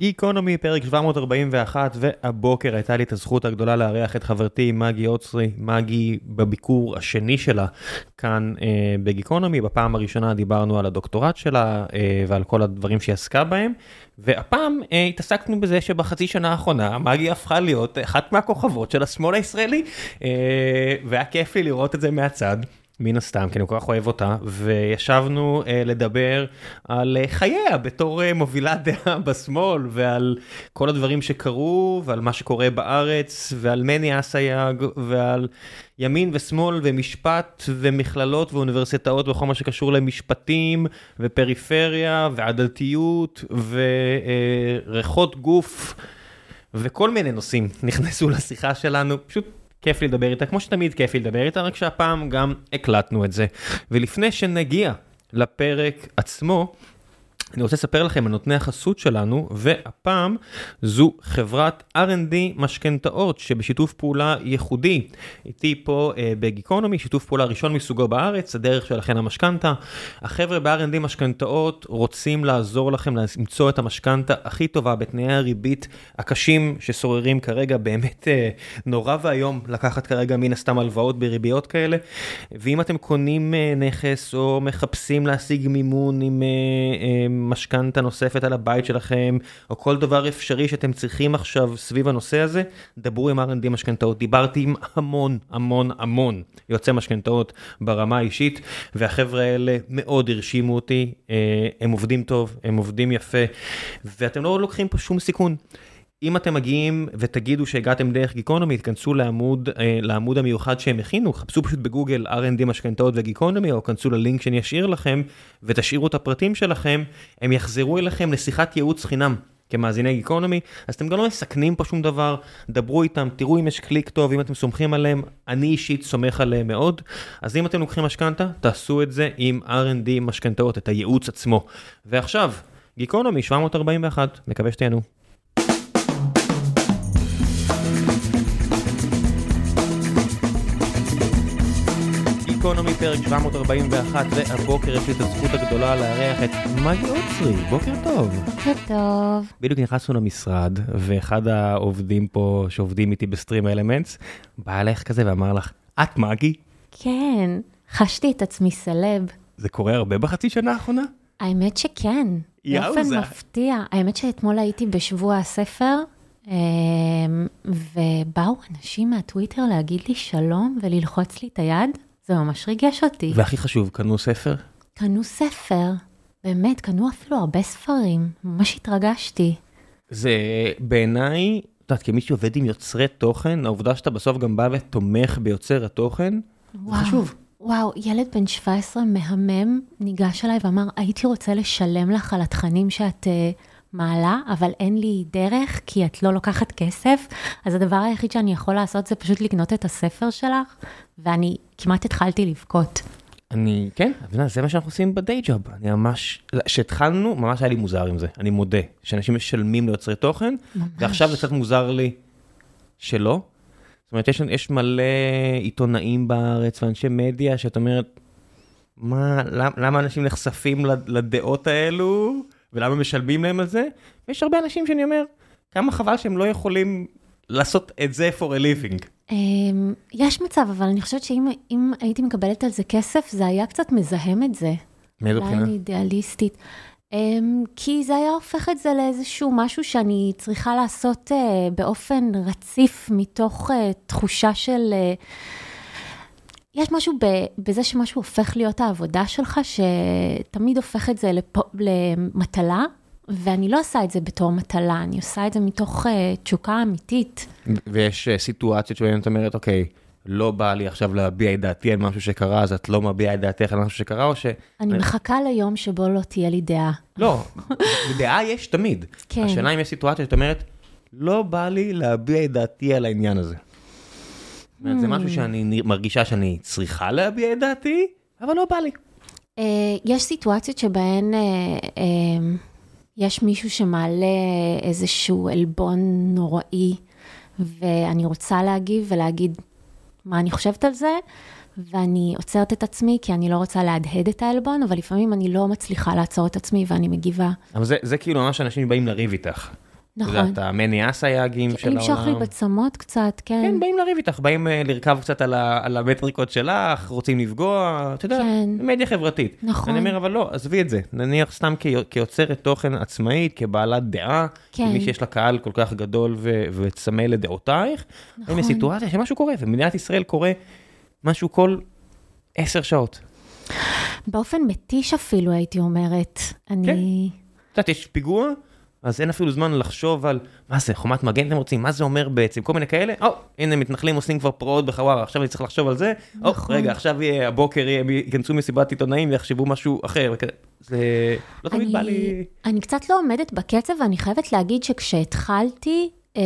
גיקונומי, פרק 741, והבוקר הייתה לי את הזכות הגדולה לארח את חברתי מגי אוצרי, מגי בביקור השני שלה כאן אה, בגיקונומי. בפעם הראשונה דיברנו על הדוקטורט שלה אה, ועל כל הדברים שהיא עסקה בהם, והפעם אה, התעסקנו בזה שבחצי שנה האחרונה מגי הפכה להיות אחת מהכוכבות של השמאל הישראלי, אה, והיה כיף לי לראות את זה מהצד. מן הסתם, כי אני כל כך אוהב אותה, וישבנו uh, לדבר על uh, חייה בתור uh, מובילת דעה בשמאל, ועל כל הדברים שקרו, ועל מה שקורה בארץ, ועל מני אסייג, ועל ימין ושמאל, ומשפט, ומכללות, ואוניברסיטאות, וכל מה שקשור למשפטים, ופריפריה, ועדתיות, וריחות uh, גוף. וכל מיני נושאים נכנסו לשיחה שלנו, פשוט כיף לי לדבר איתה, כמו שתמיד כיף לי לדבר איתה, רק שהפעם גם הקלטנו את זה. ולפני שנגיע לפרק עצמו, אני רוצה לספר לכם על נותני החסות שלנו, והפעם זו חברת R&D משכנתאות שבשיתוף פעולה ייחודי. איתי פה אה, בגיקונומי, שיתוף פעולה ראשון מסוגו בארץ, הדרך שלכם המשכנתה. החבר'ה ב-R&D משכנתאות רוצים לעזור לכם למצוא את המשכנתה הכי טובה בתנאי הריבית הקשים ששוררים כרגע, באמת אה, נורא ואיום לקחת כרגע מן הסתם הלוואות בריביות כאלה. ואם אתם קונים אה, נכס או מחפשים להשיג מימון עם... אה, אה, משכנתה נוספת על הבית שלכם, או כל דבר אפשרי שאתם צריכים עכשיו סביב הנושא הזה, דברו עם R&D משכנתאות. דיברתי עם המון המון המון יוצאי משכנתאות ברמה האישית, והחבר'ה האלה מאוד הרשימו אותי, אה, הם עובדים טוב, הם עובדים יפה, ואתם לא לוקחים פה שום סיכון. אם אתם מגיעים ותגידו שהגעתם דרך גיקונומי, תכנסו לעמוד, אה, לעמוד המיוחד שהם הכינו, חפשו פשוט בגוגל R&D משכנתאות וגיקונומי, או כנסו ללינק שאני אשאיר לכם, ותשאירו את הפרטים שלכם, הם יחזרו אליכם לשיחת ייעוץ חינם. כמאזיני גיקונומי, אז אתם גם לא מסכנים פה שום דבר, דברו איתם, תראו אם יש קליק טוב, אם אתם סומכים עליהם, אני אישית סומך עליהם מאוד. אז אם אתם לוקחים משכנתה, תעשו את זה עם R&D משכנתאות, את הייעוץ עצמו. ועכשיו, גיקונומי 741, מקווה שתהנו. גיקונומי פרק 741, והבוקר יש לי את הזכות הגדולה לארח את מגי אוצרי, בוקר טוב. בוקר טוב. בדיוק נכנסנו למשרד, ואחד העובדים פה שעובדים איתי בסטרים אלמנטס, בא אליך כזה ואמר לך, את מגי? כן, חשתי את עצמי סלב. זה קורה הרבה בחצי שנה האחרונה? האמת שכן, יאוזה. באופן מפתיע. האמת שאתמול הייתי בשבוע הספר, אמ, ובאו אנשים מהטוויטר להגיד לי שלום וללחוץ לי את היד, זה ממש ריגש אותי. והכי חשוב, קנו ספר? קנו ספר, באמת, קנו אפילו הרבה ספרים, ממש התרגשתי. זה בעיניי, את יודעת, כמי שעובד עם יוצרי תוכן, העובדה שאתה בסוף גם בא ותומך ביוצר התוכן, זה וואו. חשוב. וואו, ילד בן 17 מהמם ניגש אליי ואמר, הייתי רוצה לשלם לך על התכנים שאת uh, מעלה, אבל אין לי דרך, כי את לא לוקחת כסף, אז הדבר היחיד שאני יכול לעשות זה פשוט לקנות את הספר שלך, ואני כמעט התחלתי לבכות. אני, כן, זה מה שאנחנו עושים בדיי ג'וב. אני ממש, כשהתחלנו, ממש היה לי מוזר עם זה, אני מודה. שאנשים משלמים ליוצרי תוכן, ממש. ועכשיו זה קצת מוזר לי שלא. זאת אומרת, יש, יש מלא עיתונאים בארץ ואנשי מדיה שאת אומרת, מה, למה, למה אנשים נחשפים לד- לדעות האלו, ולמה משלמים להם על זה? ויש הרבה אנשים שאני אומר, כמה חבל שהם לא יכולים לעשות את זה for a living. אמ, יש מצב, אבל אני חושבת שאם אם הייתי מקבלת על זה כסף, זה היה קצת מזהם את זה. מאיזו אולי בחינה? אני אידיאליסטית. אמ, כי זה היה הופך את זה לאיזשהו משהו שאני צריכה לעשות אה, באופן רציף, מתוך אה, תחושה של... אה, יש משהו ב- בזה שמשהו הופך להיות העבודה שלך, שתמיד הופך את זה לפ... למטלה, ואני לא עושה את זה בתור מטלה, אני עושה את זה מתוך אה, תשוקה אמיתית. ויש אה, סיטואציות שבהן את אומרת, אוקיי, לא בא לי עכשיו להביע את דעתי על משהו שקרה, אז את לא מביעה את דעתך על משהו שקרה, או ש... אני מחכה ליום שבו לא תהיה לי דעה. לא, דעה יש תמיד. כן. השאלה אם יש סיטואציה שאת אומרת, לא בא לי להביע את דעתי על העניין הזה. זה Hmm. משהו שאני מרגישה שאני צריכה להביע את דעתי, אבל לא בא לי. אה, יש סיטואציות שבהן אה, אה, יש מישהו שמעלה איזשהו עלבון נוראי, ואני רוצה להגיב ולהגיד מה אני חושבת על זה, ואני עוצרת את עצמי כי אני לא רוצה להדהד את העלבון, אבל לפעמים אני לא מצליחה לעצור את עצמי ואני מגיבה. אבל זה, זה כאילו ממש אנשים באים לריב איתך. נכון. את יודעת, המני אסייגים של העולם. למשוך לי בצמות קצת, כן. כן, באים לריב איתך, באים אה, לרכב קצת על, ה, על המטריקות שלך, רוצים לפגוע, אתה יודע, כן. מדיה חברתית. נכון. אני אומר, אבל לא, עזבי את זה, נניח סתם כיוצרת תוכן עצמאית, כבעלת דעה, כן. כמי שיש לה קהל כל כך גדול ו, וצמא לדעותייך, נכון. הנה סיטואציה שמשהו קורה, ומדינת ישראל קורה משהו כל עשר שעות. באופן מתיש אפילו, הייתי אומרת. אני... את יודעת, יש פיגוע, אז אין אפילו זמן לחשוב על מה זה, חומת מגן אתם רוצים, מה זה אומר בעצם, כל מיני כאלה, או, הנה מתנחלים עושים כבר פרעות בחווארה, עכשיו אני צריך לחשוב על זה, או, נכון. רגע, עכשיו יהיה, הבוקר יהיה, ייכנסו מסיבת עיתונאים ויחשבו משהו אחר, זה לא תמיד בא לי... אני קצת לא עומדת בקצב, ואני חייבת להגיד שכשהתחלתי, אה,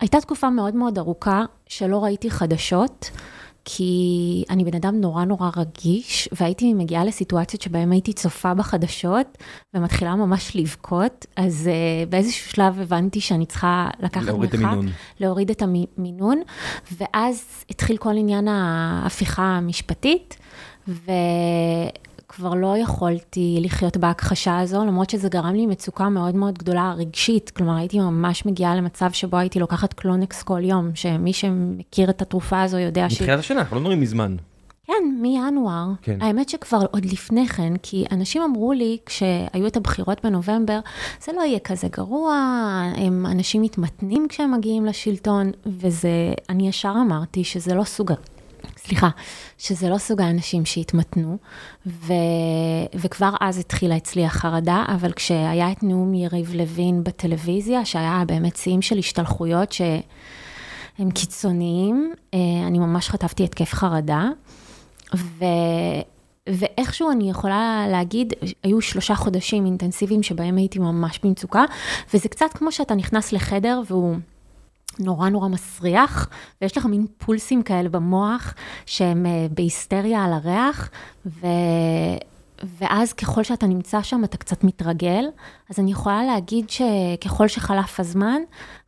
הייתה תקופה מאוד מאוד ארוכה שלא ראיתי חדשות, כי אני בן אדם נורא נורא רגיש, והייתי מגיעה לסיטואציות שבהן הייתי צופה בחדשות, ומתחילה ממש לבכות, אז אה, באיזשהו שלב הבנתי שאני צריכה לקחת להוריד את מרחק, המינון. להוריד את המינון, ואז התחיל כל עניין ההפיכה המשפטית, וכבר לא יכולתי לחיות בהכחשה הזו, למרות שזה גרם לי מצוקה מאוד מאוד גדולה רגשית, כלומר הייתי ממש מגיעה למצב שבו הייתי לוקחת קלונקס כל יום, שמי שמכיר את התרופה הזו יודע ש... מתחילת השנה, אנחנו לא מדברים מזמן. כן, מינואר. כן. האמת שכבר עוד לפני כן, כי אנשים אמרו לי, כשהיו את הבחירות בנובמבר, זה לא יהיה כזה גרוע, הם, אנשים מתמתנים כשהם מגיעים לשלטון, וזה, אני ישר אמרתי שזה לא סוג, סליחה, שזה לא סוג האנשים שהתמתנו, ו, וכבר אז התחילה אצלי החרדה, אבל כשהיה את נאום יריב לוין בטלוויזיה, שהיה באמת שיאים של השתלחויות שהם קיצוניים, אה, אני ממש חטפתי התקף חרדה. ו... ואיכשהו אני יכולה להגיד, היו שלושה חודשים אינטנסיביים שבהם הייתי ממש במצוקה, וזה קצת כמו שאתה נכנס לחדר והוא נורא נורא מסריח, ויש לך מין פולסים כאלה במוח שהם אה, בהיסטריה על הריח, ו... ואז ככל שאתה נמצא שם אתה קצת מתרגל, אז אני יכולה להגיד שככל שחלף הזמן,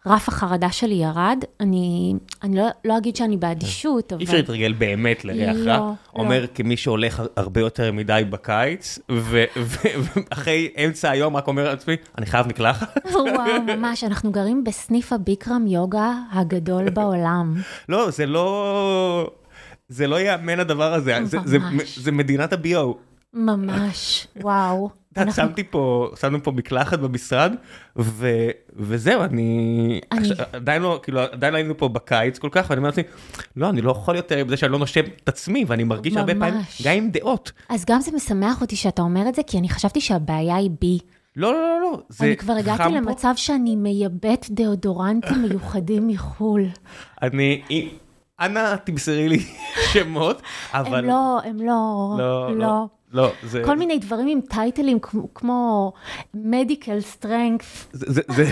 רף החרדה שלי ירד. אני, אני לא, לא אגיד שאני באדישות, אבל... אי אפשר להתרגל באמת לריח לא, רע, לא. אומר כמי שהולך הרבה יותר מדי בקיץ, ואחרי אמצע היום רק אומר לעצמי, אני חייב מקלחת. וואו, ממש, אנחנו גרים בסניף הביקרם יוגה הגדול בעולם. לא, זה לא... זה לא ייאמן הדבר הזה, זה, זה. זה מדינת ה-BO. ממש, וואו. את יודעת, שמתי פה, שמנו פה מקלחת במשרד, ו, וזהו, אני, אני- עדיין לא, כאילו, עדיין לא היינו פה בקיץ כל כך, ואני אומר לעצמי, לא, אני לא יכול יותר עם זה שאני לא נושם את עצמי, ואני מרגיש הרבה פעמים, ממש. גם עם דעות. אז גם זה משמח אותי שאתה אומר את זה, כי אני חשבתי שהבעיה היא בי. לא, לא, לא, לא, זה אני כבר הגעתי פה. למצב שאני מייבאת דאודורנטים מיוחדים מחו"ל. אני, אנא תמסרי לי שמות, אבל... הם לא, הם לא, לא, לא. לא, זה... כל מיני דברים עם טייטלים כמו- כמו medical strength. זה, זה, זה,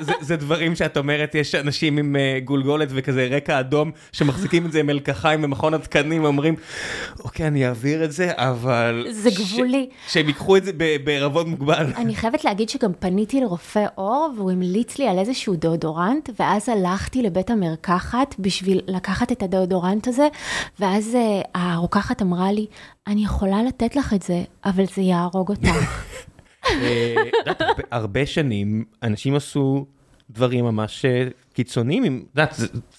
זה, זה, דברים שאת אומרת, יש אנשים עם uh, גולגולת וכזה רקע אדום שמחזיקים את זה עם מלקחיים במכון התקנים ואומרים, אוקיי, אני אעביר את זה, אבל... זה גבולי. ש, שהם ייקחו את זה בערבון מוגבל. אני חייבת להגיד שגם פניתי לרופא עור, והוא המליץ לי על איזשהו דאודורנט, ואז הלכתי לבית המרקחת בשביל לקחת את הדאודורנט הזה, ואז אה, הרוקחת אמרה לי, אני יכולה לתת לך את זה, אבל זה יהרוג אותך. אה, הרבה- שנים אנשים עשו דברים ממש אה, קיצוניים, את יודעת,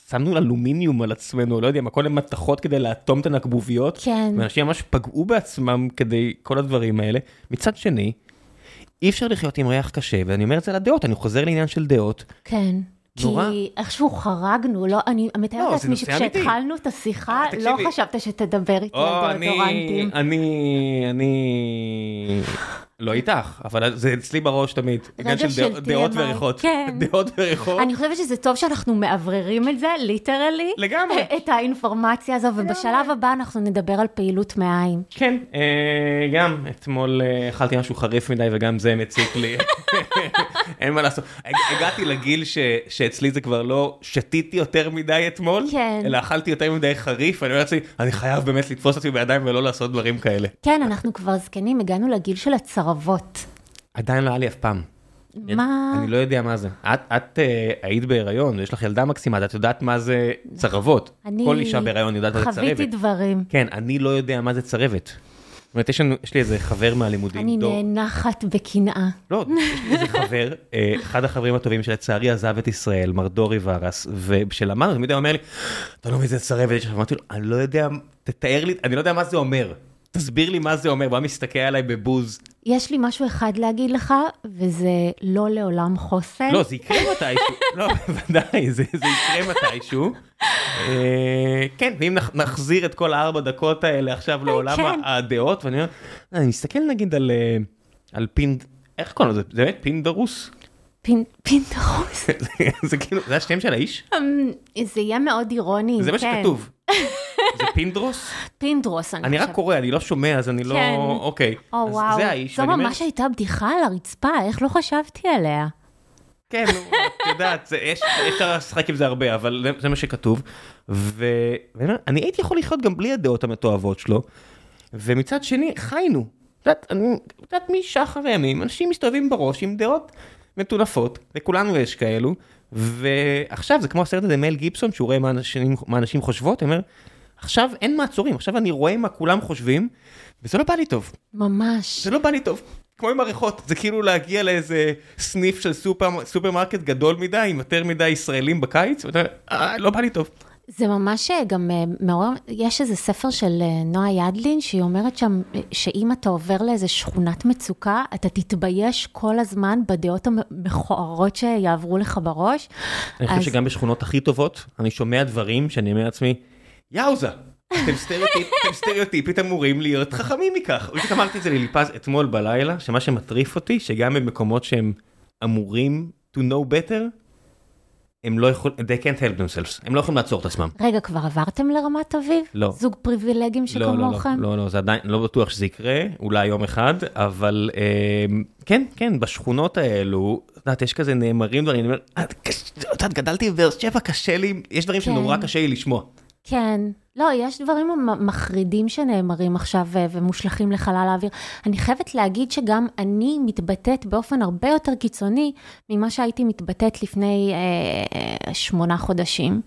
שמנו אלומיניום על עצמנו, לא יודע, מה, כל מיני מתכות כדי לאטום את הנקבוביות, כן. ואנשים ממש פגעו בעצמם כדי כל הדברים האלה. מצד שני, אי אפשר לחיות עם ריח קשה, ואני אומר את זה לדעות, אני חוזר לעניין של דעות. כן. נורא. כי איכשהו חרגנו, לא, אני מתארת לא, לעצמי. שכשהתחלנו את השיחה, אה, לא. חשבת שתדבר איתי על אני, דאודורנטים. אני, אני, לא איתך, אבל זה אצלי בראש תמיד. עניין רגע של דעות- וריחות. כן. דעות וריחות. אני חושבת שזה טוב שאנחנו מאווררים את זה, ליטרלי. לגמרי. את האינפורמציה הזו, ובשלב הבא אנחנו נדבר על פעילות מעיים. כן, אה, גם אתמול אה, אכלתי משהו חריף מדי וגם זה מציק לי. אין מה לעשות. הג- הגעתי לגיל שאצלי זה כבר לא שתיתי יותר מדי אתמול, כן. אלא אכלתי יותר מדי חריף, ואני אומר לעצמי, אני חייב באמת לתפוס את עצמי בידיים ולא לעשות דברים כאלה. כן, אנחנו כבר זקנים, הגענו לגיל של הצרבות. עדיין לא היה לי אף פעם. מה? אני לא יודע מה זה. את, את אה, היית בהיריון, יש לך ילדה מקסימה, את יודעת מה זה צרבות. אני כל אישה בהיריון יודעת מה זה צרבת. חוויתי דברים. כן, אני לא יודע מה זה צרבת. זאת אומרת, יש, לנו, יש לי איזה חבר מהלימודים, אני דור. נאנחת בקנאה. לא, יש לי איזה חבר, אה, אחד החברים הטובים שלצערי עזב את ישראל, מר דורי ורס, וכשלמדנו, תמיד היה אומר לי, אתה לא מבין איזה צרבת יש לך, אמרתי לו, אני לא יודע, תתאר לי, אני לא יודע מה זה אומר. תסביר לי מה זה אומר, והוא היה מסתכל עליי בבוז. יש לי משהו אחד להגיד לך, וזה לא לעולם חוסן. לא, זה יקרה מתישהו, לא, בוודאי, זה זה יקרה מתישהו. אה, כן, ואם נח- נחזיר את כל הארבע דקות האלה עכשיו לעולם כן. הדעות, ואני אומר, אני מסתכל נגיד על, אה, על פינד, איך קוראים לזה? זה באמת פינדרוס? פינדרוס. זה כאילו, זה השם של האיש? אמ, זה יהיה מאוד אירוני, זה מה כן. שכתוב. זה פינדרוס? פינדרוס, אני אני רק חושבת. קורא, אני לא שומע, אז אני לא... כן. אוקיי. או אז וואו, זה האיש, זו ממש הייתה בדיחה על הרצפה, איך לא חשבתי עליה? כן, את יודעת, יש- אפשר לשחק עם זה הרבה, אבל זה- מה שכתוב. ואני הייתי יכול לחיות גם בלי הדעות המתועבות שלו, ומצד שני, חיינו. את יודעת, אני, את יודעת, משחר הימים, אנשים מסתובבים בראש עם דעות מטונפות, לכולנו יש כאלו, ועכשיו זה כמו הסרט הזה מל גיבסון, שהוא רואה מה אנשים, מה נשים חושבות, הוא אומר, עכשיו אין מעצורים, עכשיו אני רואה מה כולם חושבים, וזה לא בא לי טוב. ממש. זה לא בא לי טוב. כמו עם הריחות, זה כאילו להגיע לאיזה סניף של סופר, סופרמרקט גדול מדי, עם יותר מדי ישראלים בקיץ, ואתה אה, לא בא לי טוב. זה ממש אה, גם אה, מעורר, יש איזה ספר של אה, נועה ידלין, שהיא אומרת שם, שאם אתה עובר לאיזה שכונת מצוקה, אתה תתבייש כל הזמן בדעות המכוערות שיעברו לך בראש. אני חושב אז- שגם בשכונות הכי טובות, אני שומע דברים שאני אומר לעצמי, יאוזה, אתם סטריאוטיפ, אתם סטריאוטיפית אמורים להיות חכמים מכך. בדיוק אמרתי את זה לליפז אתמול בלילה, שמה שמטריף אותי, שגם במקומות שהם אמורים to know better, הם לא יכולים, they can't help themselves, הם לא יכולים לעצור את עצמם. רגע, כבר עברתם לרמת אביב? לא. זוג פריבילגים לא, לא, לא, שכמוכם? לא, לא, זה עדיין, לא בטוח שזה יקרה, אולי יום אחד, אבל אה, כן, כן, בשכונות האלו, את יודעת, יש כזה נאמרים דברים, אני אומר, "את קש- את יודעת, גדלתי בבאר שבע, קשה לי, יש דברים כן. שנורא קשה לי לשמוע. כן. לא, יש דברים מחרידים שנאמרים עכשיו אה, ומושלכים לחלל האוויר. אני חייבת להגיד שגם אני מתבטאת באופן הרבה יותר קיצוני ממה שהייתי מתבטאת לפני אה, אה, שמונה חודשים.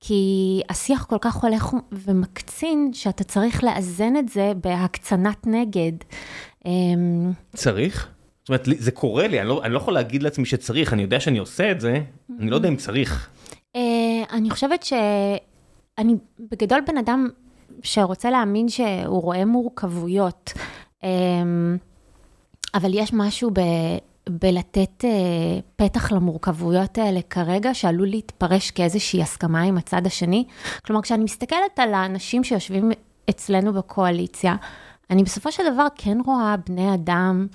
כי השיח כל כך הולך ומקצין, שאתה צריך לאזן את זה בהקצנת נגד. אה, צריך? זאת אומרת, זה קורה לי, אני לא, אני לא יכול להגיד לעצמי שצריך, אני יודע שאני עושה את זה, אני לא יודע אם צריך. אה, אני חושבת שאני בגדול בן אדם שרוצה להאמין שהוא רואה מורכבויות, אה, אבל יש משהו ב... בלתת אה, פתח למורכבויות האלה כרגע, שעלול להתפרש כאיזושהי הסכמה עם הצד השני. כלומר, כשאני מסתכלת על האנשים שיושבים אצלנו בקואליציה, אני בסופו של דבר כן רואה בני אדם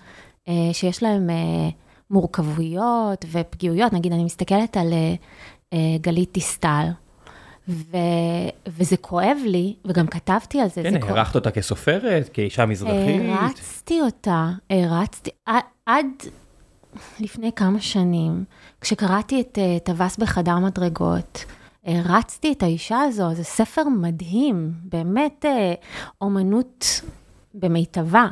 אה, שיש להם אה, מורכבויות ופגיעויות. נגיד, אני מסתכלת על אה, אה, גלית דיסטל, ו... וזה כואב לי, וגם כתבתי על זה. כן, זה כואב- הערכת אותה כסופרת, כאישה מזרחית. הרצתי אותה, הרצתי, עד- לפני כמה שנים, כשקראתי את אה, טווס בחדר מדרגות, הרצתי את האישה הזו, זה ספר מדהים, באמת אה, אומנות במיטבה.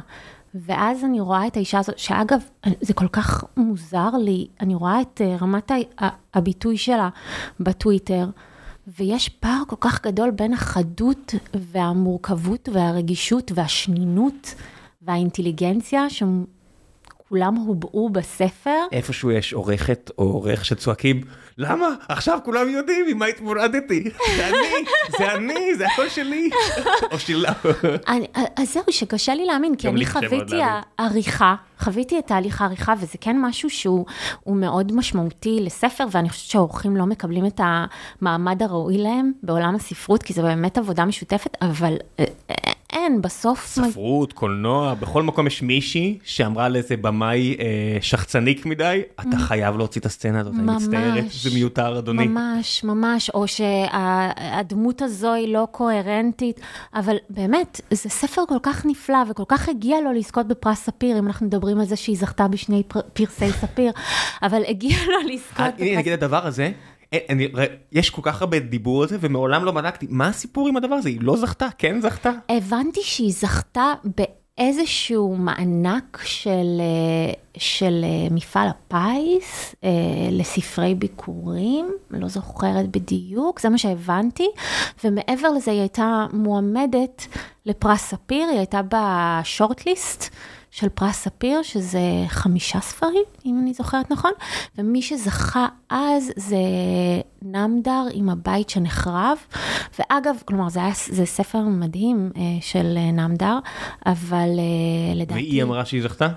ואז אני רואה את האישה הזו, שאגב, זה כל כך מוזר לי, אני רואה את אה, רמת הביטוי שלה בטוויטר, ויש פער כל כך גדול בין החדות והמורכבות והרגישות והשנינות והאינטליגנציה, שכולם הובעו בספר. איפשהו יש עורכת או עורך שצועקים, למה? עכשיו כולם יודעים עם מה התמודדתי. זה אני, זה אני, זה הכל שלי. או שלה. אני, אז זהו, שקשה לי להאמין, כי אני חוויתי. עריכה, חוויתי את תהליך העריכה, וזה כן משהו שהוא הוא מאוד משמעותי לספר, ואני חושבת שהאורחים לא מקבלים את המעמד הראוי להם בעולם הספרות, כי זו באמת עבודה משותפת, אבל אה, אה, אין, בסוף... ספרות, קולנוע, בכל מקום יש מישהי שאמרה לאיזה במאי אה, שחצניק מדי, אתה חייב להוציא את הסצנה הזאת, אני ממש. מצטערת, זה מיותר אדוני. ממש, ממש, או שהדמות הזו היא לא קוהרנטית, אבל באמת, זה ספר כל כך נפלא וכל כך הגיע לו לזכות בפרס ספיר, אם אנחנו מדברים על זה שהיא זכתה בשני פר- פרסי ספיר, אבל הגיע לו לזכות אה, הנה נגיד הדבר הזה, אני, ר- יש כל כך הרבה דיבור על זה ומעולם לא בדקתי, מה הסיפור עם הדבר הזה? היא לא זכתה? כן זכתה? הבנתי שהיא זכתה איזשהו מענק של, של מפעל הפיס לספרי ביקורים, לא זוכרת בדיוק, זה מה שהבנתי, ומעבר לזה היא הייתה מועמדת לפרס ספיר, היא הייתה בשורטליסט. של פרס ספיר, שזה חמישה ספרים, אם אני זוכרת נכון, ומי שזכה אז זה נמדר עם הבית שנחרב, ואגב, כלומר, זה, היה, זה ספר מדהים אה, של אה, נמדר, אבל אה, לדעתי... והיא אמרה שהיא זכתה?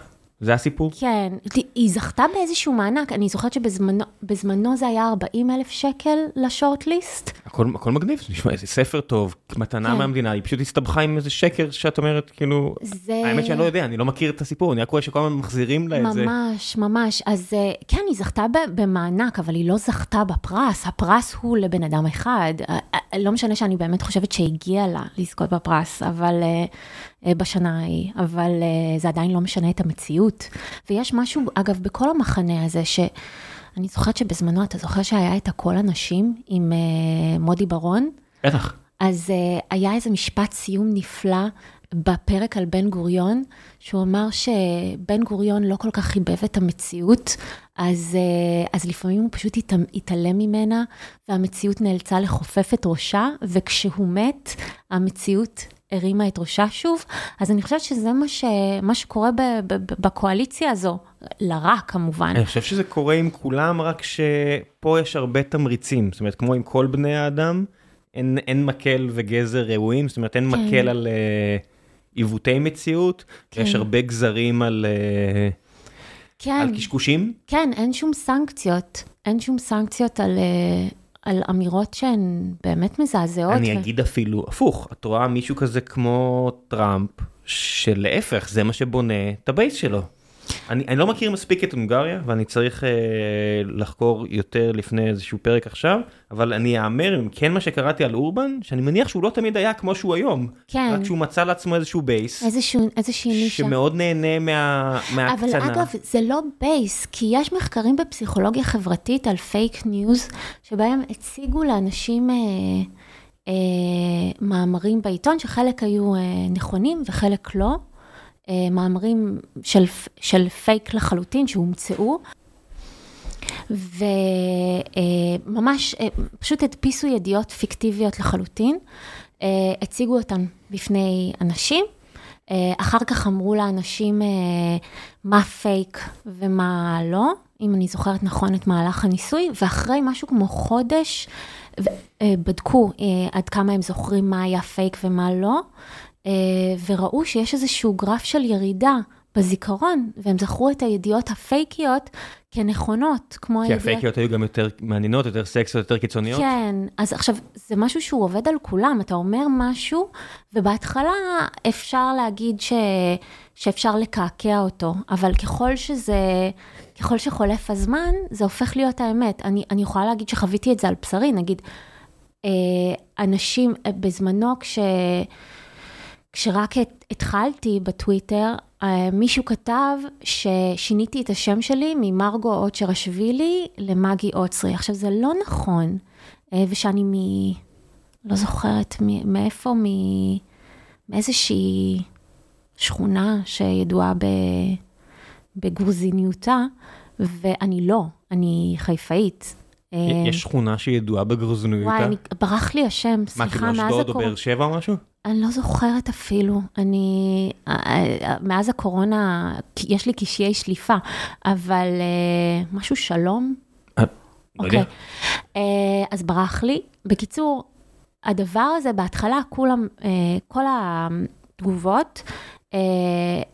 זה הסיפור? כן, היא זכתה באיזשהו מענק, אני זוכרת שבזמנו זה היה 40 אלף שקל לשורט-ליסט. הכל, הכל מגניב, נשמע איזה ספר טוב, מתנה כן. מהמדינה, היא פשוט הסתבכה עם איזה שקר שאת אומרת, כאילו, זה... האמת שאני לא יודע, אני לא מכיר את הסיפור, אני רק רואה שכל הזמן מחזירים לה את זה. ממש, ממש, אז אה, כן, היא זכתה במענק, אבל היא לא זכתה בפרס, הפרס הוא לבן אדם אחד, אה, אה, לא משנה שאני באמת חושבת שהגיע לה לזכות בפרס, אבל בשנה ההיא, אבל אה, זה עדיין לא משנה את המציאות. ויש משהו, אגב, בכל המחנה הזה, שאני זוכרת שבזמנו, אתה זוכר שהיה את הכל הנשים עם uh, מודי ברון? בטח. אז היה איזה משפט סיום נפלא בפרק על בן גוריון, שהוא אמר שבן גוריון לא כל כך חיבב את המציאות, אז, אז לפעמים הוא פשוט התעלם ממנה, והמציאות נאלצה לכופף את ראשה, וכשהוא מת, המציאות הרימה את ראשה שוב, אז אני חושבת שזה מה, ש... מה שקורה ב... ב... בקואליציה הזו, לרע כמובן. אני חושב שזה קורה עם כולם, רק שפה יש הרבה תמריצים, זאת אומרת, כמו עם כל בני האדם, אין, אין מקל וגזר ראויים, זאת אומרת, אין כן. מקל על אה, עיוותי מציאות, כן. יש הרבה גזרים על... אה, כן. על קשקושים? כן, אין שום סנקציות. אין שום סנקציות על, אה, על אמירות שהן באמת מזעזעות. אני ו... אגיד אפילו הפוך, את רואה מישהו כזה כמו טראמפ, שלהפך, זה מה שבונה את ה base שלו. אני, אני לא מכיר מספיק את הונגריה ואני צריך אה, לחקור יותר לפני איזשהו פרק עכשיו, אבל אני אאמר אם כן מה שקראתי על אורבן, שאני מניח שהוא לא תמיד היה כמו שהוא היום. כן. רק שהוא מצא לעצמו איזשהו base. איזשהו, איזושהי נישה. שמאוד נהנה מה, מהקצנה. אבל אגב, זה לא base, כי יש מחקרים בפסיכולוגיה חברתית על fake news, שבהם הציגו לאנשים... אה, אה, מאמרים בעיתון, שחלק היו אה, נכונים וחלק לא. אה, מאמרים של, של פייק לחלוטין שהומצאו. וממש אה, פשוט הדפיסו ידיעות פיקטיביות לחלוטין, אה, הציגו אותן בפני אנשים, אחר כך אמרו לאנשים מה פייק ומה לא, אם אני זוכרת נכון את מהלך הניסוי, ואחרי משהו כמו חודש בדקו עד כמה הם זוכרים מה היה פייק ומה לא, וראו שיש איזשהו גרף של ירידה בזיכרון, והם זכרו את הידיעות הפייקיות כנכונות, כמו הידיעות... כי הפייקיות היו גם יותר מעניינות, יותר סקסיות, יותר קיצוניות? כן, אז עכשיו, זה משהו שהוא עובד על כולם, אתה אומר משהו, ובהתחלה אפשר להגיד ש... שאפשר לקעקע אותו, אבל ככל שזה, ככל שחולף הזמן, זה הופך להיות האמת. אני, אני יכולה להגיד שחוויתי את זה על בשרי, נגיד, אה, אנשים, בזמנו כש... כשרק התחלתי בטוויטר, אה, מישהו כתב ששיניתי את השם שלי ממרגו אוצ'רשווילי למגי אוצרי. עכשיו, זה לא נכון, אה, ושאני מ... לא זוכרת מאיפה, מאיזושהי שכונה שידועה בגרוזיניותה, ואני לא, אני חיפאית. יש שכונה שידועה בגרוזיניותה? וואי, ברח לי השם, סליחה, מאז הקורונה. מה, כאילו אשדוד או באר שבע או משהו? אני לא זוכרת אפילו, אני, אה, אה, מאז הקורונה, יש לי קשיי שליפה, אבל אה, משהו שלום. אוקיי. אז ברח לי. בקיצור, הדבר הזה, בהתחלה כולם, כל התגובות,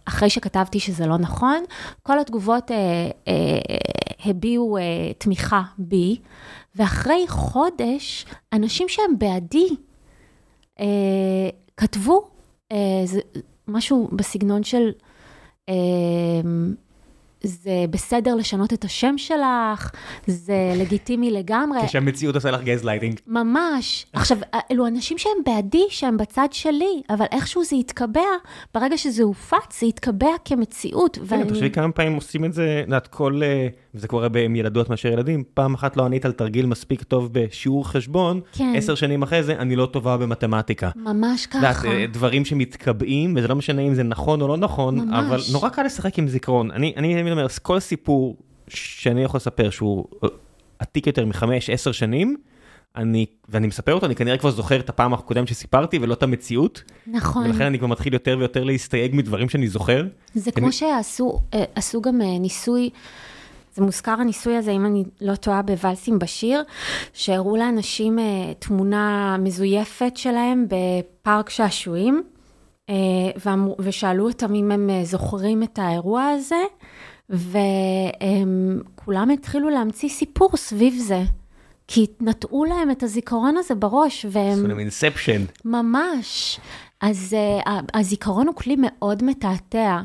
אחרי שכתבתי שזה לא נכון, כל התגובות הביעו תמיכה בי, ואחרי חודש, אנשים שהם בעדי, כתבו אה, זה, משהו בסגנון של, אה, זה בסדר לשנות את השם שלך, זה לגיטימי לגמרי. כשהמציאות עושה לך גזלייטינג. ממש. עכשיו, אלו אנשים שהם בעדי, שהם בצד שלי, אבל איכשהו זה יתקבע, ברגע שזה הופץ, זה יתקבע כמציאות. כן, תחשבי כמה פעמים עושים את זה, את יודעת, כל, אה, וזה קורה עם ילדות מאשר ילדים, פעם אחת לא ענית על תרגיל מספיק טוב בשיעור חשבון, כן. עשר שנים אחרי זה, אני לא טובה במתמטיקה. ממש ככה. את יודעת, דברים שמתקבעים, וזה לא משנה אם זה נכון או לא נכון, ממש. אבל נורא קל לשחק עם זיכרון. אני אני תמיד אומר, כל סיפור שאני יכול לספר שהוא אה, עתיק יותר מחמש, עשר שנים, אני, ואני מספר אותו, אני כנראה כבר זוכר את הפעם הקודמת שסיפרתי ולא את המציאות. נכון. ולכן אני כבר מתחיל יותר ויותר להסתייג מדברים שאני זוכר. זה אני- כמו שעשו אה, גם אה, ניסוי, זה מוזכר הניסוי הזה, אם אני לא טועה, בוואלסים בשיר, שהראו לאנשים אה, תמונה מזויפת שלהם בפארק שעשועים, אה, ואמרו- ושאלו אותם אם הם אה, זוכרים את האירוע הזה, וכולם התחילו להמציא סיפור סביב זה. כי נטעו להם את הזיכרון הזה בראש, והם... עשו להם אינספשן. ממש. אז uh, הזיכרון הוא כלי מאוד מתעתע,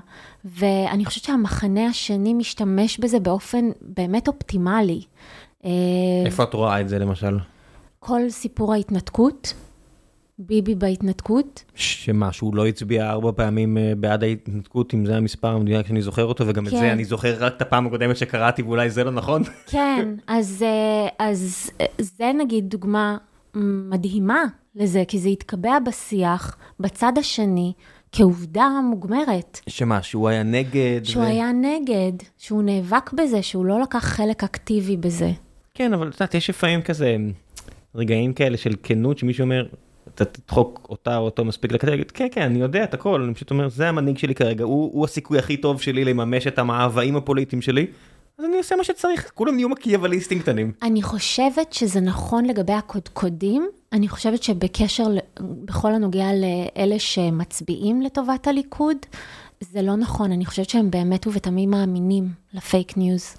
ואני חושבת שהמחנה השני משתמש בזה באופן באמת אופטימלי. Uh, איפה את רואה את זה למשל? כל סיפור ההתנתקות, ביבי בהתנתקות, שמה, שהוא לא הצביע ארבע פעמים אה, בעד ההתנתקות, אם זה המספר המדויק שאני זוכר אותו, וגם את כן. זה אני זוכר רק את הפעם הקודמת שקראתי, ואולי זה לא נכון. כן, אז, אז זה נגיד דוגמה מדהימה לזה, כי זה התקבע בשיח בצד השני כעובדה מוגמרת. שמה, שהוא היה נגד? שהוא ו- היה נגד, שהוא נאבק בזה, שהוא לא לקח חלק אקטיבי בזה. כן, אבל את יודעת, יש לפעמים כזה רגעים כאלה של כנות, שמישהו אומר, אתה תדחוק אותה או אותו מספיק לקטע, כן, כן, אני יודע את הכל, אני פשוט אומר, זה המנהיג שלי כרגע, הוא, הוא הסיכוי הכי טוב שלי לממש את המאוויים הפוליטיים שלי, אז אני עושה מה שצריך, כולם נהיו מקיאווליסטים קטנים. אני חושבת שזה נכון לגבי הקודקודים, אני חושבת שבקשר, בכל הנוגע לאלה שמצביעים לטובת הליכוד, זה לא נכון, אני חושבת שהם באמת ובתמים מאמינים ל fake news.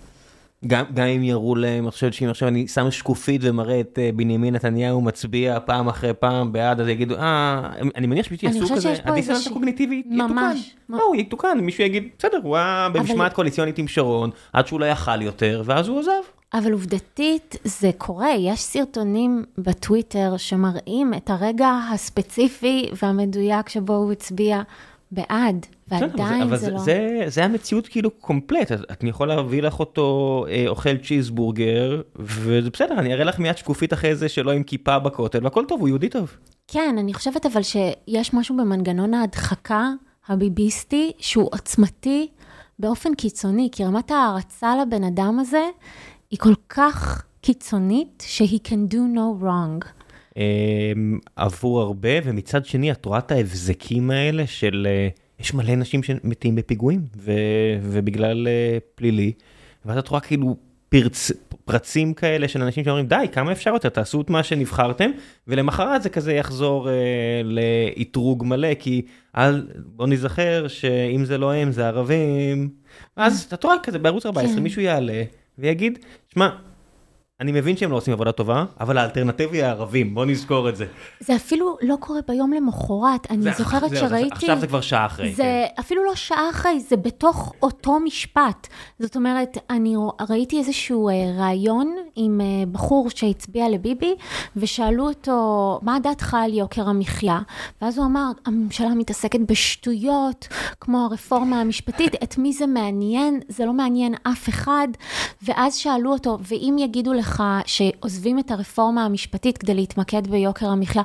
גם, גם אם יראו להם, אני חושבת שאם עכשיו אני שם שקופית ומראה את אה, בנימין נתניהו מצביע פעם אחרי פעם בעד, אז יגידו, אה, אני מניח אני יעשו כזה, הדיסוננס הקוגניטיבי יתוקן. ממש. לא, הוא יתוקן, מישהו יגיד, בסדר, הוא היה במשמעת קואליציונית עם שרון, עד שהוא לא יכל יותר, ואז הוא עזב. אבל עובדתית זה קורה, יש סרטונים בטוויטר שמראים את הרגע הספציפי והמדויק שבו הוא הצביע בעד, ועדיין אבל זה לא... זה, זה המציאות כאילו קומפלט, את יכול להביא לך אותו אה, אוכל צ'יזבורגר, וזה בסדר, אני אראה לך מיד שקופית אחרי זה שלו עם כיפה בכותל, והכל טוב, הוא יהודי טוב. כן, אני חושבת אבל שיש משהו במנגנון ההדחקה הביביסטי שהוא עוצמתי באופן קיצוני, כי רמת ההערצה לבן אדם הזה היא כל כך קיצונית שהיא can do no wrong. אה, עבור הרבה, ומצד שני את רואה את ההבזקים האלה של, אה, יש מלא אנשים שמתים בפיגועים, ו, ובגלל אה, פלילי, ואז את רואה כאילו פרצ, פרצים כאלה של אנשים שאומרים, די, כמה אפשר יותר, תעשו את מה שנבחרתם, ולמחרת זה כזה יחזור אה, לאתרוג מלא, כי אל, בוא נזכר שאם זה לא הם, זה ערבים. אז אתה רואה כזה בערוץ 14, כן. מישהו יעלה ויגיד, שמע, אני מבין שהם לא עושים עבודה טובה, אבל האלטרנטיבה היא הערבים, בוא נזכור את זה. זה אפילו לא קורה ביום למחרת, אני זה- זוכרת זה- שראיתי... עכשיו זה כבר שעה אחרי. זה כן. אפילו לא שעה אחרי, זה בתוך אותו משפט. זאת אומרת, אני ראיתי איזשהו אה, ראיון עם אה, בחור שהצביע לביבי, ושאלו אותו, מה דעתך על יוקר המחיה? ואז הוא אמר, הממשלה מתעסקת בשטויות, כמו הרפורמה המשפטית, את מי זה מעניין? זה לא מעניין אף אחד. ואז שאלו אותו, ואם יגידו לך שעוזבים את הרפורמה המשפטית כדי להתמקד ביוקר המחיה?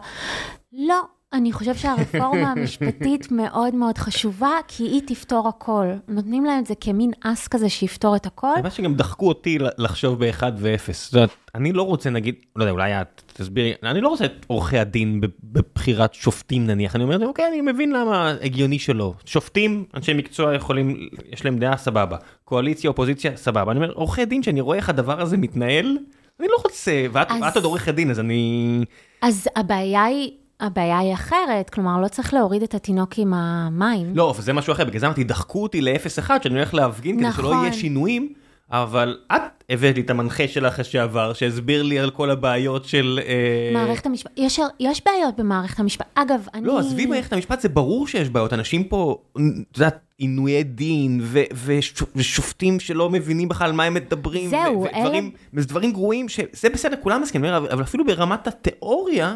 לא, אני חושב שהרפורמה המשפטית מאוד מאוד חשובה, כי היא תפתור הכל. נותנים להם את זה כמין אס כזה שיפתור את הכל. מה שגם דחקו אותי לחשוב באחד ואפס. זאת אומרת, אני לא רוצה נגיד, לא יודע, אולי את תסבירי, אני לא רוצה את עורכי הדין בבחירת שופטים נניח, אני אומר, אוקיי, אני מבין למה הגיוני שלא. שופטים, אנשי מקצוע יכולים, יש להם דעה, סבבה. קואליציה, אופוזיציה, סבבה. אני אומר, עורכי דין, שאני רואה איך הדבר הזה מתנהל, אני לא רוצה, ואת אז- ואת עוד עורכת דין, אז אני... אז הבעיה היא, הבעיה היא אחרת, כלומר, לא צריך להוריד את התינוק עם המים. לא, זה משהו אחר, בגלל זה אמרתי, דחקו אותי לאפס אחד, שאני הולך להפגין כדי שלא נכון. יהיה שינויים, אבל את הבאת לי את המנחה שלך שעבר, שהסביר לי על כל הבעיות של... אה, מערכת המשפט, יש, יש בעיות במערכת המשפט. אגב, אני... לא, עזבי מערכת המשפט, זה ברור שיש בעיות. אנשים פה, את יודעת, עינויי דין, ו- וש- ושופטים שלא מבינים בכלל מה הם מדברים. זהו, ו- ודברים, וזה דברים גרועים, שזה בסדר, כולם מסכימים, אבל אפילו ברמת התיאוריה,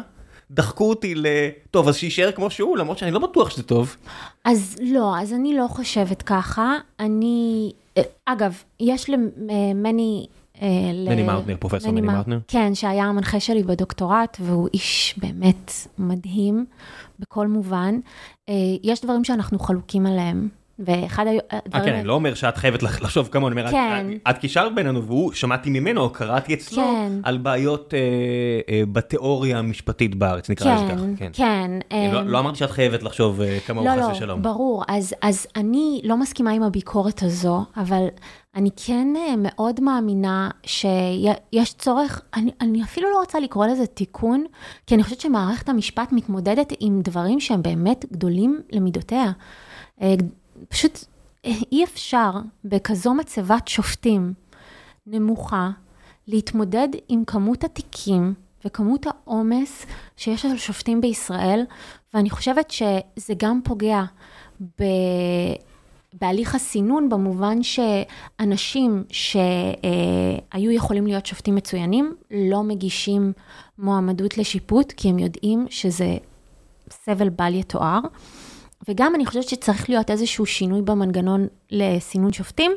דחקו אותי ל... טוב, אז שיישאר כמו שהוא, למרות שאני לא בטוח שזה טוב. אז לא, אז אני לא חושבת ככה. אני, אה, אגב, יש למני... אה, ל- מני מאוטנר, פרופסור מני מאוט- מאוטנר. כן, שהיה המנחה שלי בדוקטורט, והוא איש באמת מדהים בכל מובן. אה, יש דברים שאנחנו חלוקים עליהם, ואחד אה, הדברים... כן, אני לא אומר שאת חייבת לח- לחשוב כמוני, אני אומר, כן. את- קישרת בינינו, והוא, שמעתי ממנו, קראתי אצלו, כן. על בעיות אה, אה, בתיאוריה המשפטית בארץ, נקרא לזה כן, ככה. כן. כן. אני לא- אה, לא אמרתי שאת חייבת לחשוב אה, כמוהו, לא, חס לא, ושלום. ברור. אז, אז אני לא מסכימה עם הביקורת הזו, אבל אני כן אה, מאוד מאמינה שיש צורך, אני, אני אפילו לא רוצה לקרוא לזה תיקון, כי אני חושבת שמערכת המשפט מתמודדת עם דברים שהם באמת גדולים למידותיה. פשוט אי אפשר בכזו מצבת שופטים נמוכה להתמודד עם כמות התיקים וכמות העומס שיש על שופטים בישראל, ואני חושבת שזה גם פוגע ב... בהליך הסינון, במובן שאנשים שהיו יכולים להיות שופטים מצוינים, לא מגישים מועמדות לשיפוט, כי הם יודעים שזה סבל בל יתואר. וגם אני חושבת שצריך להיות איזשהו שינוי במנגנון לסינון שופטים,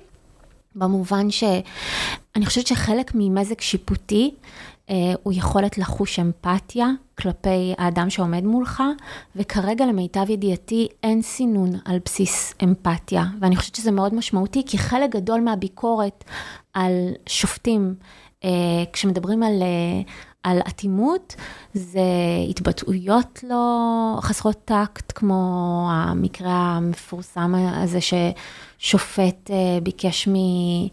במובן שאני חושבת שחלק ממזג שיפוטי אה, הוא יכולת לחוש אמפתיה כלפי האדם שעומד מולך, וכרגע למיטב ידיעתי אין סינון על בסיס אמפתיה, ואני חושבת שזה מאוד משמעותי, כי חלק גדול מהביקורת על שופטים, אה, כשמדברים על... אה, על אטימות, זה התבטאויות לא חסרות טקט, כמו המקרה המפורסם הזה ששופט אה, ביקש מ-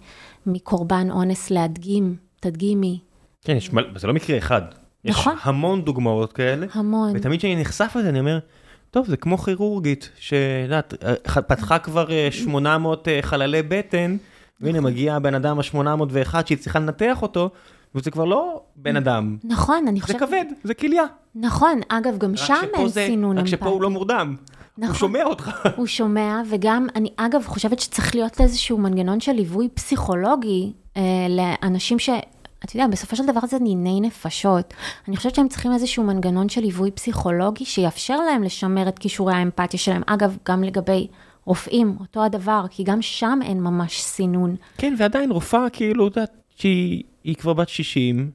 מקורבן אונס להדגים, תדגימי, כן, יש זה לא מקרה אחד. נכון. יש המון דוגמאות כאלה. המון. ותמיד כשאני נחשף לזה, אני אומר, טוב, זה כמו כירורגית, שאת פתחה כבר אה, 800 אה, חללי בטן, והנה נכון. מגיע הבן אדם ה-801 שהיא צריכה לנתח אותו, וזה כבר לא בן אדם. נכון, אני זה חושבת... כבד, זה כליה. נכון, אגב, גם שם אין זה- סינון רק שפה הוא לא מורדם. הוא נכון. שומע אותך. הוא שומע, וגם, אני אגב חושבת שצריך להיות איזשהו מנגנון של ליווי פסיכולוגי אה, לאנשים ש... אתה יודע, בסופו של דבר זה דיני נפשות. אני חושבת שהם צריכים איזשהו מנגנון של ליווי פסיכולוגי שיאפשר להם לשמר את כישורי האמפתיה שלהם. אגב, גם לגבי רופאים, אותו הדבר, כי גם שם אין ממש סינון. כן, ועדיין רופאה, כאילו, את יודעת, שהיא היא כבר בת 60,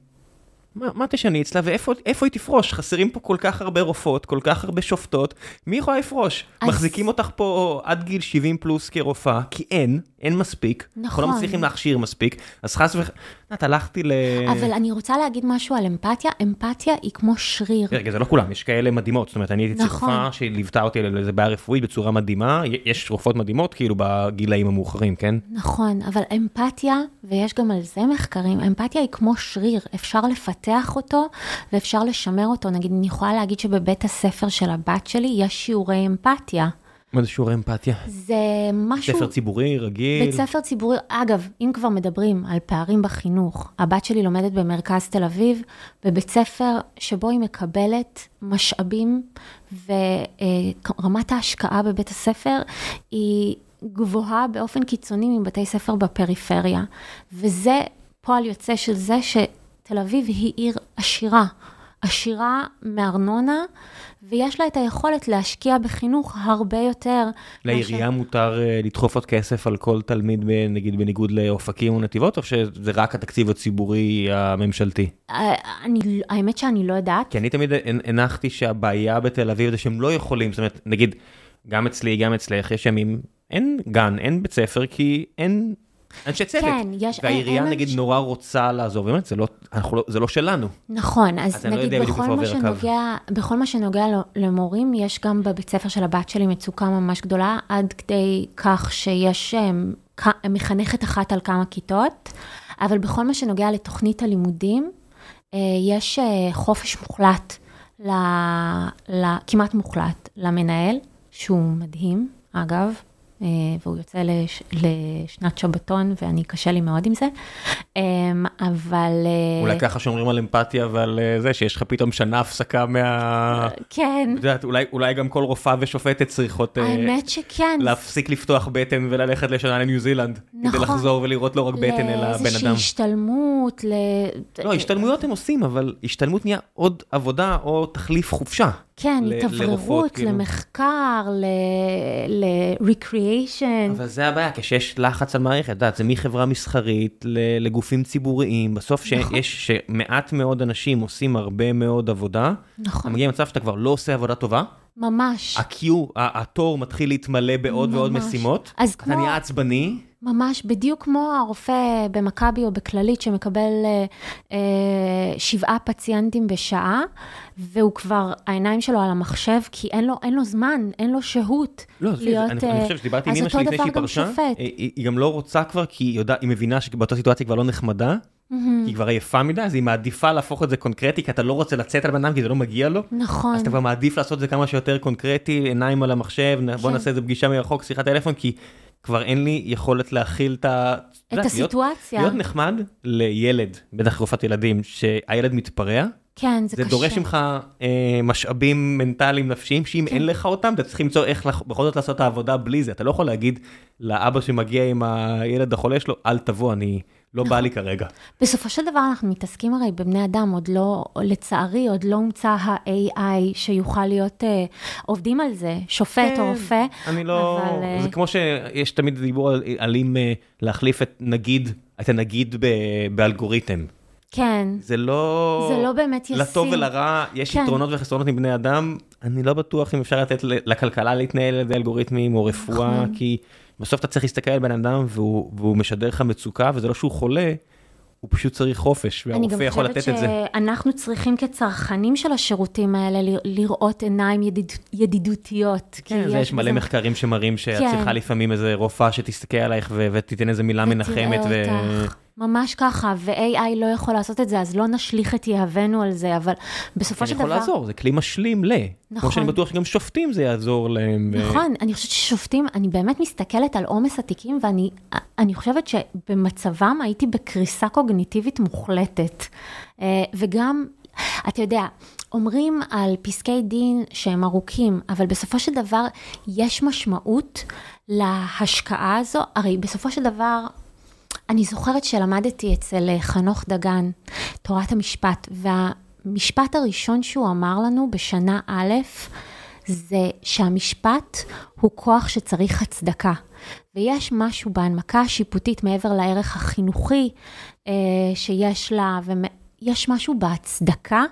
מה, תשני אצלה ואיפה איפה היא תפרוש? חסרים פה כל כך הרבה רופאות, כל כך הרבה שופטות, מי יכולה לפרוש? אז- מחזיקים אותך פה עד גיל 70 פלוס כרופאה, כי אין, אין מספיק. אנחנו לא נכון. מצליחים להכשיר מספיק, אז חס וח... את הלכתי ל... אבל אני רוצה להגיד משהו על אמפתיה, אמפתיה היא כמו שריר. רגע, זה לא כולם, יש כאלה מדהימות, זאת אומרת, אני הייתי נכון. צרפה שליוותה אותי לאיזה בעיה רפואית בצורה מדהימה, יש רופאות מדהימות כאילו בגילאים המאוחרים, כן? נכון, אבל אמפתיה, ויש גם על זה מחקרים, אמפתיה היא כמו שריר, אפשר לפתח אותו ואפשר לשמר אותו. נגיד, אני יכולה להגיד שבבית הספר של הבת שלי יש שיעורי אמפתיה. מה זה שיעורי אמפתיה? זה משהו... ספר ציבורי, רגיל? בית ספר ציבורי, אגב, אם כבר מדברים על פערים בחינוך, הבת שלי לומדת במרכז תל אביב, בבית ספר שבו היא מקבלת משאבים, ורמת ההשקעה בבית הספר היא גבוהה באופן קיצוני מבתי ספר בפריפריה. וזה פועל יוצא של זה שתל אביב היא עיר עשירה. עשירה מארנונה, ויש לה את היכולת להשקיע בחינוך הרבה יותר. לעירייה מותר אה, לדחוף עוד כסף על כל תלמיד, נגיד בניגוד לאופקים או נתיבות, או שזה רק התקציב הציבורי הממשלתי? אה, אני, האמת שאני לא יודעת. כי אני תמיד הנ- הנחתי שהבעיה בתל אביב זה שהם לא יכולים, זאת אומרת, נגיד, גם אצלי, גם אצלך, יש ימים, אין גן, אין בית ספר, כי אין אנשי צוות. כן, יש- והעירייה אין נגיד אנש- נורא רוצה לעזור, ובאמת, זה לא, אנחנו לא, זה לא שלנו. נכון, אז אתה לא נגיד בדיוק בכל מה. שנוגע, בכל מה שנוגע למורים, יש גם בבית ספר של הבת שלי מצוקה ממש גדולה, עד כדי כך שיש אמ, מחנכת אחת על כמה כיתות, אבל בכל מה שנוגע לתוכנית הלימודים, אה, יש אה, חופש מוחלט, ל, ל, כמעט מוחלט, למנהל, שהוא מדהים, אגב, והוא יוצא לש, לשנת שבתון, ואני, קשה לי מאוד עם זה. אבל... אולי ככה שומרים על אמפתיה ועל זה, שיש לך פתאום שנה הפסקה מה... כן. את יודעת, אולי, אולי גם כל רופאה ושופטת צריכות... האמת שכן. להפסיק לפתוח בטן וללכת לשנה לניו זילנד. נכון. כדי לחזור ולראות לא רק בטן, אלא בן אדם. לאיזושהי השתלמות, ל... לא, השתלמויות הם עושים, אבל השתלמות נהיה עוד עבודה או תחליף חופשה. כן, להתאווררות, כאילו. למחקר, ל-recreation. אבל זה הבעיה, כשיש לחץ על מערכת, את יודעת, זה מחברה מסחרית לגופים ציבוריים, בסוף שיש, שמעט מאוד אנשים עושים הרבה מאוד עבודה, נכון. אתה מגיע למצב שאתה כבר לא עושה עבודה טובה. ממש. ה-Q, התור מתחיל להתמלא בעוד ממש. ועוד משימות, אז אתה כמו... נהיה עצבני. ממש, בדיוק כמו הרופא במכבי או בכללית שמקבל אה, אה, שבעה פציינטים בשעה, והוא כבר, העיניים שלו על המחשב, כי אין לו, אין לו זמן, אין לו שהות לא, להיות... אני, אה, אני חושב שדיברתי עם אמא שלי לפני שהיא פרשה, היא, היא גם לא רוצה כבר, כי היא, יודע, היא מבינה שבאותה סיטואציה כבר לא נחמדה, mm-hmm. היא כבר עייפה מדי, אז היא מעדיפה להפוך את זה קונקרטי, כי אתה לא רוצה לצאת על בן אדם, כי זה לא מגיע לו. נכון. אז אתה כבר מעדיף לעשות את זה כמה שיותר קונקרטי, עיניים על המחשב, כן. בוא נעשה איזה פגישה מרחוק, שיחת טלפון, כי... כבר אין לי יכולת להכיל את ה... את הסיטואציה. להיות, להיות נחמד לילד, בטח רופאת ילדים, שהילד מתפרע. כן, זה, זה קשה. זה דורש ממך אה, משאבים מנטליים נפשיים, שאם כן. אין לך אותם, אתה צריך למצוא איך לח... בכל זאת לעשות את העבודה בלי זה. אתה לא יכול להגיד לאבא שמגיע עם הילד החולה שלו, אל תבוא, אני... לא בא לי כרגע. בסופו של דבר אנחנו מתעסקים הרי בבני אדם, עוד לא, לצערי, עוד לא הומצא ה-AI שיוכל להיות, אה, עובדים על זה, שופט כן, או רופא. אני לא, אבל, אה, זה כמו שיש תמיד דיבור על, על אם אה, להחליף את נגיד, את הנגיד ב, באלגוריתם. כן. זה לא... זה לא באמת ישים. לטוב ולרע, יש כן. יתרונות וחסרונות מבני אדם, אני לא בטוח אם אפשר לתת לכלכלה להתנהל על ידי אלגוריתמים או רפואה, נכון. כי... בסוף אתה צריך להסתכל על בן אדם והוא, והוא משדר לך מצוקה, וזה לא שהוא חולה, הוא פשוט צריך חופש, והרופא יכול לתת את זה. אני גם חושבת שאנחנו צריכים כצרכנים של השירותים האלה לראות עיניים ידיד, ידידותיות. כן, זה יש מלא זה... מחקרים שמראים שאת כן. צריכה לפעמים איזה רופאה שתסתכל עלייך ותיתן איזה מילה מנחמת. ו... אותך. ממש ככה, ו-AI לא יכול לעשות את זה, אז לא נשליך את יהבנו על זה, אבל בסופו של דבר... זה יכול לעזור, זה כלי משלים ל... נכון. כמו שאני בטוח שגם שופטים זה יעזור להם. נכון, ו... אני חושבת ששופטים, אני באמת מסתכלת על עומס התיקים, ואני חושבת שבמצבם הייתי בקריסה קוגניטיבית מוחלטת. אה, וגם, אתה יודע, אומרים על פסקי דין שהם ארוכים, אבל בסופו של דבר יש משמעות להשקעה הזו, הרי בסופו של דבר... אני זוכרת שלמדתי אצל אה, חנוך דגן, תורת המשפט, והמשפט הראשון שהוא אמר לנו בשנה א', זה שהמשפט הוא כוח שצריך הצדקה. ויש משהו בהנמקה השיפוטית מעבר לערך החינוכי אה, שיש לה, ויש משהו בהצדקה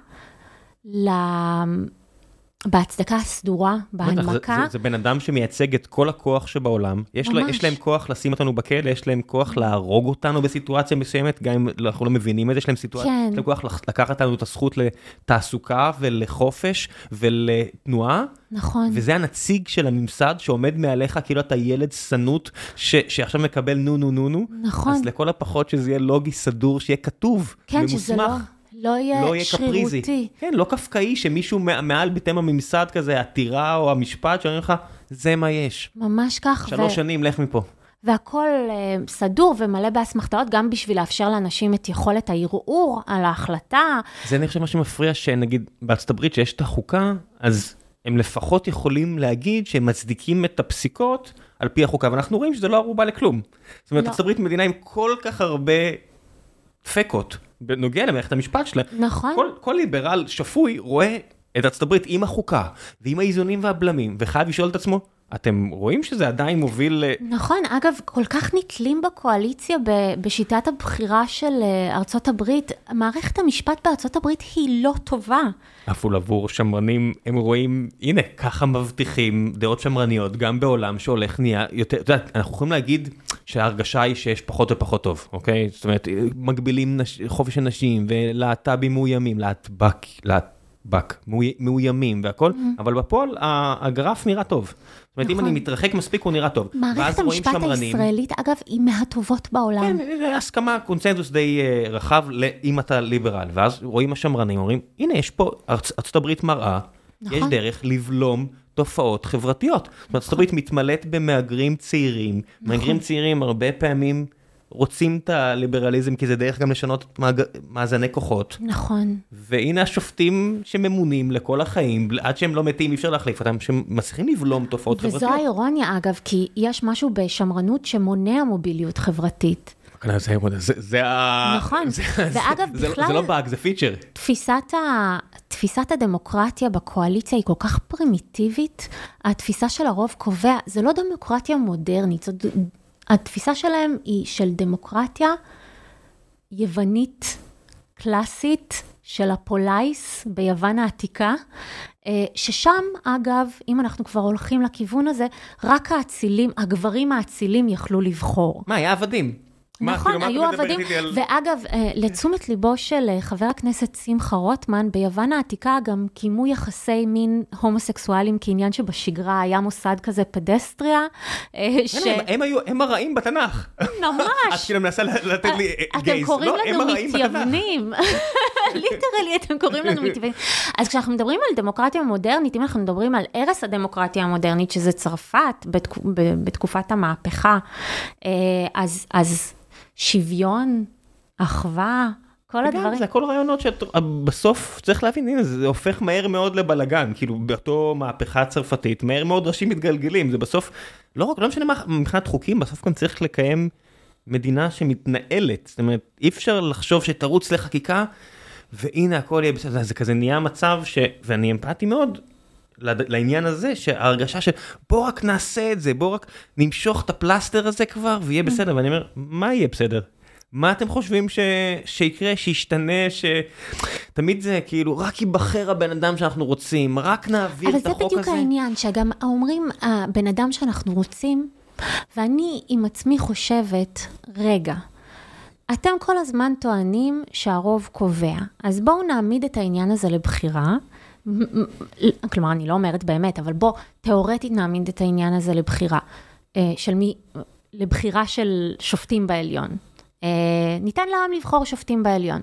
בהצדקה הסדורה, בהנמקה. זה, זה, זה בן אדם שמייצג את כל הכוח שבעולם. יש, לה, יש להם כוח לשים אותנו בכלא, יש להם כוח להרוג אותנו בסיטואציה מסוימת, גם אם אנחנו לא מבינים את זה, יש להם סיטואציה, כן. יש להם כוח לקחת לנו את הזכות לתעסוקה ולחופש ולתנועה. נכון. וזה הנציג של הממסד שעומד מעליך כאילו אתה ילד שנוט שעכשיו מקבל נו נו נו נו. נכון. אז לכל הפחות שזה יהיה לוגי סדור, שיהיה כתוב, כן, ממוסמך. שזה לא... לא יהיה לא יהיה שרירותי. קפריזי. כן, לא קפקאי שמישהו מעל ביתם הממסד כזה, עתירה או המשפט, שאומרים לך, זה מה יש. ממש כך. שלוש ו... שנים, לך מפה. והכל uh, סדור ומלא באסמכתאות, גם בשביל לאפשר לאנשים את יכולת הערעור על ההחלטה. זה אני חושב מה שמפריע, שנגיד בארצות הברית שיש את החוקה, אז הם לפחות יכולים להגיד שהם מצדיקים את הפסיקות על פי החוקה, ואנחנו רואים שזה לא ערובה לכלום. זאת אומרת, לא. ארצות הברית מדינה עם כל כך הרבה פקות. בנוגע למערכת המשפט שלה. נכון. כל, כל ליברל שפוי רואה את ארצות הברית עם החוקה ועם האיזונים והבלמים, וחייב לשאול את עצמו, אתם רואים שזה עדיין מוביל ל... נכון, אגב, כל כך נתלים בקואליציה בשיטת הבחירה של אה, ארצות הברית. מערכת המשפט בארצות הברית היא לא טובה. אפילו עבור שמרנים, הם רואים, הנה, ככה מבטיחים דעות שמרניות, גם בעולם שהולך נהיה יותר, את יודעת, אנחנו יכולים להגיד שההרגשה היא שיש פחות ופחות טוב, אוקיי? זאת אומרת, מגבילים נש... חופש הנשים ולהט"בים מאוימים, להטבק, להטבק, מאוימים והכל, mm-hmm. אבל בפועל הגרף נראה טוב. זאת אומרת, אם אני נכון. מתרחק מספיק, הוא נראה טוב. מערכת המשפט הישראלית, אגב, היא מהטובות בעולם. כן, זה הסכמה, קונצנזוס די uh, רחב, אם אתה ליברל. ואז רואים השמרנים, אומרים, הנה, יש פה, ארצות הברית מראה נכון. יש דרך לבלום תופעות חברתיות. זאת אומרת, ארצות הברית מתמלאת במהגרים צעירים, נכון. מהגרים צעירים הרבה פעמים רוצים את הליברליזם, כי זה דרך גם לשנות את מאג- מאזני כוחות. נכון. והנה השופטים שממונים לכל החיים, עד שהם לא מתים, אי אפשר להחליף אותם, שמצליחים לבלום תופעות וזו חברתיות. האירוניה, אגב, כי יש משהו בשמרנות שמונע מוביליות חברתית. זה, זה, זה ה... נכון. זה, ואגב, זה, בכלל- זה לא באג, זה פיצ'ר. תפיסת, ה... תפיסת הדמוקרטיה בקואליציה היא כל כך פרימיטיבית. התפיסה של הרוב קובע, זה לא דמוקרטיה מודרנית, זאת... התפיסה שלהם היא של דמוקרטיה יוונית קלאסית של הפולייס ביוון העתיקה, אה, ששם, אגב, אם אנחנו כבר הולכים לכיוון הזה, רק האצילים, הגברים האצילים יכלו לבחור. מה, היה עבדים. מה, נכון, כאילו, היו עבדים, על- ואגב, אה, לתשומת ליבו של אה, חבר הכנסת שמחה רוטמן, ביוון העתיקה גם קיימו יחסי מין הומוסקסואלים כעניין שבשגרה, היה מוסד כזה פדסטריה, אה, ש... הם, הם היו, הם הרעים בתנ"ך. את ממש. כאילו מנסה לתת לי אה, אתם. קוראים לא, לנו הרעים בתנ"ך. מתייוונים. ליטרלי, אתם קוראים לנו מתייוונים. אז כשאנחנו מדברים על דמוקרטיה מודרנית, אם אנחנו מדברים על ערש הדמוקרטיה המודרנית, שזה צרפת בתקופת המהפכה, אז שוויון, אחווה, כל וגם, הדברים. זה הכל רעיונות שבסוף צריך להבין, הנה, זה הופך מהר מאוד לבלגן, כאילו באותו מהפכה צרפתית, מהר מאוד ראשים מתגלגלים, זה בסוף, לא רק, לא משנה מה מבחינת חוקים, בסוף גם צריך לקיים מדינה שמתנהלת, זאת אומרת, אי אפשר לחשוב שתרוץ לחקיקה, והנה הכל יהיה בסדר, זה כזה נהיה מצב ש... ואני אמפתי מאוד. לעניין הזה שההרגשה של בוא רק נעשה את זה בוא רק נמשוך את הפלסטר הזה כבר ויהיה בסדר ואני אומר מה יהיה בסדר מה אתם חושבים ש... שיקרה, שישתנה, שתמיד זה כאילו, רק ייבחר הבן אדם שאנחנו רוצים, רק נעביר אבל את זה החוק בדיוק הזה. העניין, שגם אומרים, הבן אדם שאנחנו רוצים, ואני עם עצמי חושבת, רגע, אתם כל הזמן טוענים שהרוב קובע, אז בואו נעמיד את העניין הזה לבחירה. כלומר, אני לא אומרת באמת, אבל בוא, תיאורטית נעמיד את העניין הזה לבחירה. אה, של מי, לבחירה של שופטים בעליון. אה, ניתן לעם לבחור שופטים בעליון.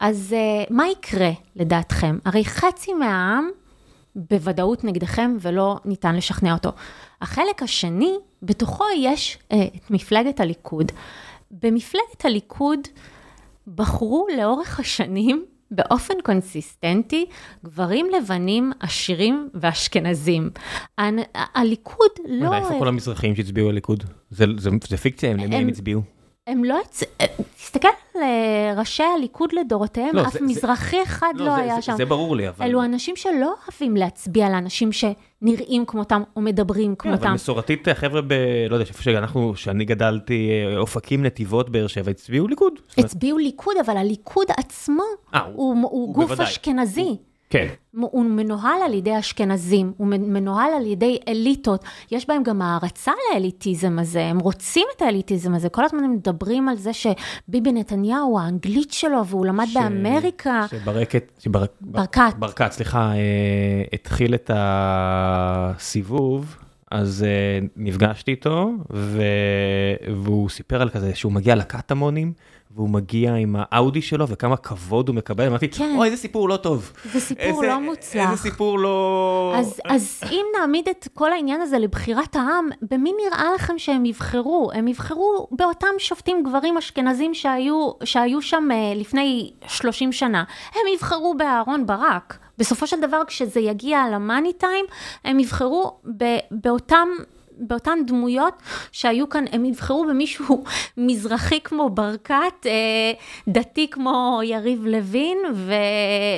אז אה, מה יקרה לדעתכם? הרי חצי מהעם בוודאות נגדכם ולא ניתן לשכנע אותו. החלק השני, בתוכו יש את מפלגת הליכוד. במפלגת הליכוד בחרו לאורך השנים באופן קונסיסטנטי גברים לבנים, עשירים ואשכנזים. הליכוד לא... איפה כל המזרחים שהצביעו לליכוד? זה- זה זה פיקציה, למי הם- הם הצביעו? הם לא... אה, תסתכל על אה, ראשי הליכוד לדורותיהם, לא, אף זה- זה- מזרחי אחד לא, זה- היה זה- שם. זה ברור לי, אבל... אלו אנשים שלא אוהבים להצביע לאנשים שנראים כמותם או מדברים כן, אבל כמותם. מסורתית, החבר'ה ב... לא יודע, איפה שאנחנו, שאני גדלתי, אה, אופקים, נתיבות, באר שבע, הצביעו ליכוד. הצביעו ליכוד, אבל הליכוד עצמו אה, הוא, הוא, הוא גוף בוודאי. אשכנזי. כן. הוא מנוהל על ידי אשכנזים, הוא מנוהל על ידי אליטות, יש בהם גם הערצה לאליטיזם הזה, הם רוצים את האליטיזם הזה, כל הזמן הם מדברים על זה שביבי נתניהו, האנגלית שלו, והוא למד ש- באמריקה. שברקת, שבר- ברקת. ברקת, סליחה, אה, התחיל את הסיבוב, אז אה, נפגשתי איתו, ו... והוא סיפר על כזה שהוא מגיע לקטמונים, והוא מגיע עם האאודי שלו, וכמה כבוד הוא מקבל, אמרתי, כן. אוי, איזה סיפור לא טוב. זה סיפור איזה- לא מוצלח. איזה סיפור לא... אז, אז אם נעמיד את כל העניין הזה לבחירת העם, במי נראה לכם שהם יבחרו? הם יבחרו באותם שופטים גברים אשכנזים שהיו, שהיו שם אה, לפני 30 שנה. הם יבחרו באהרון ברק. בסופו של דבר, כשזה יגיע למאני טיים, הם יבחרו ב, באותם... באותן דמויות שהיו כאן, הם יבחרו במישהו מזרחי כמו ברקת, אה, דתי כמו יריב לוין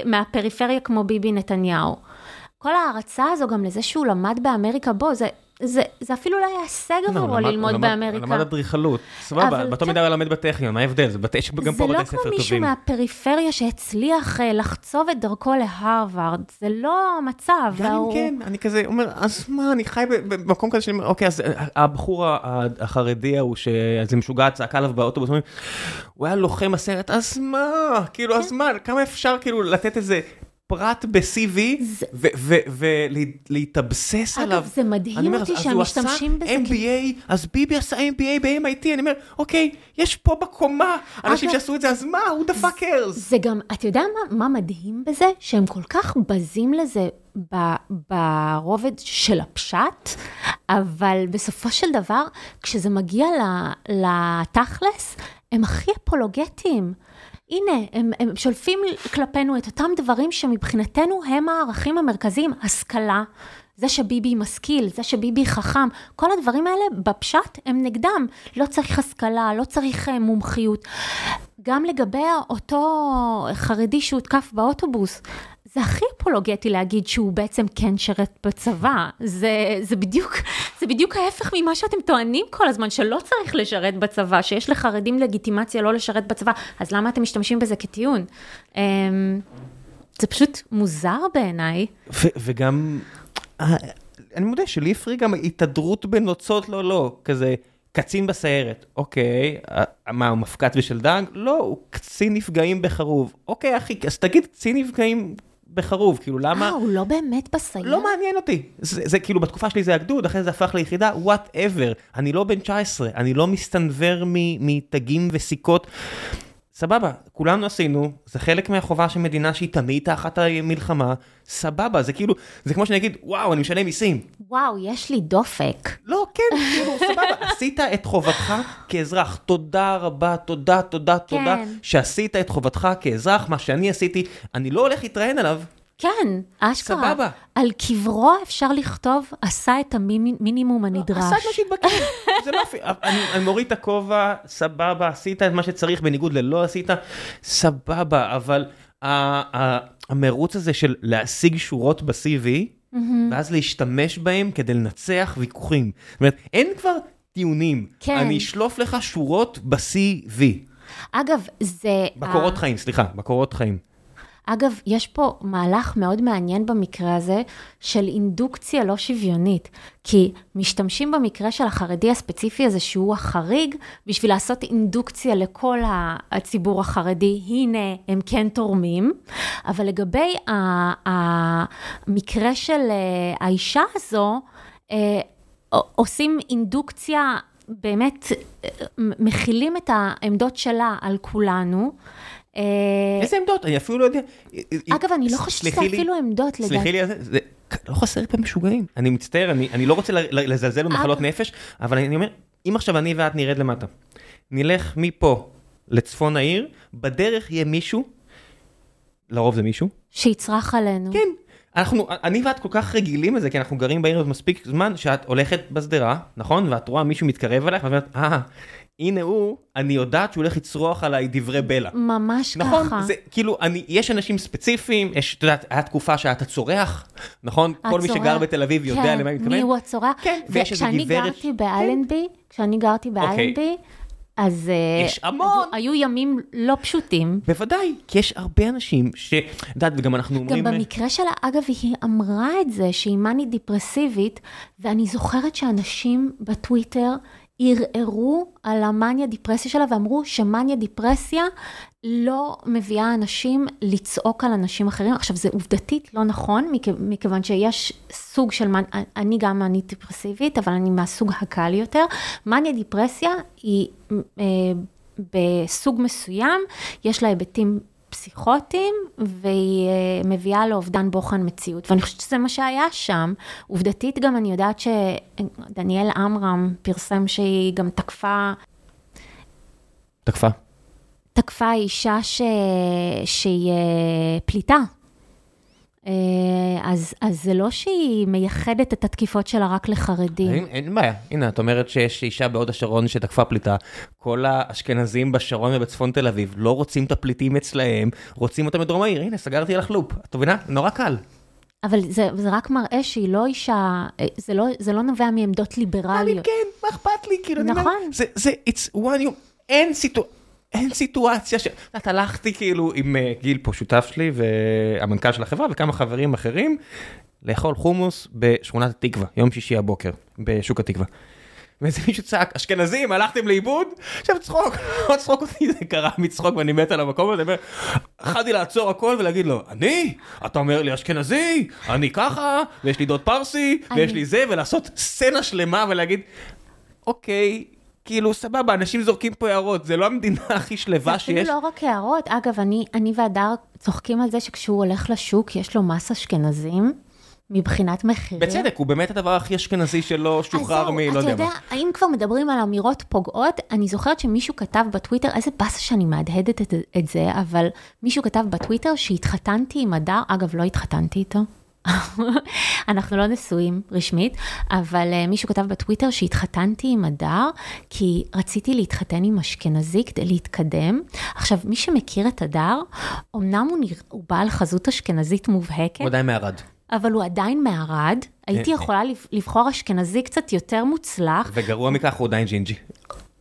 ומהפריפריה כמו ביבי נתניהו. כל ההערצה הזו גם לזה שהוא למד באמריקה, בוא, זה, זה, זה אפילו לא היה הישג לא, עבורו הוא ללמוד למד- באמריקה. למד אדריכלות, סבבה, כן. מידה הוא למד בטכניון, מה ההבדל? זה יש גם פה זה לא בתי ספר כמו מישהו טובים. מהפריפריה שהצליח אה, לחצוב את דרכו להרווארד, זה לא המצב. גם אם כן, אני כזה אומר, אז מה, אני חי במקום כזה שאני אומר, אוקיי, אז הבחור ה- החרדי ההוא, שאיזה משוגע צעק עליו באוטובוס, אומרים, הוא היה לוחם הסרט, אז מה, כאילו, כן. אז מה, כמה אפשר כאילו לתת איזה פרט ב-CV ולהתאבסס אגב, עליו. זה מדהים אומר, אותי אז שהם הוא משתמשים בזה עשה MBA, אז ביבי עשה MBA ב-MIT, אני אומר, אוקיי, יש פה בקומה אנשים אגב- שעשו את זה, אז מה, who the fuck cares? זה גם, אתה יודע מה, מה מדהים בזה? שהם כל כך בזים לזה ב, ברובד של הפשט, אבל בסופו של דבר, כשזה מגיע לתכלס, הם הכי אפולוגטיים. הנה, הם, הם שולפים כלפינו את אותם דברים שמבחינתנו הם הערכים המרכזיים, השכלה. זה שביבי משכיל, זה שביבי חכם, כל הדברים האלה בפשט הם נגדם. לא צריך השכלה, לא צריך אה, מומחיות. גם לגבי אותו חרדי שהותקף באוטובוס, זה הכי אפולוגטי להגיד שהוא בעצם כן שרת בצבא. זה, זה, בדיוק, זה בדיוק ההפך ממה שאתם טוענים כל הזמן, שלא צריך לשרת בצבא, שיש לחרדים לגיטימציה לא לשרת בצבא, אז למה אתם משתמשים בזה כטיעון? אמ, זה פשוט מוזר בעיניי. וגם, אה, אני מודה שלי הפריע גם התהדרות בנוצות לא לא, כזה קצין בסיירת, אוקיי, אה, מה הוא מפקד בשלדג? לא, הוא קצין נפגעים בחרוב. אוקיי אחי, אז תגיד קצין נפגעים בחרוב, כאילו למה? אה, הוא לא באמת בסיירת? לא מעניין אותי, זה, זה כאילו בתקופה שלי זה הגדוד, אחרי זה הפך ליחידה, whatever, אני לא בן 19, אני לא מסתנוור מתגים וסיכות. סבבה, כולנו עשינו, זה חלק מהחובה של מדינה שהיא תמיד תחת המלחמה, סבבה, זה כאילו, זה כמו שאני אגיד, וואו, אני משלם מיסים. וואו, יש לי דופק. לא, כן, כאילו, סבבה, עשית את חובתך כאזרח, תודה רבה, תודה, תודה, תודה, כן. שעשית את חובתך כאזרח, מה שאני עשיתי, אני לא הולך להתראיין עליו, כן, אשכרה. סבבה. על קברו אפשר לכתוב, עשה את המינימום הנדרש. עשה את מה שהתבקש, זה לא אפילו, אני, אני מוריד את הכובע, סבבה, עשית את מה שצריך בניגוד ללא עשית, סבבה, אבל המרוץ הזה של להשיג שורות ב-CV, ואז להשתמש בהם כדי לנצח ויכוחים. זאת אומרת, אין כבר טיעונים, כן. אני אשלוף לך שורות ב-CV. אגב, זה... בקורות ה- חיים, סליחה, בקורות חיים. אגב, יש פה מהלך מאוד מעניין במקרה הזה של אינדוקציה לא שוויונית. כי משתמשים במקרה של החרדי הספציפי הזה, שהוא החריג, בשביל לעשות אינדוקציה לכל הציבור החרדי, הנה, הם כן תורמים. אבל לגבי המקרה של אה, האישה הזו, אה, עושים אינדוקציה, באמת, אה, מכילים את העמדות שלה על כולנו. אה, איזה עמדות? אני אפילו לא יודע. אגב, אני לא חושבת שזה אפילו עמדות, לדעתי. סלחי לי על זה, לא חסר פה משוגעים. אני מצטער, אני, לא רוצה לזלזל במחלות. נפש, אבל אני אומר, אם עכשיו אני ואת נרד למטה, נלך מפה לצפון העיר, בדרך יהיה מישהו, לרוב זה מישהו, שיצרח עלינו. כן. אנחנו, אני ואת כל כך רגילים לזה, כי אנחנו גרים בעיר הזאת מספיק זמן, שאת הולכת בשדרה, נכון? ואת רואה מישהו מתקרב אליך, ואת אומרת, אה, הנה הוא, אני יודעת שהוא הולך לצרוח עליי דברי בלע. ממש נכון, ככה. זה כאילו, אני, יש אנשים ספציפיים, יש, את יודעת, היה תקופה שאתה צורח, נכון? כל מי הצורח. שגר בתל אביב יודע כן, למה אני מתכוון. מי הוא הצורח? כן, ויש איזה גברת- גרתי באלנבי, כשאני גרתי באלנבי, אז אה, יש המון. היו, היו ימים לא פשוטים. בוודאי, כי יש הרבה אנשים ש... את יודעת, וגם אנחנו אומרים... גם במקרה שלה, אגב, היא אמרה את זה, שהיא מאנית דיפרסיבית, ואני זוכרת שאנשים בטוויטר ערערו על המאניה דיפרסיה שלה, ואמרו שמאניה דיפרסיה לא מביאה אנשים לצעוק על אנשים אחרים. עכשיו, זה עובדתית לא נכון, מכ- מכיוון שיש סוג של, מאנ- אני גם מאנית דיפרסיבית, אבל אני מהסוג הקל יותר. מאניה דיפרסיה היא אה, בסוג מסוים, יש לה היבטים פסיכוטיים, והיא אה, מביאה לאובדן בוחן מציאות. ואני חושבת שזה מה שהיה שם. עובדתית גם אני יודעת שדניאל עמרם פרסם שהיא גם תקפה, תקפה. תקפה אישה ש... שהיא אה, פליטה. אה, אז, אז זה לא שהיא מייחדת את התקיפות שלה רק לחרדים. אין, אין בעיה, הנה, את אומרת שיש אישה בהוד השרון שתקפה פליטה, כל האשכנזים בשרון ובצפון תל אביב לא רוצים את הפליטים אצלהם, רוצים אותם בדרום העיר, הנה, סגרתי לך לופ, את מבינה? נורא קל. אבל זה, זה רק מראה שהיא לא אישה, אה, זה לא, זה לא נובע מעמדות אני ליברליות. כן, מה אכפת לי? כאילו, אני אומר, נכון. זה, זה, it's one you, אין סיטואציה. אין סיטואציה ש... את יודעת, הלכתי כאילו עם אה, גיל פה, שותף שלי, והמנכ"ל של החברה, וכמה חברים אחרים, לאכול חומוס בשכונת התקווה, יום שישי הבוקר, בשוק התקווה. ואיזה מישהו צעק, אשכנזים, הלכתם לאיבוד? עכשיו צחוק, לא צחוק אותי, זה קרה מצחוק ואני מת על המקום הזה, יכלתי לעצור הכל ולהגיד לו, אני? אתה אומר לי אשכנזי? אני ככה, ויש לי דוד פרסי, ויש לי זה, ולעשות סצנה שלמה ולהגיד, אוקיי. כאילו, סבבה, אנשים זורקים פה הערות, זה לא המדינה הכי שלווה שיש. זה אפילו לא רק הערות. אגב, אני, אני והדר צוחקים על זה שכשהוא הולך לשוק, יש לו מס אשכנזים. מבחינת מחירים. בצדק, הוא באמת הדבר הכי אשכנזי שלא שוחרר מ... לא יודע מה. אתה יודע, האם כבר מדברים על אמירות פוגעות, אני זוכרת שמישהו כתב בטוויטר, איזה באסה שאני מהדהדת את, את זה, אבל מישהו כתב בטוויטר שהתחתנתי עם הדר, אגב, לא התחתנתי איתו. אנחנו לא נשואים רשמית, אבל אה, מישהו כתב בטוויטר שהתחתנתי עם הדר, כי רציתי להתחתן עם אשכנזי כדי להתקדם. עכשיו, מי שמכיר את הדר, אמנם הוא, נרא, הוא בעל חזות אשכנזית מובהקת. הוא עדיין מערד. אבל הוא עדיין מערד. הייתי יכולה לבחור אשכנזי קצת יותר מוצלח. וגרוע מכך, הוא עדיין ג'ינג'י.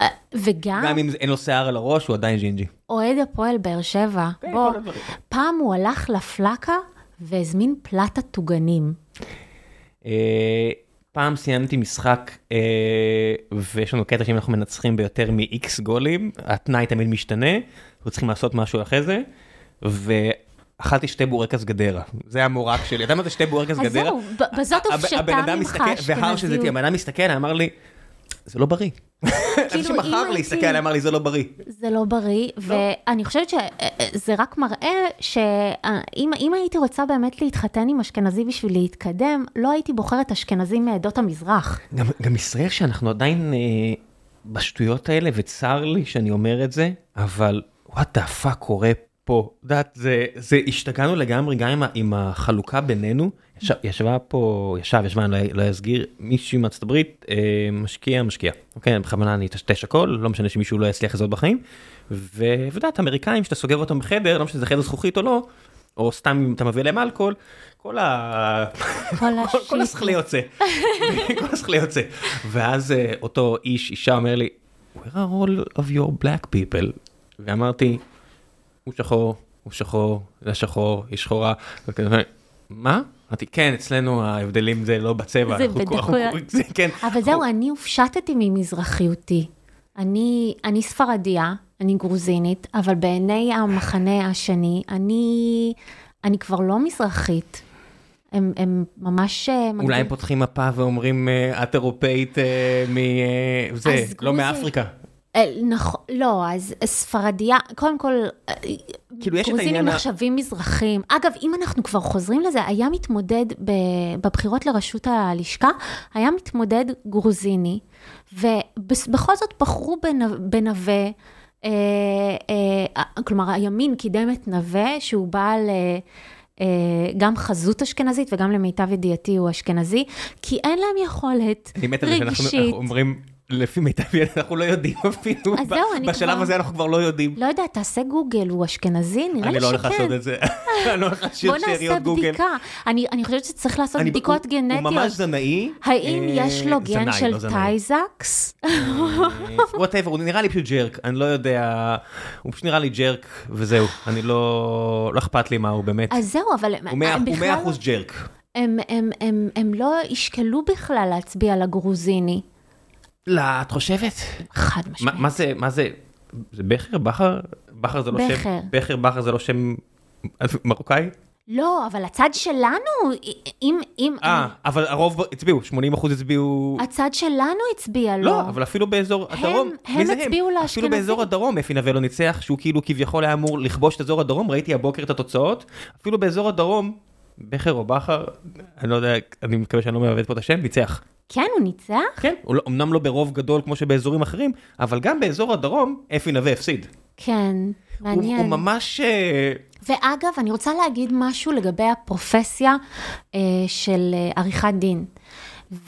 אה, וגם... גם אם אין לו שיער על הראש, הוא עדיין ג'ינג'י. אוהד הפועל באר שבע. כן, בוא, פעם הוא הלך לפלקה והזמין פלטה טוגנים. אה, פעם סיימתי משחק, אה, ויש לנו קטע שאם אנחנו מנצחים ביותר מ-X גולים, התנאי תמיד משתנה, אנחנו צריכים לעשות משהו אחרי זה, אכלתי שתי בורקס גדרה, זה המורק שלי, אתה יודע מה זה שתי בורקס גדרה? אז זהו, בזאת הופשטה ממך אשכנזיות. והר אדם מסתכל, אמר לי, זה לא בריא. כאילו שמכר לי, הסתכל עליי, אמר לי, זה לא בריא. זה לא בריא, לא. ואני חושבת שזה רק מראה שאם הייתי רוצה באמת להתחתן עם אשכנזי בשביל להתקדם, לא הייתי בוחרת אשכנזים מעדות המזרח. גם ישראל שאנחנו עדיין אה, בשטויות האלה, וצר לי שאני אומר את זה, אבל what the fuck קורה פה, את יודעת, זה, השתגענו לגמרי גם עם החלוקה בינינו. ישב, ישבה פה, ישב, ישבה, אני לא, לא אסגיר, מישהו מארצות הברית, אה, משקיע, משקיע. אוקיי, בכוונה אני אטשטש הכל, לא משנה שמישהו לא יצליח לזהות בחיים. ואת יודעת, אמריקאים, שאתה סוגר אותם בחדר, לא משנה שזה חדר זכוכית או לא, או סתם אם אתה מביא להם אלכוהול, כל ה... כל השכלי יוצא. כל השכלי יוצא. ואז אה, אותו איש, אישה אומר לי, where are all of your black people? ואמרתי, הוא שחור, הוא שחור, זה שחור, היא שחורה, מה? אמרתי, כן, אצלנו ההבדלים זה לא בצבע. זה בדקויות. כן. אבל זהו, אני הופשטתי ממזרחיותי. אני, אני ספרדיה, אני גרוזינית, אבל בעיני המחנה השני, אני, אני כבר לא מזרחית. הם, הם ממש... אה, אולי הם פותחים מפה ואומרים, אה, את אירופאית אה, מ... זה, לא מאפריקה. אה, נכון, לא, אז ספרדיה, קודם כל, אה, כאילו יש את העניין... גרוזינים נחשבים מזרחים. אגב, אם אנחנו כבר חוזרים לזה, היה מתמודד בבחירות לראשות הלשכה, היה מתמודד גרוזיני, ובכל זאת בחרו בנווה, אה, כלומר, הימין קידם את נווה, שהוא בעל... גם חזות אשכנזית וגם למיטב ידיעתי הוא אשכנזי, כי אין להם יכולת רגשית. אני מת על זה שאנחנו אומרים לפי מיטב ידע, אנחנו לא יודעים אפילו, אז זהו, אני בשלב כבר... הזה אנחנו כבר לא יודעים. לא יודעת, תעשה גוגל, הוא אשכנזי? נראה לי שכן. אני לא הולך לעשות את זה, אני לא הולך לשיר שאריות גוגל. בוא נעשה בדיקה. אני, אני חושבת שצריך לעשות בדיקות גנטיות. הוא ממש זנאי. האם אה, יש לו גן זנאי, של לא Tay-Sachs? whatever, הוא נראה לי פשוט jerk, אני לא יודע, הוא פשוט נראה לי jerk, וזהו, אני לא, לא אכפת לי מה הוא באמת. אז זהו, אבל הוא מאה אחוז jerk. הם לא ישקלו בכלל להצביע לגרוזיני. לא, את חושבת? חד משמעית. מה זה, מה זה, זה בכר? בכר? בכר זה לא. שם, בכר, בכר זה לא שם מרוקאי? לא, אבל הצד שלנו, אם... אם אה. אבל הרוב הצביעו, 80 אחוז הצביעו... הצד שלנו הצביע לו. לא, אבל אפילו באזור הם, הדרום, הם? הצביעו לאשכנזים. אפילו באזור הדרום אפי נווה לא ניצח, שהוא כאילו כביכול היה אמור לכבוש את אזור הדרום, ראיתי הבוקר את התוצאות, אפילו באזור הדרום, בכר או בכר, אני לא יודע, אני מקווה שאני לא מעוות פה את השם, ניצח. כן, הוא ניצח? כן, לא, אמנם לא ברוב גדול כמו שבאזורים אחרים, אבל גם באזור הדרום, אפי נווה הפסיד. כן, מעניין. הוא, הוא ממש... אה, ואגב, אני רוצה להגיד משהו לגבי הפרופסיה אה, של אה, עריכת דין.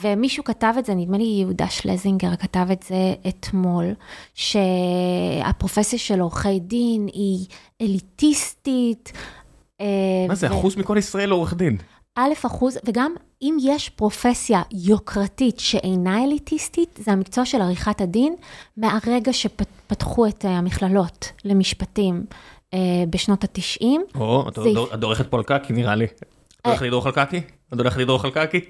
ומישהו כתב את זה, נדמה לי יהודה שלזינגר כתב את זה אתמול, שהפרופסיה של עורכי דין היא אליטיסטית. אה, מה זה, ו... אחוז מכל ישראל עורך דין? א', אחוז, וגם אם יש פרופסיה יוקרתית שאינה אליטיסטית, זה המקצוע של עריכת הדין, מהרגע שפתחו את המכללות למשפטים אה, בשנות ה-90. או, את עורכת פולקקי נראה לי. את הולכת לדרוך על קקי? את הולכת לדרוך על קקי?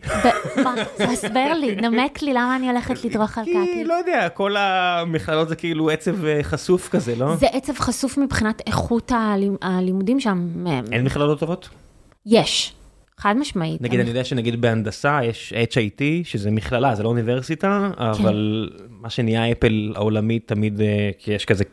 מה, תסבר לי, נמק לי למה אני הולכת לדרוך על כי, קקי. לא יודע, כל המכללות זה כאילו עצב אה, חשוף כזה, לא? זה עצב חשוף מבחינת איכות הלימ- הלימודים שם. אין מכללות טובות? יש, חד משמעית. נגיד, אני יודע שנגיד בהנדסה יש HIT, שזה מכללה, זה לא אוניברסיטה, כן. אבל מה שנהיה אפל העולמית תמיד, אה, כי יש כזה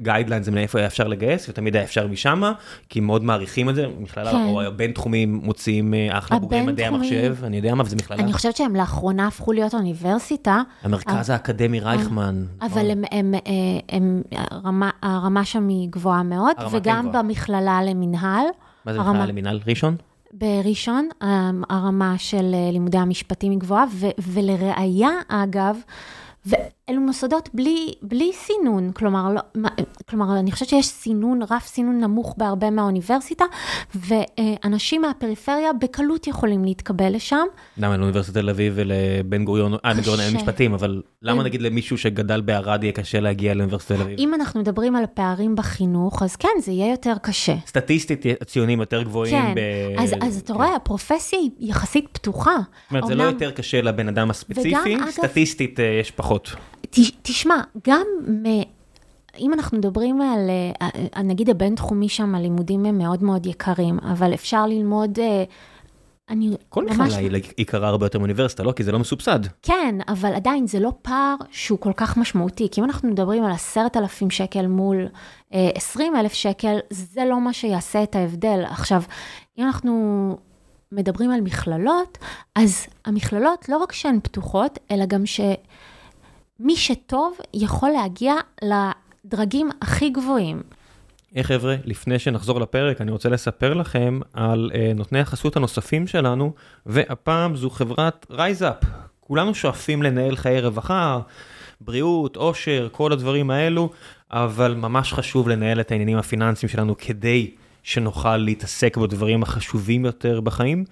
guidelines מאיפה היה אפשר לגייס, ותמיד היה אפשר משמה, כי מאוד מעריכים את זה, מכללה, כן. או בינתחומי מוציאים אה, אחלה בוגרי מדעי המחשב, אני יודע מה, וזה מכללה. אני חושבת שהם לאחרונה הפכו להיות אוניברסיטה, המרכז האקדמי רייכמן. אבל הם, הם, אה, הם, הרמה, הרמה שם היא גבוהה מאוד, כן וגם גבוהה. במכללה למינהל, מה זה מכללה למינהל ראשון? בראשון, אה, הרמה של אה, לימודי המשפטים היא גבוהה, ולראיה, אגב, ואלו מוסדות בלי, בלי סינון, כלומר, לא, כלומר, אני חושבת שיש סינון, רף סינון נמוך בהרבה מהאוניברסיטה, ואנשים מהפריפריה בקלות יכולים להתקבל לשם. למה לאוניברסיטת תל אביב ולבן גוריון, אה, בן גוריון אין. משפטים, אבל למה. נגיד למישהו שגדל בערד יהיה קשה להגיע לאוניברסיטת תל אביב? אם אנחנו מדברים על פערים בחינוך, אז כן, זה יהיה יותר קשה. סטטיסטית הציונים יותר גבוהים. כן, ב... אז, אז אתה כן. רואה, הפרופסיה היא יחסית פתוחה. זאת אומרת, זה לא יותר קשה לבן אדם הספציפי, וגם, סטטיסטית אה, יש פחות. תשמע, גם מ... אם אנחנו מדברים על, אה, אה, נגיד הבינתחומי שם, הלימודים הם מאוד מאוד יקרים, אבל אפשר ללמוד, אה, אני כל ממש... מכללה היא יקרה הרבה יותר מאוניברסיטה, לא? כי זה לא מסובסד. כן, אבל עדיין זה לא פער שהוא כל כך משמעותי, כי אם אנחנו מדברים על עשרת אלפים שקל מול עשרים אלף שקל, זה לא מה שיעשה את ההבדל. עכשיו, אם אנחנו מדברים על מכללות, אז המכללות לא רק שהן פתוחות, אלא גם שמי שטוב יכול להגיע לדרגים הכי גבוהים. היי חבר'ה, לפני שנחזור לפרק, אני רוצה לספר לכם על אה, נותני החסות הנוספים שלנו, והפעם זו חברת רייזאפ. כולנו שואפים לנהל חיי רווחה, בריאות, עושר, כל הדברים האלו, אבל ממש חשוב לנהל את העניינים הפיננסיים שלנו כדי שנוכל להתעסק בדברים החשובים יותר בחיים.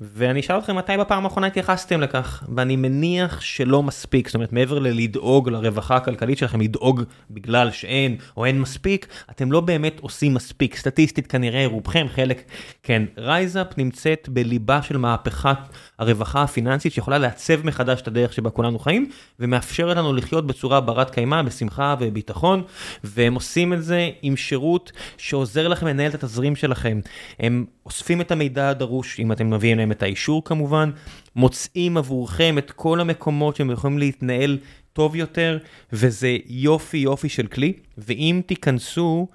ואני אשאל אתכם מתי בפעם האחרונה התייחסתם לכך, ואני מניח שלא מספיק, זאת אומרת מעבר ללדאוג לרווחה הכלכלית שלכם, לדאוג בגלל שאין או אין מספיק, אתם לא באמת עושים מספיק, סטטיסטית כנראה רובכם, חלק כן. רייזאפ נמצאת בליבה של מהפכת הרווחה הפיננסית שיכולה לעצב מחדש את הדרך שבה כולנו חיים, ומאפשרת לנו לחיות בצורה ברת קיימא, בשמחה וביטחון, והם עושים את זה עם שירות שעוזר לכם לנהל את התזרים שלכם. הם אוספים את המידע הדרוש, אם אתם מביאים להם את האישור כמובן, מוצאים עבורכם את כל המקומות שהם יכולים להתנהל טוב יותר, וזה יופי יופי של כלי, ואם תיכנסו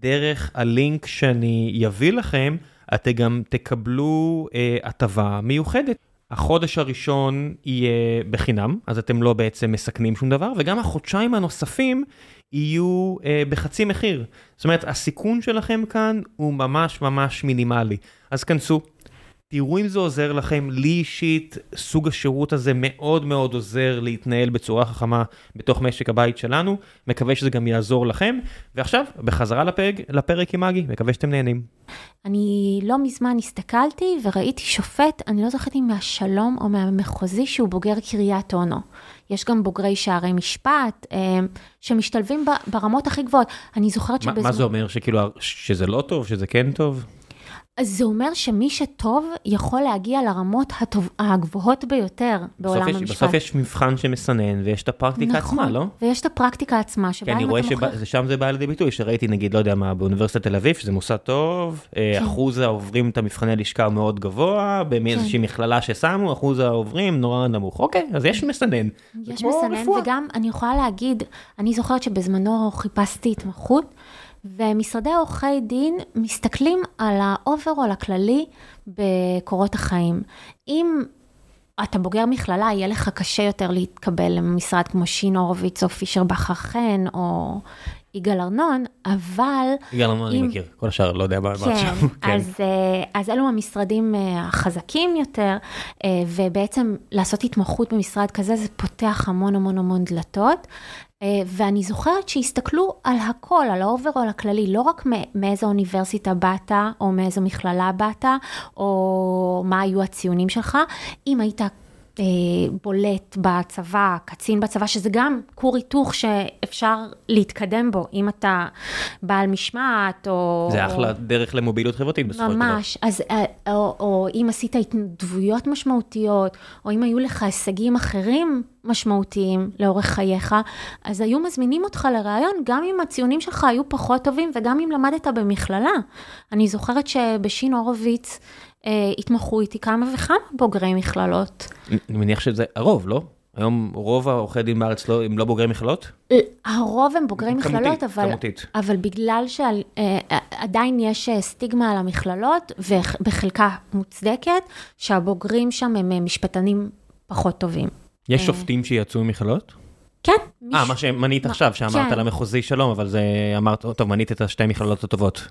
דרך הלינק שאני אביא לכם, אתם גם תקבלו אה, הטבה מיוחדת. החודש הראשון יהיה בחינם, אז אתם לא בעצם מסכנים שום דבר, וגם החודשיים הנוספים יהיו אה, בחצי מחיר. זאת אומרת, הסיכון שלכם כאן הוא ממש ממש מינימלי. אז כנסו, תראו אם זה עוזר לכם, לי אישית, סוג השירות הזה מאוד מאוד עוזר להתנהל בצורה חכמה בתוך משק הבית שלנו, מקווה שזה גם יעזור לכם. ועכשיו, בחזרה לפרק, לפרק עם מגי, מקווה שאתם נהנים. אני לא מזמן הסתכלתי וראיתי שופט, אני לא זוכרת אם מהשלום או מהמחוזי, שהוא בוגר קריית אונו. יש גם בוגרי שערי משפט, אה, שמשתלבים ברמות הכי גבוהות. אני זוכרת שבזמן... מה זה אומר, שכאילו, שזה לא טוב, שזה כן טוב? אז זה אומר שמי שטוב יכול להגיע לרמות הטוב, הגבוהות ביותר בעולם בסוף יש, המשפט. בסוף יש מבחן שמסנן, ויש את הפרקטיקה נכון, עצמה, לא? ויש את הפרקטיקה עצמה, כי שבה אני אם רואה אתה מוכר... ששם זה בא לידי ביטוי, שראיתי נגיד, לא יודע מה, באוניברסיטת תל אביב, שזה מוסד טוב, אה, כן. אחוז העוברים את המבחני לשכה הוא מאוד גבוה, באיזושהי מכללה ששמו, אחוז העוברים נורא נמוך. אוקיי, אז יש מסנן. יש מסנן, רפואה. וגם אני יכולה להגיד, אני זוכרת שבזמנו חיפשתי התמחות, ומשרדי עורכי דין מסתכלים על ה overall הכללי בקורות החיים. אם אתה בוגר מכללה, יהיה לך קשה יותר להתקבל למשרד כמו שין הורוביץ או פישר בכר חן או יגאל ארנון, אבל... יגאל אני אם- מכיר, כל השאר לא יודע מה כן, עכשיו. אז, אה, אז אלו המשרדים אה, החזקים יותר, אה, ובעצם לעשות התמחות במשרד כזה, זה פותח המון המון המון דלתות. אה, ואני זוכרת שהסתכלו על הכל, על ה overall הכללי, לא רק מאיזו אוניברסיטה באת, או מאיזו מכללה באת, או מה היו הציונים שלך, אם היית בולט בצבא, קצין בצבא, שזה גם כור היתוך שאפשר להתקדם בו, אם אתה בעל משמעת, או... זה אחלה דרך למוביליות חברתית בסופו של דבר. ממש, אז, אה, או, או אם עשית התנדבויות משמעותיות, או אם היו לך הישגים אחרים משמעותיים לאורך חייך, אז היו מזמינים אותך לראיון, גם אם הציונים שלך היו פחות טובים, וגם אם למדת במכללה. אני זוכרת שבשין הורוביץ, אה, התמחו איתי כמה וכמה בוגרי מכללות. אני מניח שזה הרוב, לא? היום רוב העורכי דין בארץ לא, הם לא בוגרי מכללות? הרוב הם בוגרי מכללות, אבל, כמותית. אבל בגלל שעדיין יש אה, סטיגמה על המכללות, ובחלקה מוצדקת, שהבוגרים שם הם אה, משפטנים פחות טובים. יש שופטים שיצאו ממכללות? כן. אה, מה שמנית עכשיו, שאמרת כן. למחוזי שלום, אבל זה אמרת, טוב, מנית את השתי מכללות הטובות.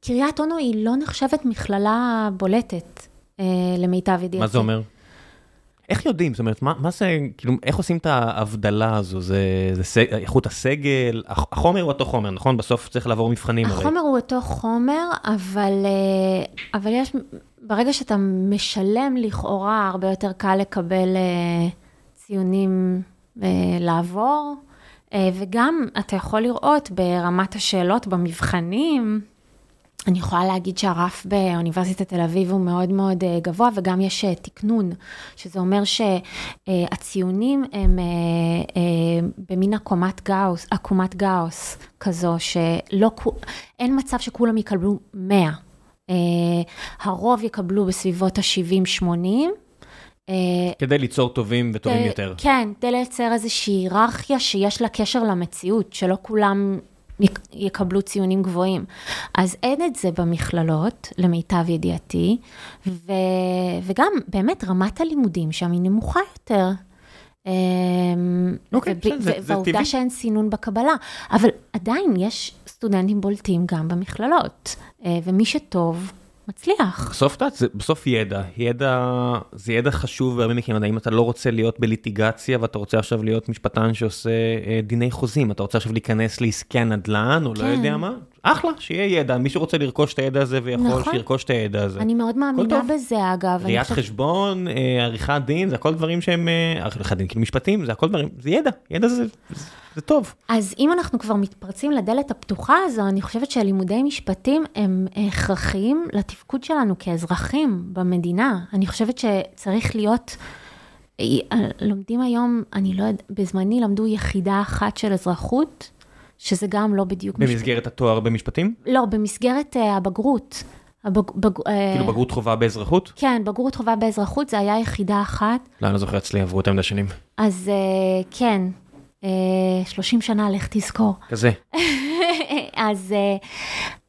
קריית אונו היא לא נחשבת מכללה בולטת, אה, למיטב ידיעתי. מה זה אומר? איך יודעים? זאת אומרת, מה, מה זה, כאילו, איך עושים את ההבדלה הזו? זה, זה סג, איכות הסגל? הח- החומר הוא אותו חומר, נכון? בסוף צריך לעבור מבחנים הרי. החומר הוא אותו חומר, אבל, אה, אבל יש, ברגע שאתה משלם לכאורה, הרבה יותר קל לקבל אה, ציונים לעבור, אה, וגם אתה יכול לראות ברמת השאלות במבחנים, אני יכולה להגיד שהרף באוניברסיטת תל אביב הוא מאוד מאוד אה, גבוה, וגם יש אה, תקנון, שזה אומר שהציונים הם במין עקומת גאוס, עקומת גאוס כזו, שלא, כו- אין מצב שכולם יקבלו 100. אה, הרוב יקבלו בסביבות ה-70-80. אה, כדי ליצור טובים וטובים כדי- יותר. כן, כדי לייצר איזושהי היררכיה שיש לה קשר למציאות, שלא כולם יק- יקבלו ציונים גבוהים. אז אין את זה במכללות, למיטב ידיעתי, ו... וגם באמת רמת הלימודים שם היא נמוכה יותר. אמ, אוקיי, בסדר, זה- זה והעובדה טבעי. שאין סינון בקבלה, אבל עדיין יש סטודנטים בולטים גם במכללות, אה, ומי שטוב, מצליח. בסוף, זה בסוף ידע, ידע, זה ידע חשוב בהרבה מקרים, אם אתה לא רוצה להיות בליטיגציה ואתה רוצה עכשיו להיות משפטן שעושה אה, דיני חוזים, אתה רוצה עכשיו להיכנס לעסקי הנדל"ן או לא כן. יודע מה, אחלה, שיהיה ידע, מי שרוצה לרכוש את הידע הזה ויכול, נכון. שירכוש את הידע הזה. אני מאוד מאמינה. בזה, אגב. ראיית חושבת- חשבון, אה, עריכת דין, זה הכל דברים שהם, אה, עריכת דין, כאילו משפטים, זה הכל דברים, זה ידע, ידע זה, זה, זה טוב. אז אם אנחנו כבר מתפרצים לדלת הפתוחה הזו, אני חושבת שלימודי משפטים הם הכרחיים לתפקוד שלנו כאזרחים במדינה. אני חושבת שצריך להיות, אה, לומדים היום, אני לא יודעת, בזמני למדו יחידה אחת של אזרחות, שזה גם לא בדיוק... משפט- במסגרת התואר במשפטים, לא, במסגרת אה, הבגרות. הבג... בג... אה, כאילו בגרות חובה באזרחות, כן, בגרות חובה באזרחות, זה היה יחידה אחת. לא, אני לא זוכר אצלי, עברו יותר מדי שנים, אז אה, כן, 30 שנה, לך תזכור. כזה. אז, אה,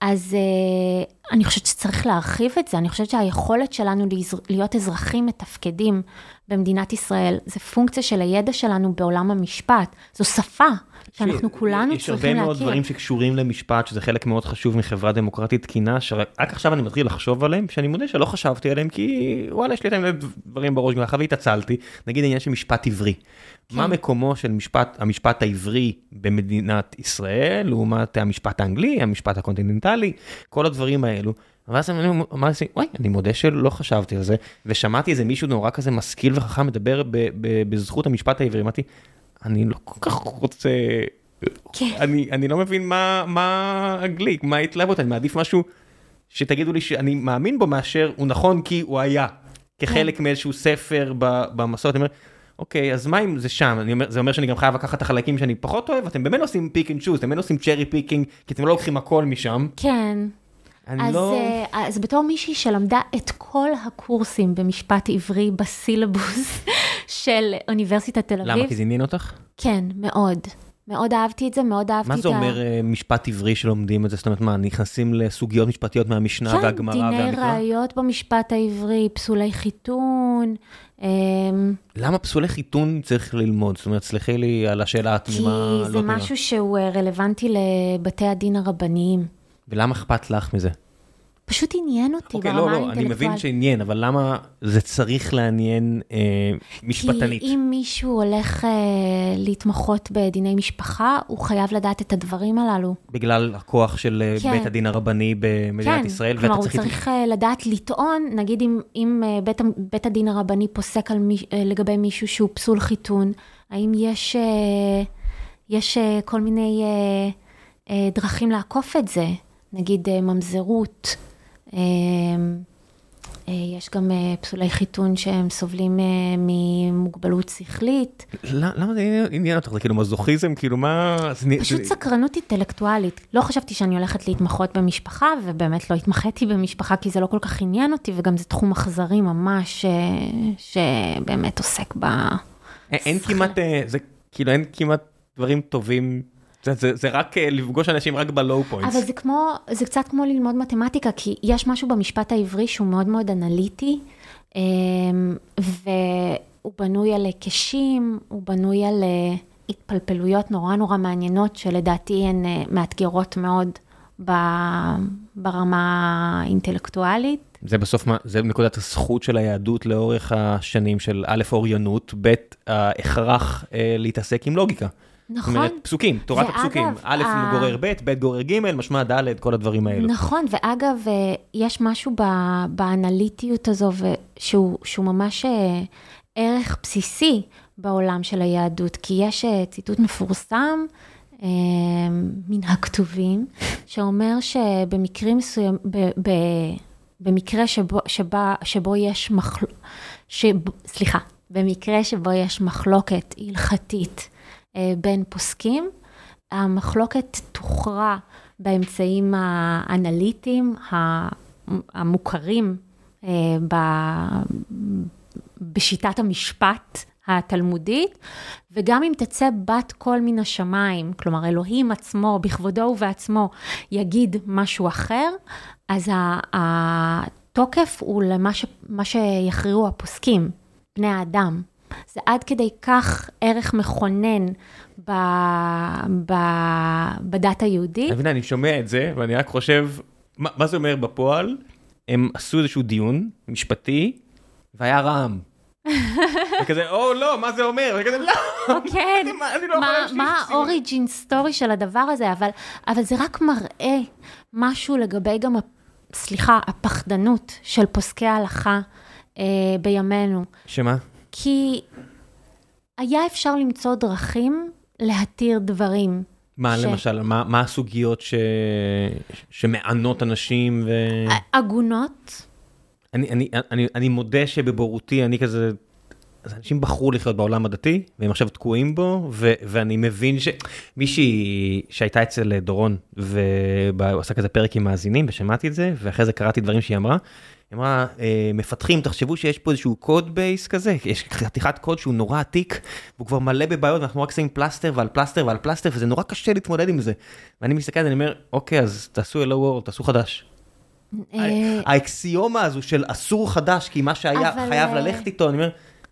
אז אה, אני חושבת שצריך להרחיב את זה, אני חושבת שהיכולת שלנו להיות אזרחים מתפקדים במדינת ישראל, זה פונקציה של הידע שלנו בעולם המשפט, זו שפה שאנחנו כולנו יש צריכים הרבה מאוד להכיר. דברים שקשורים למשפט, שזה חלק מאוד חשוב מחברה דמוקרטית תקינה, שרק עכשיו אני מתחיל לחשוב עליהם, שאני מודה שלא חשבתי עליהם, כי וואלה, יש לי דברים בראש, גם אחר והתעצלתי, נגיד העניין של משפט עברי. כן. מה מקומו של משפט, המשפט העברי במדינת ישראל, לעומת המשפט האנגלי, המשפט הקונטיננטלי, כל הדברים האלו. ואז אני אמרתי, וואי, אני מודה שלא חשבתי על זה, ושמעתי איזה מישהו נורא כזה משכיל וחכם מדבר ב- ב- בזכות המשפט העברי, אמרתי, אני לא כל כך רוצה, כן. אני, אני לא מבין מה, מה הגליק, מה ההתלהבות, אני מעדיף משהו שתגידו לי שאני מאמין בו מאשר הוא נכון כי הוא היה, כחלק מאיזשהו ספר במסורת, אומר, אוקיי, אז מה אם זה שם, אומר, זה אומר שאני גם חייב לקחת את החלקים שאני פחות אוהב, אתם באמת עושים pick and choose, אתם באמת עושים cherry picking, כי אתם לא לוקחים הכל משם, כן, אז, לא... אה, אז בתור מישהי שלמדה את כל הקורסים במשפט עברי בסילבוס של אוניברסיטת תל אביב, למה? כי זה עניין אותך? כן, מאוד. מאוד אהבתי את זה, מאוד אהבתי מה את זה אומר אה, משפט עברי שלומדים את זה? זאת אומרת, מה, נכנסים לסוגיות משפטיות מהמשנה כן, והגמרא דיני והמקרא? ראיות במשפט העברי, פסולי חיתון, למה פסולי חיתון צריך ללמוד? זאת אומרת, סלחי לי על השאלה כי התמימה, לא זה תמימה. משהו שהוא אה, רלוונטי לבתי הדין הרבניים. ולמה אכפת לך מזה? פשוט עניין אותי אוקיי, ברמה לא, לא, האינטלקטואלית. אני מבין שעניין, אבל למה זה צריך לעניין אה, משפטנית? כי אם מישהו הולך אה, להתמחות בדיני משפחה, הוא חייב לדעת את הדברים הללו. בגלל הכוח של אה, כן. בית הדין הרבני במדינת כן, ישראל, כלומר, הוא צריך... צריך אה, לדעת לטעון, נגיד אם, אם אה, בית, בית הדין הרבני פוסק על מי, לגבי מישהו שהוא פסול חיתון, האם יש, אה, יש אה, כל מיני אה, אה, דרכים לעקוף את זה, נגיד ממזרות. אה, אה, יש גם אה, פסולי חיתון שהם סובלים אה, ממוגבלות שכלית. למה זה עניין- אותך? זה כאילו מזוכיזם? כאילו מה... פשוט סקרנות אינטלקטואלית. לא חשבתי שאני הולכת להתמחות במשפחה, ובאמת לא התמחיתי במשפחה, כי זה לא כל כך עניין אותי, וגם זה תחום אכזרי ממש. שבאמת עוסק ב... אין- כמעט, זה כאילו אין כמעט דברים טובים, זה- זה זה רק אה, לפגוש אנשים רק בלואו פוינטס. אבל זה כמו, זה קצת כמו ללמוד מתמטיקה, כי יש משהו במשפט העברי שהוא מאוד מאוד אנליטי, אמ, והוא בנוי על היקשים, הוא בנוי על אה, התפלפלויות נורא נורא מעניינות, שלדעתי הן אה, מאתגרות מאוד ברמה האינטלקטואלית. זה בסוף, מה- זה נקודת הזכות של היהדות לאורך השנים של א', אוריינות, ב', ההכרח להתעסק עם לוגיקה. זאת נכון. אומרת, פסוקים, תורת ואגב, הפסוקים. א' ה- גורר ב', ב' גורר ג', משמע ד', כל הדברים האלו. נכון, ואגב, אה, יש משהו ב- באנליטיות הזו, שהוא, שהוא ממש אה, ערך בסיסי בעולם של היהדות, כי יש אה, ציטוט מפורסם מן הכתובים, שאומר שבמקרים מסוים, ב- ב- במקרה שבו, שבה, שבו יש מחל... שב... סליחה, במקרה שבו יש מחלוקת הלכתית בין פוסקים, המחלוקת תוכרע באמצעים האנליטיים המוכרים אה, בשיטת המשפט התלמודית, וגם אם תצא בת קול מן השמיים, כלומר אלוהים עצמו, בכבודו ובעצמו, יגיד משהו אחר, אז התוקף הוא למה ש- שיכריעו הפוסקים, בני האדם. זה עד כדי כך ערך מכונן ב, ב, בדת היהודית. אני אני שומע את זה, ואני רק חושב, מה מה זה אומר בפועל? הם עשו איזשהו דיון משפטי, והיה רעם. וכזה, או לא, מה זה אומר? וכזה, לא, כן, מה, לא האוריג'ין סטורי של הדבר הזה, אבל, אבל זה רק מראה משהו לגבי גם, סליחה, הפחדנות של פוסקי ההלכה אה, בימינו. שמה? כי היה אפשר למצוא דרכים להתיר דברים. מה ש- למשל, מה מה הסוגיות ש- שמענות אנשים ו... עגונות, אני, אני, אני, אני מודה שבבורותי אני כזה, אז אנשים בחרו לחיות בעולם הדתי והם עכשיו תקועים בו ו, ואני מבין שמישהי שהייתה אצל דורון ועשה כזה פרק עם מאזינים ושמעתי את זה ואחרי זה קראתי דברים שהיא אמרה. היא אמרה "אה, מפתחים תחשבו שיש פה איזשהו code base כזה יש חתיכת קוד שהוא נורא עתיק והוא כבר מלא בבעיות ואנחנו רק שמים פלסטר ועל פלסטר ועל פלסטר וזה נורא קשה להתמודד עם זה. ואני מסתכל אני אומר אוקיי אז תעשו hello world תעשו חדש. אה, האקסיומה הזו של אסור חדש, כי מה שהיה חייב אה, ללכת איתו, אני אומר,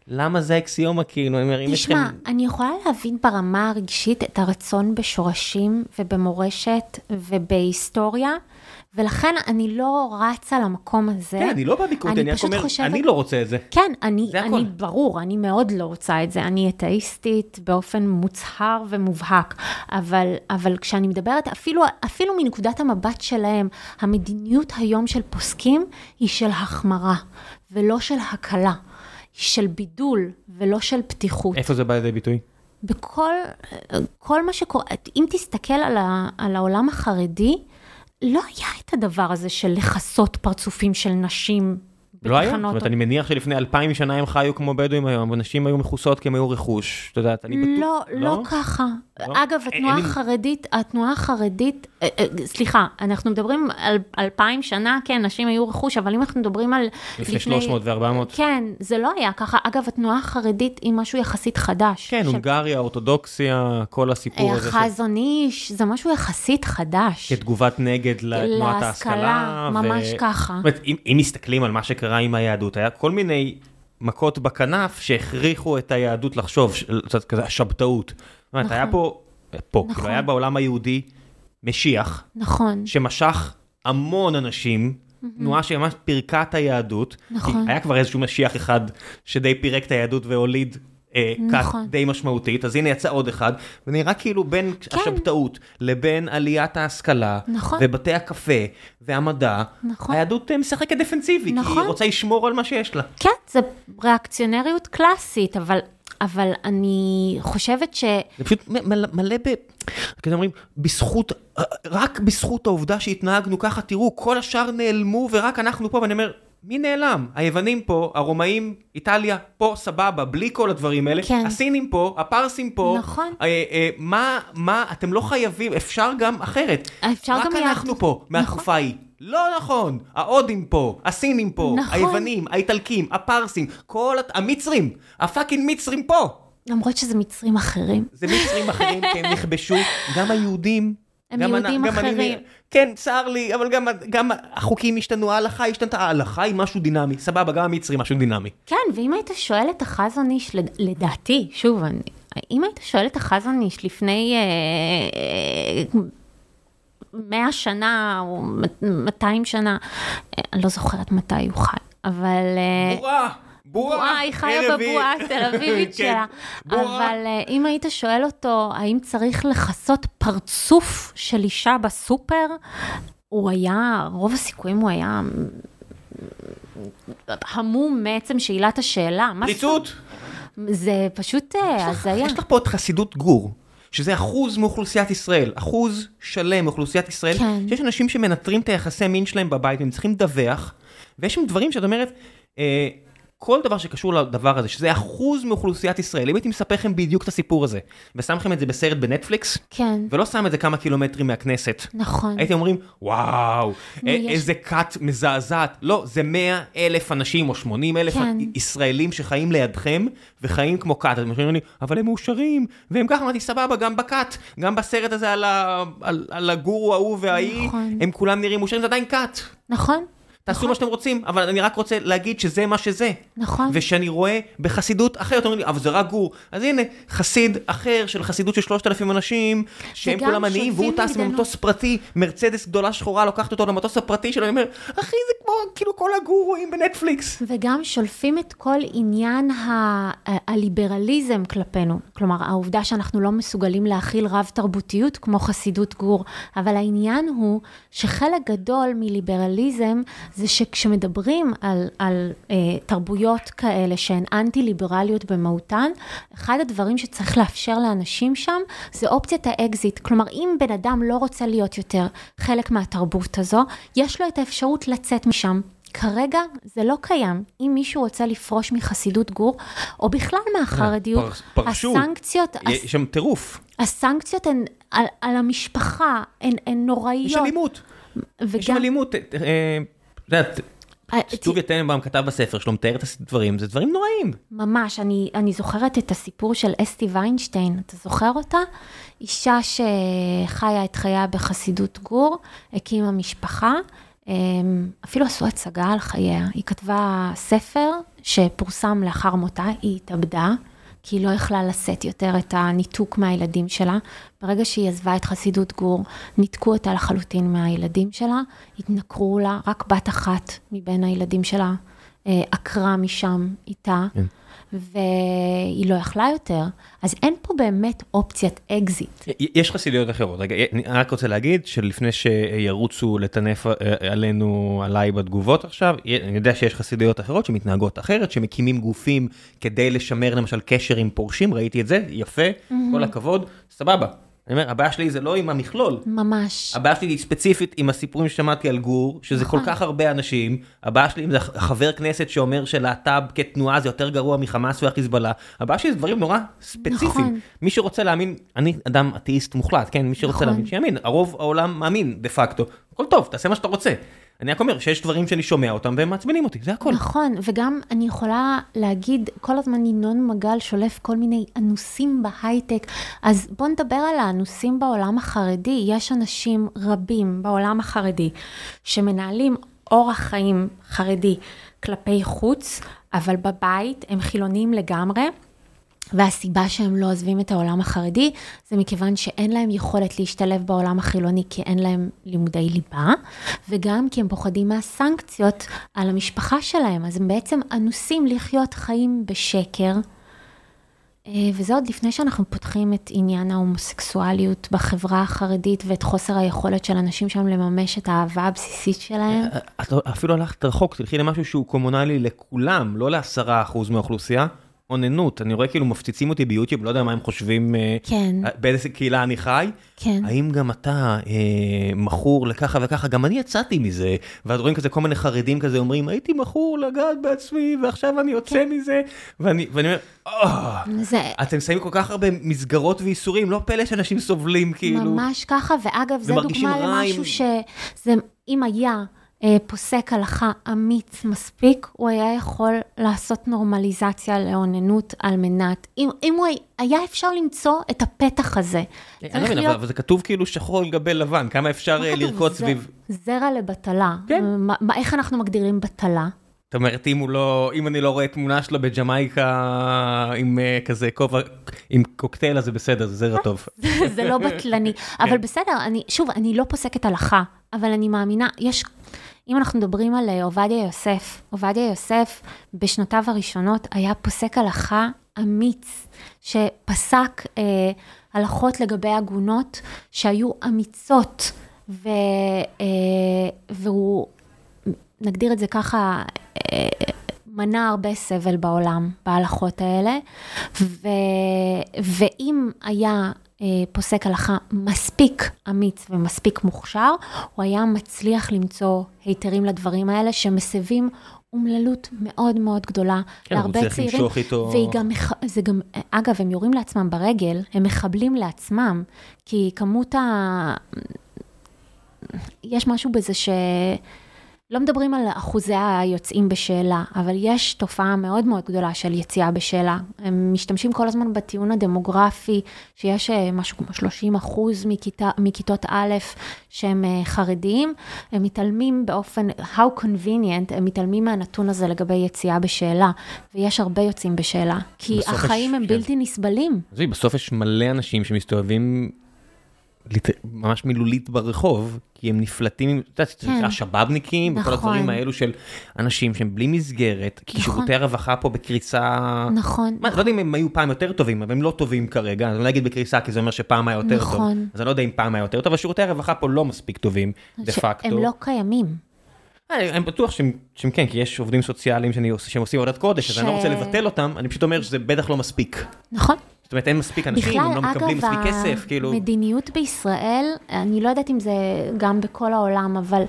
למה זה האקסיומה כאילו, אני אומר, אם יש תשמע, לכם... אני יכולה להבין ברמה הרגשית את הרצון בשורשים ובמורשת ובהיסטוריה, ולכן אני לא רצה למקום הזה. כן, אני לא בא ביקורתי, אני רק אומר, חושבת- אני לא רוצה את זה. כן, אני, זה. אני ברור, אני מאוד לא רוצה את זה, אני אתאיסטית באופן מוצהר ומובהק, אבל, אבל כשאני מדברת, אפילו, אפילו מנקודת המבט שלהם, המדיניות היום של פוסקים היא של החמרה, ולא של הקלה, היא של בידול ולא של פתיחות. איפה זה בא לידי ביטוי? בכל כל מה שקורה, אם תסתכל על, ה, על העולם החרדי, לא היה את הדבר הזה של לכסות פרצופים של נשים לא היה, זאת בתחנות אומרת, אני מניח שלפני אלפיים שנה הם חיו כמו בדואים היום, אנשים היו מכוסות כי הם היו רכוש, את יודעת, אני בטוח... לא, לא ככה. לא? אגב, התנועה החרדית, התנועה החרדית, אה, אה, סליחה, אנחנו מדברים על אלפיים שנה, כן, נשים היו רכוש, אבל אם אנחנו מדברים על... לפני 300 ו-400. כן, זה לא היה ככה. אגב, התנועה החרדית היא משהו יחסית חדש. כן, הונגריה, אורתודוקסיה, כל הסיפור אה, הזה. של- חזון איש, זה משהו יחסית חדש. כתגובת נגד לתנועת להשכלה, ההשכלה. ממש ככה. אם מסתכלים על מה שקרה עם היהדות, היה כל מיני מכות בכנף שהכריחו את היהדות לחשוב, קצת כזה השבתאות. זאת אומרת, נכון. היה פה, פה, נכון. כאילו היה בעולם היהודי משיח, נכון, שמשך המון אנשים תנועה שממש פירקה את היהדות. נכון. היה כבר איזשהו משיח אחד שדי פירק את היהדות והוליד אה, נכון. די משמעותית, אז הנה יצא עוד אחד, ונראה כאילו בין השבתאות לבין עליית ההשכלה, נכון. ובתי הקפה, והמדע, נכון. היהדות אה, משחקת דפנסיבי, כי נכון. היא רוצה לשמור על מה שיש לה. כן, זה ריאקציונריות קלאסית, אבל, אבל אני חושבת ש... זה פשוט מלא, מלא ב... כזה אומרים, בזכות, רק בזכות העובדה שהתנהגנו ככה, תראו, כל השאר נעלמו ורק אנחנו פה, ואני אומר, מי נעלם? היוונים פה, הרומאים, איטליה, פה, סבבה, בלי כל הדברים האלה. כן. הסינים פה, הפרסים פה. נכון. אה, אה, מה, מה, אתם לא חייבים, אפשר גם אחרת. אפשר רק גם יהדות. אנחנו פה, מהתקופה ההיא. לא נכון, ההודים פה, הסינים פה, נכון. היוונים, האיטלקים, הפרסים, כל הת- המצרים, הפאקינג מצרים פה. למרות שזה מצרים אחרים. זה מצרים אחרים, כי הם נכבשו, גם היהודים. הם יהודים אני- אחרים. כן, צר לי, אבל גם, גם החוקים השתנו, ההלכה השתנתה, ההלכה היא משהו דינמי, סבבה, גם המצרים משהו דינמי. כן, ואם היית שואל את החזון איש, לד- לדעתי, שוב, אני, אם היית שואל את החזון איש לפני אה, 100 שנה או 200 שנה, אה, אני לא זוכרת מתי הוא חי, אבל... אה, בועה, היא חיה. בבועה התל אביבית כן, שלה. אבל אה, אם היית שואל אותו, האם צריך לכסות פרצוף של אישה בסופר, הוא היה, רוב הסיכויים הוא היה המום מעצם שאלת השאלה. פריצות. זה פשוט אה, הזיה. יש לך פה את חסידות גור, שזה אחוז מאוכלוסיית ישראל, אחוז שלם מאוכלוסיית ישראל, כן. שיש אנשים שמנטרים את היחסי מין שלהם בבית, והם צריכים לדווח, ויש שם דברים שאת אומרת, אה, כל דבר שקשור לדבר הזה, שזה אחוז מאוכלוסיית ישראל, אם הייתי מספר לכם בדיוק את הסיפור הזה, ושם לכם את זה בסרט בנטפליקס, כן, ולא שם את זה כמה קילומטרים מהכנסת, נכון. הייתם אומרים, וואו, נו, א- יש- איזה כת מזעזעת. לא, זה 100 אלף אנשים או 80 אלף כן. ישראלים שחיים לידכם, וחיים כמו כת. אתם אומרים לי, אבל הם מאושרים, והם ככה, אמרתי, סבבה, גם בכת, גם בסרט הזה על, ה, על, על הגורו ההוא וההיא, נכון. הם כולם נראים מאושרים, זה עדיין כת. נכון, תעשו מה שאתם רוצים, אבל אני רק רוצה להגיד שזה מה שזה. נכון. ושאני רואה בחסידות אחרת, אומרים לי, אבל זה רק גור. אז הנה, חסיד אחר של חסידות של 3,000 אנשים, שהם כולם עניים, והוא טס. במטוס פרטי, מרצדס גדולה שחורה, לוקחת אותו למטוס הפרטי שלו, אני אומר, אחי, זה כמו כאילו כל הגורואים בנטפליקס. וגם שולפים את כל עניין ה- הליברליזם כלפינו. כלומר, העובדה שאנחנו לא מסוגלים להכיל רב תרבותיות כמו חסידות גור. אבל העניין הוא שחלק גדול מליברליזם זה שכשמדברים על, על אה, תרבויות כאלה שהן אנטי-ליברליות במהותן, אחד הדברים שצריך לאפשר לאנשים שם זה אופציית האקזיט. כלומר, אם בן אדם לא רוצה להיות יותר חלק מהתרבות הזו, יש לו את האפשרות לצאת משם. כרגע זה לא קיים. אם מישהו רוצה לפרוש מחסידות גור, או בכלל מהחרדיות, פר- פרשו. הסנקציות, יש שם טירוף, הסנקציות הן על, על המשפחה, הן, הן נוראיות. יש אלימות. יש שם וגם, אלימות. יודעת, אה, טוביה טננבאום כתב בספר שלו, מתאר את הדברים, זה דברים נוראים. ממש, אני, אני זוכרת את הסיפור של אסתי ויינשטיין, אתה זוכר אותה? אישה שחיה את חייה בחסידות גור, הקימה משפחה, אמ, אפילו עשו הצגה על חייה. היא כתבה ספר שפורסם לאחר מותה, היא התאבדה, כי היא לא יכלה לשאת יותר את הניתוק מהילדים שלה. ברגע שהיא עזבה את חסידות גור, ניתקו אותה לחלוטין מהילדים שלה, התנכרו לה, רק בת אחת מבין הילדים שלה אה, עקרה משם איתה, כן. והיא לא יכלה יותר, אז אין פה באמת אופציית אקזיט. יש חסידויות אחרות, רגע, אני רק רוצה להגיד שלפני שירוצו לטנף אה, עלינו, עליי בתגובות עכשיו, אני יודע שיש חסידויות אחרות שמתנהגות אחרת, שמקימים גופים כדי לשמר למשל קשר עם פורשים, ראיתי את זה, יפה, כל הכבוד, סבבה. אני אומר, הבעיה שלי זה לא עם המכלול, ממש. הבעיה שלי היא ספציפית עם הסיפורים ששמעתי על גור, שזה כל נכון. כך הרבה אנשים, הבעיה שלי אם זה חבר כנסת שאומר שלהט"ב כתנועה זה יותר גרוע מחמאס והחיזבאללה, הבעיה שלי זה דברים נורא ספציפיים. נכון. מי שרוצה להאמין, אני אדם אתאיסט מוחלט, כן? מי שרוצה נכון. להאמין שיאמין, הרוב העולם מאמין דה פקטו, הכל טוב, תעשה מה שאתה רוצה. אני רק אומר שיש דברים שאני שומע אותם והם מעצבנים אותי, זה הכל. נכון, וגם אני יכולה להגיד, כל הזמן ינון מגל שולף כל מיני אנוסים בהייטק, אז בואו נדבר על האנוסים בעולם החרדי. יש אנשים רבים בעולם החרדי שמנהלים אורח חיים חרדי כלפי חוץ, אבל בבית הם חילונים לגמרי. והסיבה שהם לא עוזבים את העולם החרדי, זה מכיוון שאין להם יכולת להשתלב בעולם החילוני, כי אין להם לימודי ליבה, וגם כי הם פוחדים מהסנקציות על המשפחה שלהם, אז הם בעצם אנוסים לחיות חיים בשקר. אה, וזה עוד לפני שאנחנו פותחים את עניין ההומוסקסואליות בחברה החרדית ואת חוסר היכולת של אנשים שם לממש את האהבה הבסיסית שלהם. את לא- אפילו הלכת רחוק, תלכי למשהו שהוא קומונלי לכולם, לא לעשרה אחוז מהאוכלוסייה. אוננות, אני רואה כאילו מפציצים אותי ביוטיוב, לא יודע מה הם חושבים, אה, כן. באיזה קהילה אני חי. כן. האם גם אתה אה, מכור לככה וככה? גם אני יצאתי מזה, ואז רואים כזה כל מיני חרדים כזה אומרים, הייתי מכור לגעת בעצמי, ועכשיו אני יוצא כן. מזה, ואני, ואני אומר, "אה, זה אתם שמים כל כך הרבה מסגרות ואיסורים, לא פלא שאנשים סובלים כאילו. ממש ככה, ואגב, זה דוגמה רע למשהו עם- שזה, אם היה אה, פוסק הלכה אמיץ מספיק, הוא היה יכול לעשות נורמליזציה לאוננות על מנת, אם, אם הוא היה- אפשר למצוא את הפתח הזה. אני לא מבין, להיות- אבל זה כתוב כאילו שחור על גבי לבן, כמה אפשר אה? לרקוד סביב... זרע לבטלה. כן. מה, איך אנחנו מגדירים בטלה? זאת אומרת, אם לא, אם אני לא רואה תמונה שלו בג'מייקה עם אה, כזה כובע, עם קוקטייל, אז זה בסדר, זה זרע טוב. זה לא בטלני. כן. אבל בסדר, אני, שוב, אני לא פוסקת הלכה, אבל אני מאמינה, יש, אם אנחנו מדברים על אה, עובדיה יוסף, עובדיה יוסף בשנותיו הראשונות היה פוסק הלכה אמיץ, שפסק אה, הלכות לגבי עגונות שהיו אמיצות, ו, אה, והוא, נגדיר את זה ככה, אה, מנע הרבה סבל בעולם, בהלכות האלה, ו, ואם היה פוסק הלכה מספיק אמיץ ומספיק מוכשר, הוא היה מצליח למצוא היתרים לדברים האלה שמסבים אומללות מאוד מאוד גדולה כן, הוא להרבה צריך צעירים. למשוך איתו- והיא גם, זה גם, אגב, הם יורים לעצמם ברגל, הם מחבלים לעצמם, כי כמות ה... יש משהו בזה ש... לא מדברים על אחוזי היוצאים בשאלה, אבל יש תופעה מאוד מאוד גדולה של יציאה בשאלה. הם משתמשים כל הזמן בטיעון הדמוגרפי, שיש אה, משהו כמו 30 אחוז מכיתה, מכיתות א' שהם אה, חרדיים, הם מתעלמים באופן, how convenient, הם מתעלמים מהנתון הזה לגבי יציאה בשאלה, ויש הרבה יוצאים בשאלה, כי בסוף יש- החיים הם כן. בלתי נסבלים. עזבי, בסוף יש מלא אנשים שמסתובבים ממש מילולית ברחוב, כי הם נפלטים, את יודעת, כן. השבאבניקים, וכל נכון. הדברים האלו של אנשים שהם בלי מסגרת, כי נכון. שירותי הרווחה פה בקריסה... נכון. לא יודע אם הם היו פעם יותר טובים, אבל הם לא טובים כרגע, אני לא אגיד בקריסה, כי זה אומר שפעם היה יותר טוב. נכון. אז אני לא יודע אם פעם היה יותר טוב, אבל שירותי הרווחה פה לא מספיק טובים, דה פקטו. הם לא קיימים. אני אני בטוח שהם, שהם כן, כי יש עובדים סוציאליים שאני שהם עושים עבודת קודש, אז אני לא רוצה לבטל אותם, אני פשוט אומר שזה בטח לא מספיק. נכון. זאת אומרת, אין מספיק אנשים, בכלל, הם לא מקבלים אגב, מספיק כסף, כאילו... המדיניות בישראל, אני לא יודעת אם זה גם בכל העולם, אבל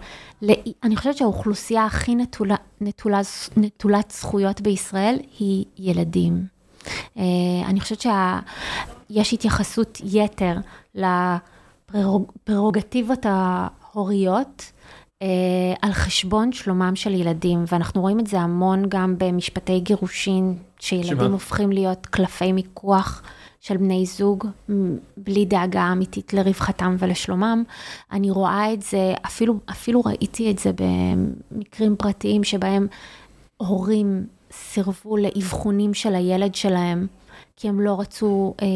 אני חושבת שהאוכלוסייה הכי נטולה, נטולה, נטולת זכויות בישראל היא ילדים. אה, אני חושבת שיש התייחסות יתר לפררוגטיבות ההוריות. אה, על חשבון שלומם של ילדים, ואנחנו רואים את זה המון גם במשפטי גירושין, שילדים שמה? הופכים להיות קלפי מיקוח של בני זוג, בלי דאגה אמיתית לרווחתם ולשלומם. אני רואה את זה, אפילו, אפילו ראיתי את זה במקרים פרטיים שבהם הורים סירבו לאבחונים של הילד שלהם, כי הם לא רצו אה,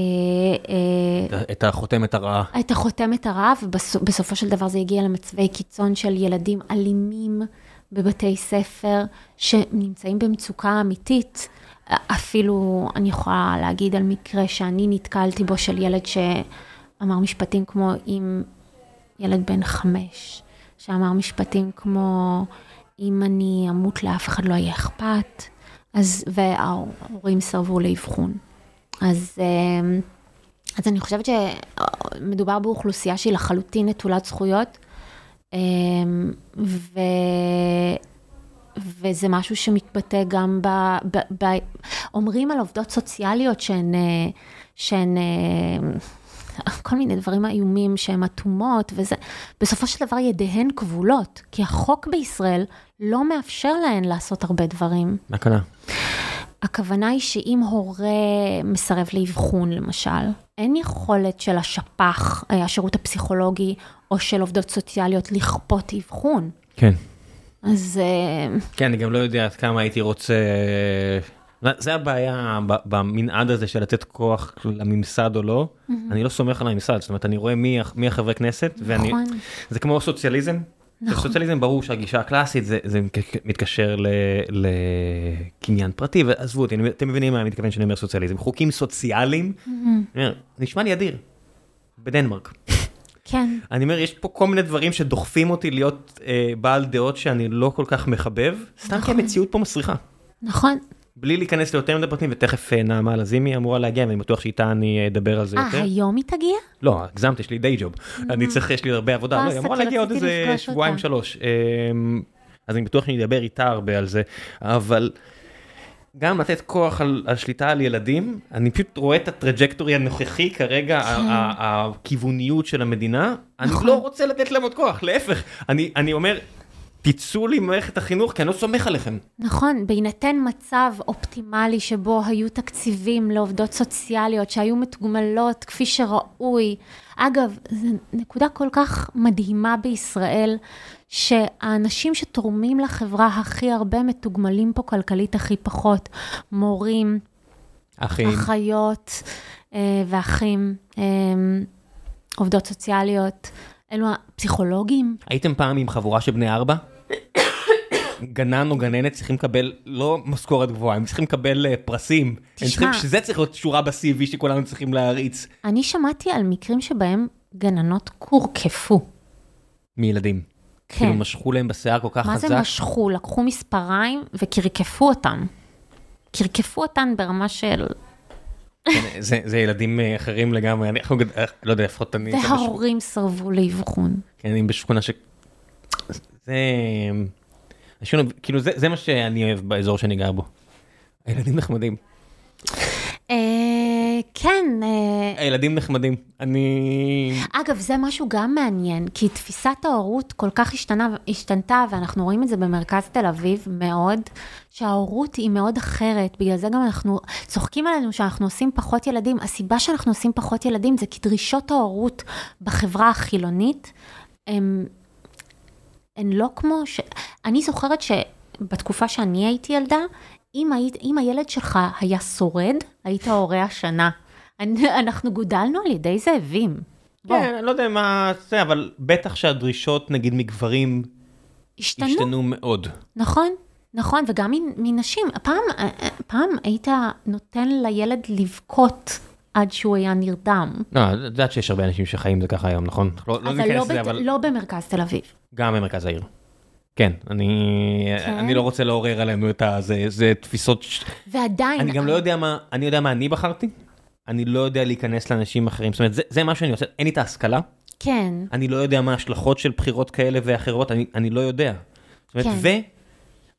אה, את החותמת הרעה. את החותמת הרע, ובסופו של דבר זה הגיע למצבי קיצון של ילדים אלימים בבתי ספר, שנמצאים במצוקה אמיתית. אפילו אני יכולה להגיד על מקרה שאני נתקלתי בו של ילד שאמר משפטים כמו אם ילד בן חמש, שאמר משפטים כמו אם אני אמות לאף אחד לא יהיה אכפת, אז, וההורים סרבו לאבחון. אז, אמ, אז אני חושבת שמדובר באוכלוסייה שהיא לחלוטין נטולת זכויות, אמ, ו... וזה משהו שמתבטא גם ב... ב... ב... אומרים על עובדות סוציאליות שהן, אה, שהן אה, כל מיני דברים איומים שהן אטומות, וזה, בסופו של דבר ידיהן כבולות, כי החוק בישראל לא מאפשר להן לעשות הרבה דברים. מה קרה? הכוונה היא שאם הורה מסרב לאבחון, למשל, אין יכולת של השפ"ח, אה, השירות הפסיכולוגי, או של עובדות סוציאליות לכפות אבחון. כן. אז אה, כן, אני גם לא יודע עד כמה הייתי רוצה זה הבעיה במנעד הזה של לתת כוח לממסד או לא, אני לא סומך על הממסד, זאת אומרת, אני רואה מי, החברי כנסת, ואני, נכון. זה כמו סוציאליזם. נכון. סוציאליזם ברור שהגישה הקלאסית זה, זה מתקשר לקניין פרטי, ועזבו אותי, אתם מבינים מה אני מתכוון כשאני אומר סוציאליזם, חוקים סוציאליים, אומר, נשמע לי אדיר, בדנמרק. כן, אני אומר, יש פה כל מיני דברים שדוחפים אותי להיות אה, בעל דעות שאני לא כל כך מחבב, סתם כי נכון. המציאות פה מסריחה. נכון. בלי להיכנס ליותר מדי פרטים, ותכף אה, נעמה לזימי אמורה להגיע, ואני בטוח שאיתה אני אה, אדבר על זה אה, יותר. היום היא תגיע? לא, הגזמת, יש לי די ג'וב. אני צריך, יש לי הרבה עבודה. לא, היא אמורה להגיע עוד איזה שבועיים. שלוש. אמ, אז אני בטוח שאני אדבר איתה הרבה על זה, אבל גם לתת כוח על, על שליטה על ילדים, אני פשוט רואה את הטראג'קטורי הנוכחי כרגע, ה- הכיווניות של המדינה, אני כן. נכון. לא רוצה לתת להם עוד כוח, להפך, אני אני אומר, תצאו לי ממערכת החינוך, כי אני לא סומך עליכם. נכון, בהינתן מצב אופטימלי שבו היו תקציבים לעובדות סוציאליות שהיו מתוגמלות כפי שראוי. אגב, זו נקודה כל כך מדהימה בישראל, שהאנשים שתורמים לחברה הכי הרבה מתוגמלים פה כלכלית הכי פחות. מורים, אחים, אחיות אה, ואחים, אה, עובדות סוציאליות, אלו הפסיכולוגים. הייתם פעם עם חבורה של בני ארבע? גנן או גננת צריכים לקבל לא משכורת גבוהה, הם צריכים לקבל אה, פרסים. הם תשמע. צריכים, שזה צריך להיות שורה ב-CV שכולנו צריכים להריץ. אני שמעתי על מקרים שבהם גננות קורקפו. מילדים. כן. כאילו משכו להם בשיער כל כך מה חזק. זה משכו? לקחו מספריים וקרקפו אותם. קרקפו אותן ברמה של... כן, זה זה ילדים אה, אחרים לגמרי, אני אה, לא יודע, לפחות אני... וההורים סרבו לאבחון. כן, אני בשכונה ש... זה... לא- כאילו זה זה מה שאני אוהב באזור שאני גר בו. הילדים נחמדים. כן, אה, הילדים נחמדים. אני... אגב, זה משהו גם מעניין, כי תפיסת ההורות כל כך השתנה, השתנתה, ואנחנו רואים את זה במרכז תל אביב מאוד, שההורות היא מאוד אחרת, בגלל זה גם אנחנו צוחקים עלינו שאנחנו עושים פחות ילדים. הסיבה שאנחנו עושים פחות ילדים זה כי דרישות ההורות בחברה החילונית, הן הן לא כמו ש... אני זוכרת שבתקופה שאני הייתי ילדה, אם, היית, אם הילד שלך היה שורד, היית הורה השנה. אני- אנחנו גודלנו על ידי זאבים. כן, אני לא יודע מה זה, אבל בטח שהדרישות נגיד מגברים השתנו. השתנו מאוד. נכון, נכון, וגם מנשים. פעם, פעם היית נותן לילד לבכות עד שהוא היה נרדם. לא, את יודעת שיש הרבה אנשים שחיים זה ככה היום, נכון? לא לא אבל ניכנס לא, לזה, אבל לא במרכז תל אביב. גם במרכז העיר. כן, אני כן? אני לא רוצה לעורר עלינו את הזה, זה תפיסות... ש- ועדיין... אני גם לא יודע מה, אני יודע מה אני בחרתי, אני לא יודע להיכנס לאנשים אחרים, זאת אומרת, זה- זה מה שאני עושה, אין לי את ההשכלה, כן, אני לא יודע מה ההשלכות של בחירות כאלה ואחרות, אני אני לא יודע. זאת אומרת, כן.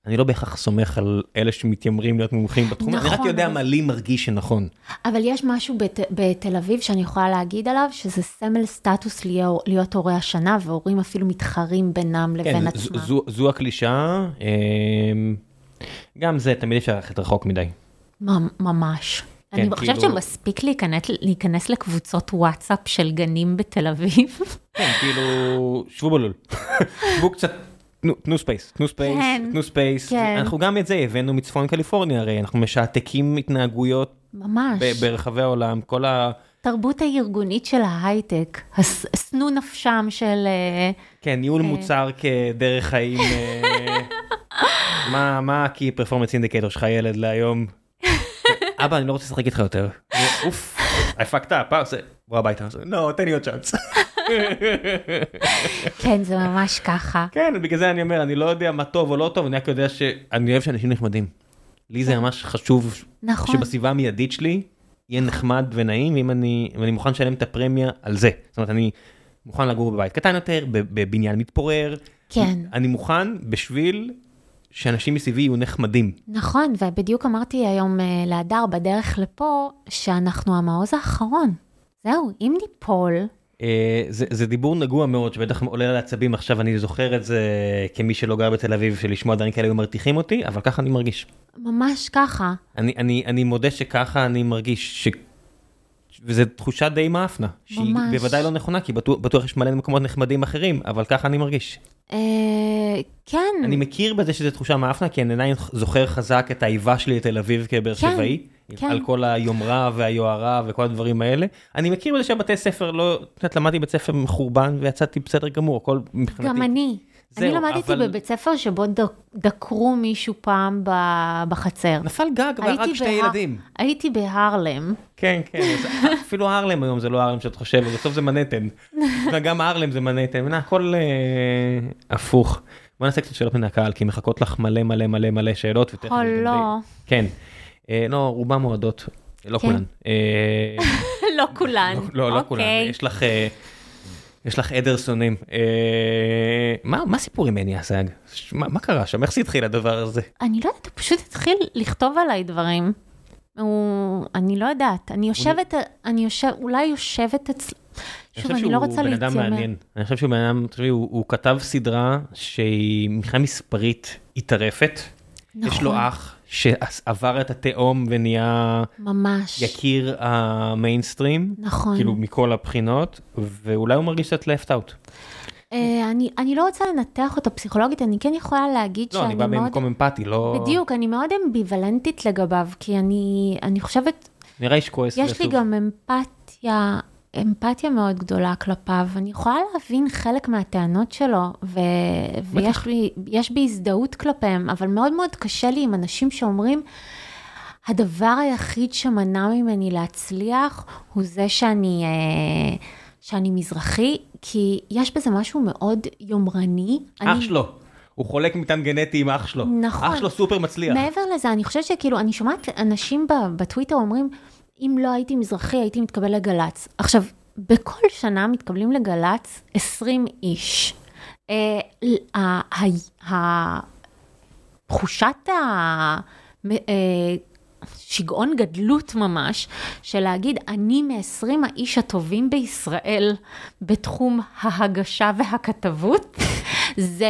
ואני לא בהכרח סומך על אלה שמתיימרים להיות מומחים בתחום, אני רק נכון, יודע אבל- מה לי מרגיש שנכון. אבל יש משהו בת, בתל אביב שאני יכולה להגיד עליו, שזה סמל סטטוס להיות, להיות הורה השנה, והורים אפילו מתחרים בינם לבין כן, עצמם. זו- זו- הקלישאה, אמ, גם זה תמיד אפשר ללכת רחוק מדי. ממ- כן, אני חושבת כאילו- שמספיק להיכנס, להיכנס לקבוצות וואטסאפ של גנים בתל אביב. כן, כאילו, שבו בלול. שבו קצת, תנו- תנו space, תנו space, כן, תנו space. כן. אנחנו גם את זה הבאנו מצפון קליפורניה, הרי אנחנו משעתקים התנהגויות ממש. ברחבי העולם, כל ה... תרבות הארגונית של ההייטק, הס- שנוא נפשם של... אה, כן, ניהול מוצר כדרך חיים. אה, מה מה ה-key performance indicator שלך ילד להיום? אבא, אני לא רוצה לשחק איתך יותר. אוף, I fucked up, אה, זה- בוא הביתה. לא, תן לי עוד צ'אנס. כן, זה ממש ככה. כן, בגלל זה אני אומר, אני לא יודע מה טוב או לא טוב, אני רק יודע שאני אוהב שאנשים נחמדים. לי זה ממש חשוב נכון. שבסביבה המיידית שלי יהיה נחמד ונעים, ואם אני, ואני מוכן לשלם את הפרמיה על זה. זאת אומרת, אני מוכן לגור בבית קטן יותר, בב- בבניין מתפורר. כן. אני מוכן בשביל שאנשים מסביבי יהיו נחמדים. נכון, ובדיוק אמרתי היום אה, להדר בדרך לפה, שאנחנו המעוז האחרון. זהו, אם ניפול, אה, זה, זה דיבור נגוע מאוד שבטח עולה על העצבים עכשיו אני זוכר את זה כמי שלא גר בתל אביב שלשמוע דברים כאלה היו מרתיחים אותי אבל ככה אני מרגיש. ממש ככה. אני אני אני מודה שככה אני מרגיש ש... וזו תחושה די מאפנה, שהיא ממש. בוודאי לא נכונה, כי בטוח, בטוח יש מלא מקומות נחמדים אחרים, אבל ככה אני מרגיש. אה, כן, אני מכיר בזה שזו תחושה מאפנה, כי אני עדיין זוכר חזק את האיבה שלי לתל אביב כבאר כן, שבעי, כן. על כל היומרה והיוהרה וכל הדברים האלה. אני מכיר בזה שהבתי ספר לא, את יודעת, למדתי בית ספר מחורבן ויצאתי בסדר גמור, הכל מבחינתי. גם אני. זהו, אני למדתי אבל- בבית ספר שבו דקרו מישהו פעם בחצר. נפל גג והרג הייתי שתי בהר- ילדים. הייתי בהרלם. כן, כן, אפילו הרלם היום זה לא הרלם שאת חושבת, בסוף זה מנהטן. וגם הרלם זה מנהטן, הכל אה, הפוך. בוא נעשה קצת שאלות מן הקהל, כי מחכות לך מלא מלא מלא מלא שאלות. ותכף או לא. כן. אה, לא, רובם אוהדות. לא כן. כולן. אה, לא כולן. לא, לא כולן. אוקיי. יש לך... יש לך עדר שונאים. אה, מה הסיפור עם מני אסג? מה קרה שם? איך זה התחיל הדבר הזה? אני לא יודעת, הוא פשוט התחיל לכתוב עליי דברים. הוא... אני לא יודעת, אני יושבת, אני יושב, אולי יושבת אצל... שוב, אני לא רוצה אני חושב שהוא בן אדם להתיימר. מעניין. אני חושב שהוא בן אדם, תחשבי, הוא כתב סדרה שהיא מבחינה מספרית היא טרפת. יש לו נכון. אח שעבר את התהום ונהיה ממש. יקיר המיינסטרים. נכון. כאילו מכל הבחינות, ואולי הוא מרגיש קצת left out. אה, אני, אני לא רוצה לנתח אותו פסיכולוגית, אני כן יכולה להגיד לא, אני שאני בא מאוד... במקום אמפתי, לא... בדיוק, אני מאוד אמביוולנטית לגביו, כי אני, אני חושבת, נראה איש כועס יש לי. גם אמפתיה, אמפתיה מאוד גדולה כלפיו. אני יכולה להבין חלק מהטענות שלו, ו, ויש לי, בי הזדהות כלפיהם, אבל מאוד מאוד קשה לי עם אנשים שאומרים, הדבר היחיד שמנע ממני להצליח הוא זה שאני, אה, שאני מזרחי, כי יש בזה משהו מאוד יומרני. אח אני- שלו, הוא חולק מטען גנטי עם אח שלו. נכון. אח שלו סופר מצליח. מעבר לזה, אני חושבת שכאילו, אני שומעת אנשים בטוויטר אומרים, אם לא הייתי מזרחי, הייתי מתקבל לגל"צ. עכשיו, בכל שנה מתקבלים לגל"צ 20 איש. אה, תחושת ה... שיגעון גדלות ממש, של להגיד, אני מ-20 האיש הטובים בישראל בתחום ההגשה והכתבות, זה,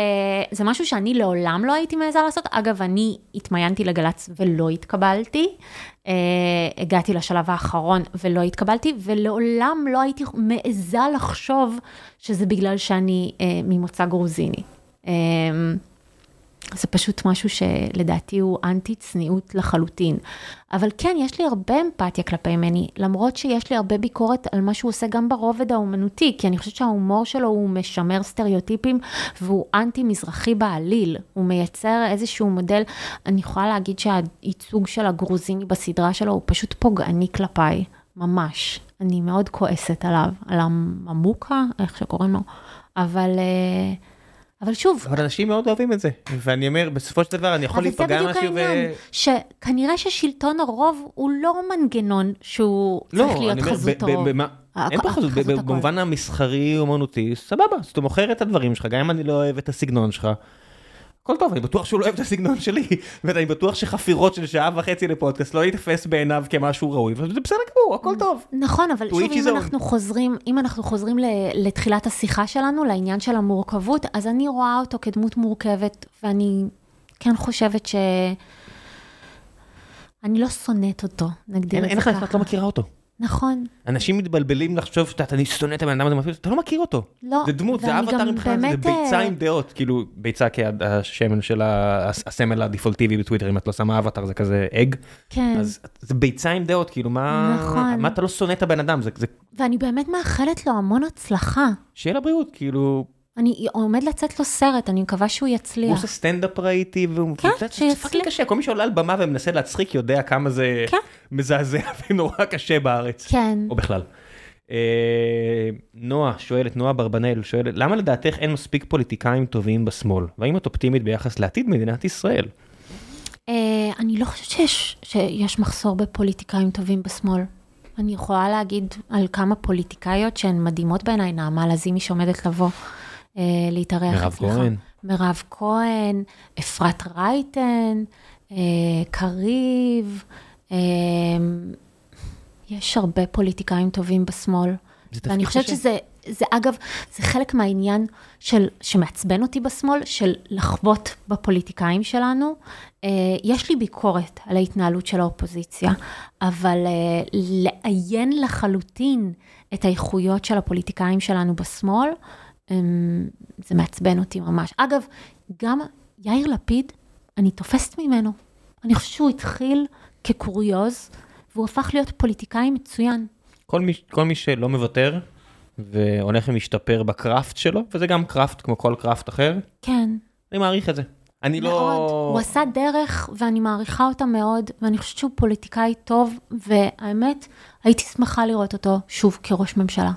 זה משהו שאני לעולם לא הייתי מעיזה לעשות. אגב, אני התמיינתי לגל"צ ולא התקבלתי. אה, הגעתי לשלב האחרון ולא התקבלתי, ולעולם לא הייתי מעיזה לחשוב שזה בגלל שאני אה, ממוצא גרוזיני. אה, זה פשוט משהו שלדעתי הוא אנטי צניעות לחלוטין. אבל כן, יש לי הרבה אמפתיה כלפי מני, למרות שיש לי הרבה ביקורת על מה שהוא עושה גם ברובד האומנותי, כי אני חושבת שההומור שלו הוא משמר סטריאוטיפים והוא אנטי מזרחי בעליל. הוא מייצר איזשהו מודל, אני יכולה להגיד שהייצוג של הגרוזיני בסדרה שלו הוא פשוט פוגעני כלפיי, ממש. אני מאוד כועסת עליו, על הממוקה, איך שקוראים לו, אבל... אה, אבל שוב, אבל אנשים מאוד אוהבים את זה. ואני אומר, בסופו של דבר אני יכול אבל זה להיפגע בדיוק משהו ו... העניין, שכנראה ששלטון הרוב הוא לא מנגנון שהוא לא, צריך להיות אני אומר, חזות ב- ב- הרוב. במה- הכ- אין פה חזות. במובן המסחרי אומנותי, סבבה, אז אתה מוכר את הדברים שלך, גם אם אני לא אוהב את הסגנון שלך. הכל טוב, אני בטוח שהוא לא אוהב את הסגנון שלי, ואני בטוח שחפירות של שעה וחצי לפודקאסט לא ייתפס בעיניו כמשהו ראוי, וזה בסדר גמור, הכל טוב. נכון, אבל שוב, אם. אנחנו חוזרים, אם אנחנו חוזרים לתחילת השיחה שלנו, לעניין של המורכבות, אז אני רואה אותו כדמות מורכבת, ואני כן חושבת ש... אני לא שונאת אותו, נגדיר אין את אין זה לך, ככה. את לא מכירה אותו. נכון, אנשים מתבלבלים לחשוב שאתה, אני שונא את הבן אדם הזה, אתה לא מכיר אותו. לא, זה דמות, זה אבטר מבחינת, זה באמת, ביצה אה, עם דעות, כאילו ביצה כשמן של הסמל הדפולטיבי בטוויטר, אם את לא שמה אבטר זה כזה אג, כן. אז זה ביצה עם דעות, כאילו מה, נכון. מה אתה לא שונא את הבן אדם, זה, זה ואני באמת מאחלת לו המון הצלחה. שיהיה לבריאות, כאילו, אני עומד לצאת לו סרט, אני מקווה שהוא הוא יצליח. עושה סטנדאפ ראיתי, והוא, כן, זה- זה שיצליח. fucking קשה, כל מי שעולה על במה ומנסה להצחיק יודע כמה זה כן. מזעזע ונורא קשה בארץ, כן. או בכלל. אה, נועה שואלת, נועה ברבנאל שואלת, למה לדעתך אין מספיק פוליטיקאים טובים בשמאל? והאם את אופטימית ביחס לעתיד מדינת ישראל? אה, אני לא חושבת שיש, שיש מחסור בפוליטיקאים טובים בשמאל. אני יכולה להגיד על כמה פוליטיקאיות שהן מדהימות בעיניי, נעמה לזימי שעומדת לבוא להתארח מירב אצלך. כהן. מירב כהן, אפרת רייטן, אה, קריב, אה, יש הרבה פוליטיקאים טובים בשמאל. ואני חושבת קשה. שזה, זה אגב, זה חלק מהעניין של, שמעצבן אותי בשמאל, של לחבוט בפוליטיקאים שלנו. אה, יש לי ביקורת על ההתנהלות של האופוזיציה, אבל אה, לעיין לחלוטין את האיכויות של הפוליטיקאים שלנו בשמאל, אה, זה מעצבן אותי ממש. אגב, גם יאיר לפיד, אני תופסת ממנו. אני חושבת שהוא התחיל כקוריוז, והוא הפך להיות פוליטיקאי מצוין. כל מי, כל מי שלא מוותר והולך ומשתפר בקראפט שלו, וזה גם קראפט כמו כל קראפט אחר, כן. אני מעריך את זה. אני מאוד. לא... הוא עשה דרך, ואני מעריכה אותה מאוד, ואני חושבת שהוא פוליטיקאי טוב, והאמת, הייתי שמחה לראות אותו שוב כראש ממשלה.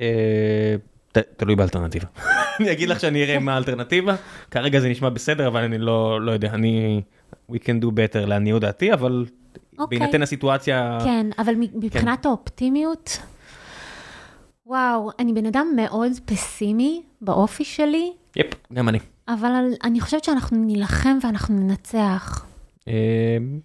אה, תלוי באלטרנטיבה. אני אגיד לך שאני אראה מה האלטרנטיבה, כרגע זה נשמע בסדר, אבל אני לא, לא יודע, אני... We can do better לעניות דעתי, אבל אוקיי. בהינתן הסיטואציה... כן, אבל מ- מבחינת האופטימיות, וואו, אני בן אדם מאוד פסימי באופי שלי, יפ, גם אני. אבל אני חושבת שאנחנו נילחם ואנחנו ננצח. אה,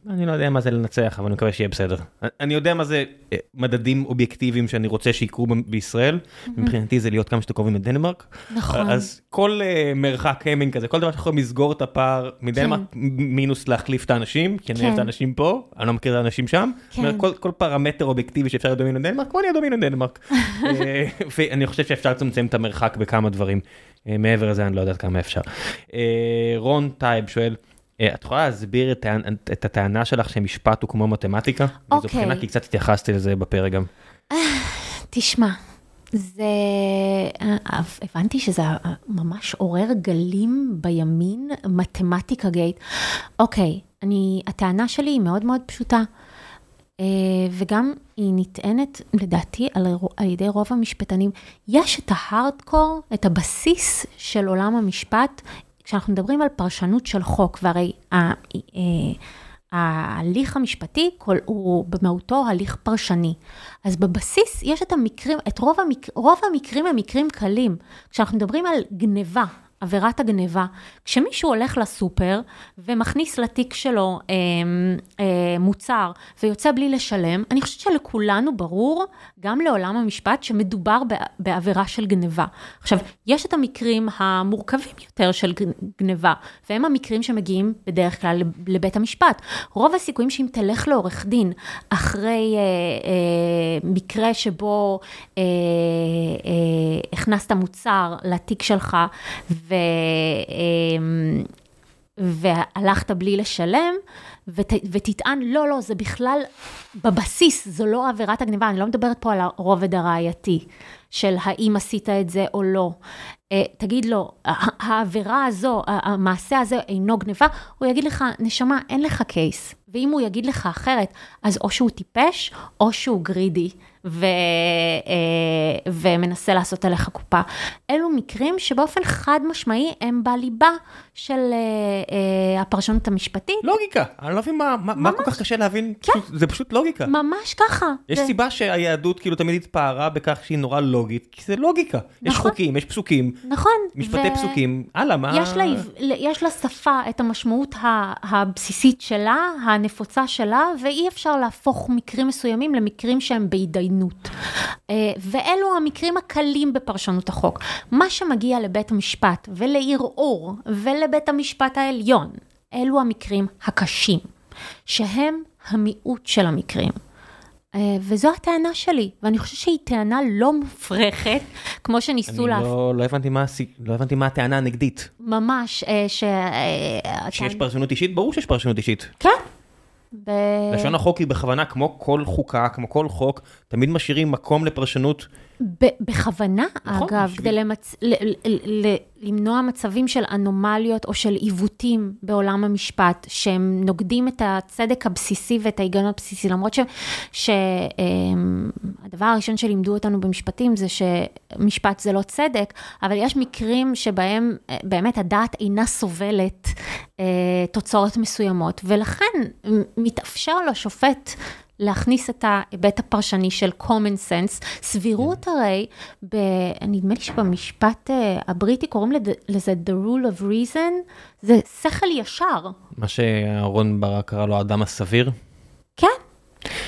אני לא יודע מה זה לנצח, אבל אני מקווה שיהיה בסדר. אני יודע מה זה אה, מדדים אובייקטיביים שאני רוצה שיקרו בישראל, מבחינתי זה להיות כמה שיותר קרובים לדנמרק. נכון. אז כל אה, מרחק המינג כזה, כל דבר שיכול לסגור את הפער מדנמרק, מ- מינוס להחליף את האנשים, כי אני אוהב את כן. האנשים פה, אני לא מכיר את האנשים שם. כן. כל- כל פרמטר אובייקטיבי שאפשר להיות דומינו לדנמרק, בוא נהיה דומינו לדנמרק. אה, ואני חושב שאפשר לצמצם את המרחק בכמה דברים. מעבר לזה אני לא יודעת כמה אפשר. רון טייב שואל, את יכולה להסביר את את הטענה שלך שמשפט הוא כמו מתמטיקה? אוקיי. בחינה כי קצת התייחסתי לזה בפרק גם. תשמע, זה... אה, הבנתי שזה ממש עורר גלים בימין, מתמטיקה gate. אוקיי, אני, הטענה שלי היא מאוד מאוד פשוטה, אה, וגם היא נטענת, לדעתי, על, על ידי רוב המשפטנים. יש את ההארדקור, את הבסיס של עולם המשפט, כשאנחנו מדברים על פרשנות של חוק, והרי אה, ההליך המשפטי הוא במהותו הליך פרשני. אז בבסיס יש את המקרים, את רוב, המק, רוב המקרים הם מקרים קלים. כשאנחנו מדברים על גניבה, עבירת הגניבה, כשמישהו הולך לסופר ומכניס לתיק שלו אה, אה, מוצר ויוצא בלי לשלם, אני חושבת שלכולנו ברור, גם לעולם המשפט, שמדובר בעבירה של גניבה. עכשיו, יש את המקרים המורכבים יותר של גניבה, והם המקרים שמגיעים בדרך כלל לבית המשפט. רוב הסיכויים שאם תלך לעורך דין אחרי אה, אה, מקרה שבו אה, אה, הכנסת מוצר לתיק שלך, אה, והלכת בלי לשלם, ות, ותטען, לא, לא, זה בכלל, בבסיס, זו לא עבירת הגניבה, אני לא מדברת פה על הרובד הראייתי, של האם עשית את זה או לא. אה, תגיד לו, ה- העבירה הזו, המעשה הזה אינו גניבה, הוא יגיד לך, נשמה, אין לך קייס. ואם הוא יגיד לך אחרת, אז או שהוא טיפש, או שהוא גרידי, ו, אה, ומנסה לעשות עליך קופה. אלו מקרים שבאופן חד משמעי הם בליבה של אה, אה, הפרשנות המשפטית. לוגיקה, אני לא מבין מה, מה, מה כל כך קשה להבין, פשוט, זה פשוט לוגיקה. ממש ככה. יש זה- סיבה שהיהדות כאילו תמיד התפארה בכך שהיא נורא לוגית, כי זה לוגיקה. יש נכון. חוקים, יש פסוקים, נכון. משפטי ו- פסוקים, הלאה, מה... יש לה, יש לה שפה, את המשמעות הבסיסית שלה, הנפוצה שלה, ואי אפשר להפוך מקרים מסוימים למקרים שהם בהתדיינות. אה, ואלו המקרים הקלים בפרשנות החוק. מה שמגיע לבית המשפט ולערעור ולבית המשפט העליון, אלו המקרים הקשים, שהם המיעוט של המקרים. אה, וזו הטענה שלי, ואני חושבת שהיא טענה לא מופרכת, כמו שניסו אני להפ... לא, לא, הבנתי מה, לא הבנתי מה הטענה הנגדית. ממש, אה, ש... שיש פרשנות אישית? ברור שיש פרשנות אישית. כן. ב... לשון החוק היא בכוונה, כמו כל חוקה, כמו כל חוק, תמיד משאירים מקום לפרשנות. בכוונה, נכון, אגב, כדי למצ... ל- ל- ל- למנוע מצבים של אנומליות או של עיוותים בעולם המשפט, שהם נוגדים את הצדק הבסיסי ואת ההיגיון הבסיסי, למרות שהדבר הראשון שלימדו אותנו במשפטים זה שמשפט זה לא צדק, אבל יש מקרים שבהם אה, באמת הדעת אינה סובלת אה, תוצאות מסוימות, ולכן מתאפשר לשופט להכניס את ההיבט הפרשני של common sense. סבירות הרי, ב, נדמה לי שבמשפט אה, הבריטי קוראים לזה the rule of reason, זה שכל ישר. מה שאהרון ברק קרא לו האדם הסביר. כן,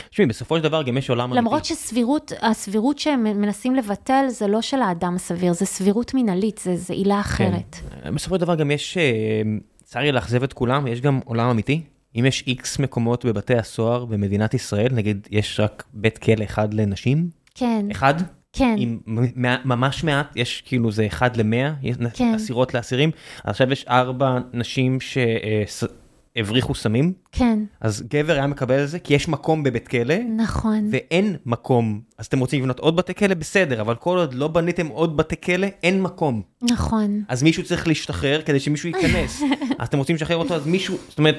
תשמעי, בסופו של דבר גם יש עולם אמיתי. למרות שסבירות, הסבירות שהם מנסים לבטל זה לא של האדם הסביר, זה סבירות מינהלית, זה, זה עילה אחרת. כן. בסופו של דבר גם יש, אה, צר לי לאכזב את כולם, יש גם עולם אמיתי. אם יש איקס מקומות בבתי הסוהר במדינת ישראל, נגיד יש רק בית כלא אחד לנשים, כן, אחד, כן, עם ממש מעט, יש כאילו זה אחד למאה, כן. אסירות לאסירים, עכשיו יש ארבע נשים שהבריחו סמים, כן, אז גבר היה מקבל את זה, כי יש מקום בבית כלא, נכון, ואין מקום, אז אתם רוצים לבנות עוד בתי כלא? בסדר, אבל כל עוד לא בניתם עוד בתי כלא, אין מקום. נכון, אז מישהו צריך להשתחרר כדי שמישהו ייכנס. אז אתם רוצים לשחרר אותו, אז מישהו, זאת אומרת,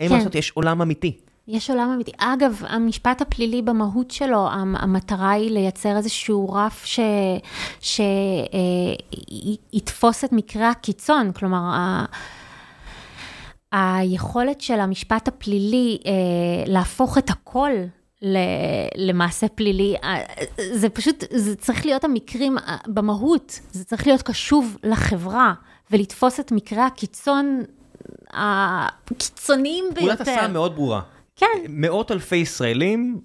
אין מה כן. לעשות, יש עולם אמיתי. יש עולם אמיתי. אגב, המשפט הפלילי במהות שלו, המ- המטרה היא לייצר איזשהו רף שיתפוס את מקרי הקיצון, כלומר, ה- היכולת של המשפט הפלילי אה, להפוך את הכל ל- למעשה פלילי, אה, זה פשוט, זה צריך להיות המקרים אה, במהות, זה צריך להיות קשוב לחברה, ולתפוס את מקרי הקיצון הקיצוניים ביותר. פקודת הסם מאוד ברורה. כן. מאות אלפי ישראלים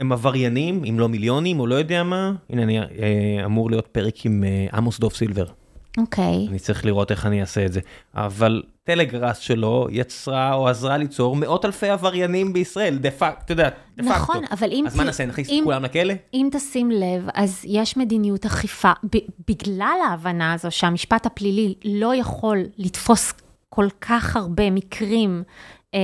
הם עבריינים, אם לא מיליונים, או לא יודע מה. הנה, אני אה, אמור להיות פרק עם אה, עמוס דוב סילבר. אוקיי. אני צריך לראות איך אני אעשה את זה. אבל טלגראס שלו יצרה או עזרה ליצור מאות אלפי עבריינים בישראל, דה פאקט, אתה יודע, דה פאקטו. נכון, אבל אם... אז מה ת- נעשה, נכניס את כולם לכלא? אם תשים לב, אז יש מדיניות אכיפה, ב- בגלל ההבנה הזו שהמשפט הפלילי לא יכול לתפוס כל כך הרבה מקרים אה,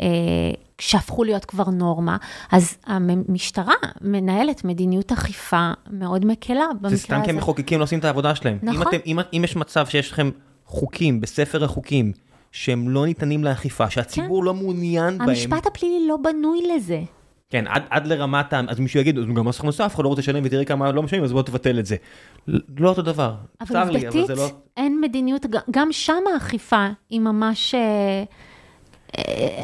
אה, שהפכו להיות כבר נורמה, אז המשטרה מנהלת מדיניות אכיפה מאוד מקלה במקרה זה הזה. סתם כי המחוקקים לא עושים את העבודה שלהם. אם, נכון. אתם, אם, אם יש מצב שיש לכם חוקים בספר החוקים שהם לא ניתנים לאכיפה, שהציבור לא מעוניין בהם, המשפט הפלילי לא בנוי לזה. כן, עד, עד לרמת. אז מישהו יגיד, "אז גם מס הכנסה, אף אחד לא רוצה לשלם ותראי כמה לא משלמים, אז בוא תבטל את זה. לא אותו דבר. אבל עובדתית, זה לא... אין מדיניות, גם שם האכיפה היא ממש... אה,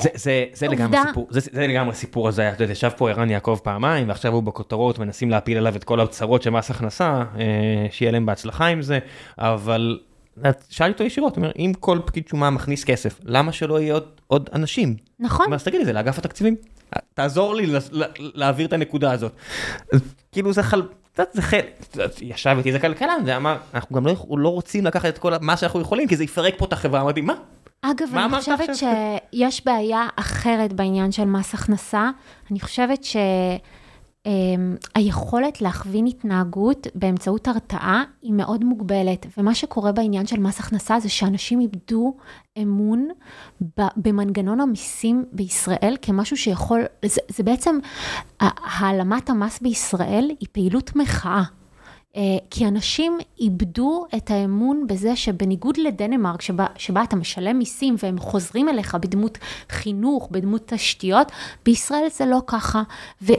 זה, זה, זה, לגמרי. סיפור, זה, זה לגמרי סיפור הזיה. אתה יודע, ישב פה ערן יעקב פעמיים, ועכשיו הוא בכותרות, מנסים להפיל עליו את כל הצרות של מס הכנסה, אה, שיהיה להם בהצלחה עם זה, אבל את- שאלתי אותו ישירות, אומר, אם כל פקיד שומה מכניס כסף, למה שלא יהיה עוד, עוד אנשים? נכון, אז תגיד לי, זה לאגף התקציבים. תעזור לי להעביר את הנקודה הזאת. כאילו זה חל... זה חלק, ישב איתי איזה כלכלן ואמר, אנחנו גם לא, לא רוצים לקחת את כל מה שאנחנו יכולים, כי זה יפרק פה את החברה. אמרתי, מה? אגב, אני חושבת? שיש בעיה אחרת בעניין של מס הכנסה. אני חושבת שהיכולת להכווין התנהגות באמצעות הרתעה היא מאוד מוגבלת. ומה שקורה בעניין של מס הכנסה זה שאנשים איבדו אמון במנגנון המיסים בישראל כמשהו שיכול, זה, זה בעצם, העלמת המס בישראל היא פעילות מחאה. אה, כי אנשים איבדו את האמון בזה שבניגוד לדנמרק, שבה, שבה אתה משלם מיסים והם חוזרים אליך בדמות חינוך, בדמות תשתיות, בישראל זה לא ככה. ולא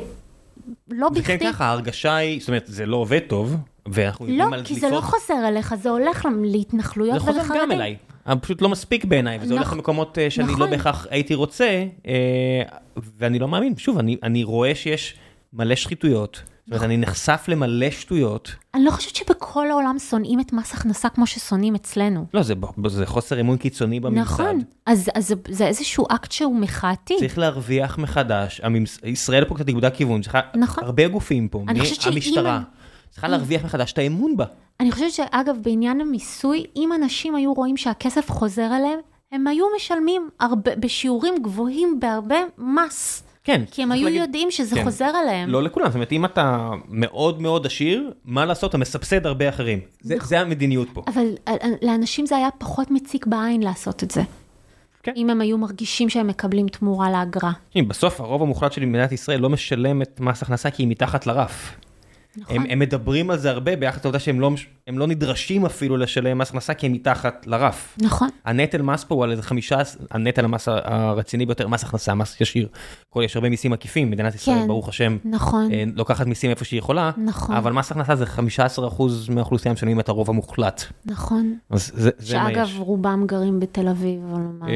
זה כן בכדי... ככה, ההרגשה היא, זאת אומרת, זה לא עובד טוב, ואנחנו יודעים לא, על כי זה לא דליפות. חוזר אליך, זה הולך להתנחלויות זה חוזר ולחרדים. גם אליי, פשוט לא מספיק בעיניי, וזה הולך נכון, למקומות אה, שאני לא נכון. בהכרח הייתי רוצה, אה, ואני לא מאמין, שוב, אני- אני רואה שיש מלא שחיתויות, זאת אומרת, אני נחשף למלא שטויות, אני לא חושבת שבכל העולם שונאים את מס הכנסה כמו ששונאים אצלנו. לא, זה זה חוסר אמון קיצוני בממסד. נכון, אז, אז זה, זה איזשהו אקט שהוא מחאתי. צריך להרוויח מחדש, הממס... ישראל פה קצת איבדה כיוון, צריכה, נכון. הרבה גופים פה, אני חושבת המשטרה, צריכה להרוויח מחדש את האמון בה. אני חושבת שאגב, בעניין המיסוי, אם אנשים היו רואים שהכסף חוזר אליהם, הם היו משלמים הרבה, בשיעורים גבוהים בהרבה מס. כן. כי הם היו להגיד- יודעים שזה כן. חוזר אליהם. לא לכולם, זאת אומרת, אם אתה מאוד מאוד עשיר, מה לעשות, אתה מסבסד הרבה אחרים. זה, נכון. זה המדיניות פה. אבל אה, אה, לאנשים זה היה פחות מציק בעין לעשות את זה. כן. אם הם היו מרגישים שהם מקבלים תמורה לאגרה. תשמעי, בסוף הרוב המוחלט של מדינת ישראל לא משלם את מס הכנסה כי היא מתחת לרף. נכון. הם, הם מדברים על זה הרבה ביחד לעובדה שהם לא, לא נדרשים אפילו לשלם מס הכנסה כי הם מתחת לרף. נכון. הנטל מס פה הוא על איזה חמישה, הנטל המס הרציני ביותר, מס הכנסה, מס ישיר. כל, יש הרבה מיסים עקיפים, מדינת ישראל, כן. ברוך השם, נכון. אה, לוקחת מיסים איפה שהיא יכולה, נכון. אבל מס הכנסה זה 15% מהאוכלוסייה משלמים את הרוב המוחלט. נכון. אז זה, זה מה יש. שאגב, רובם גרים בתל אביב, אבל מה אה?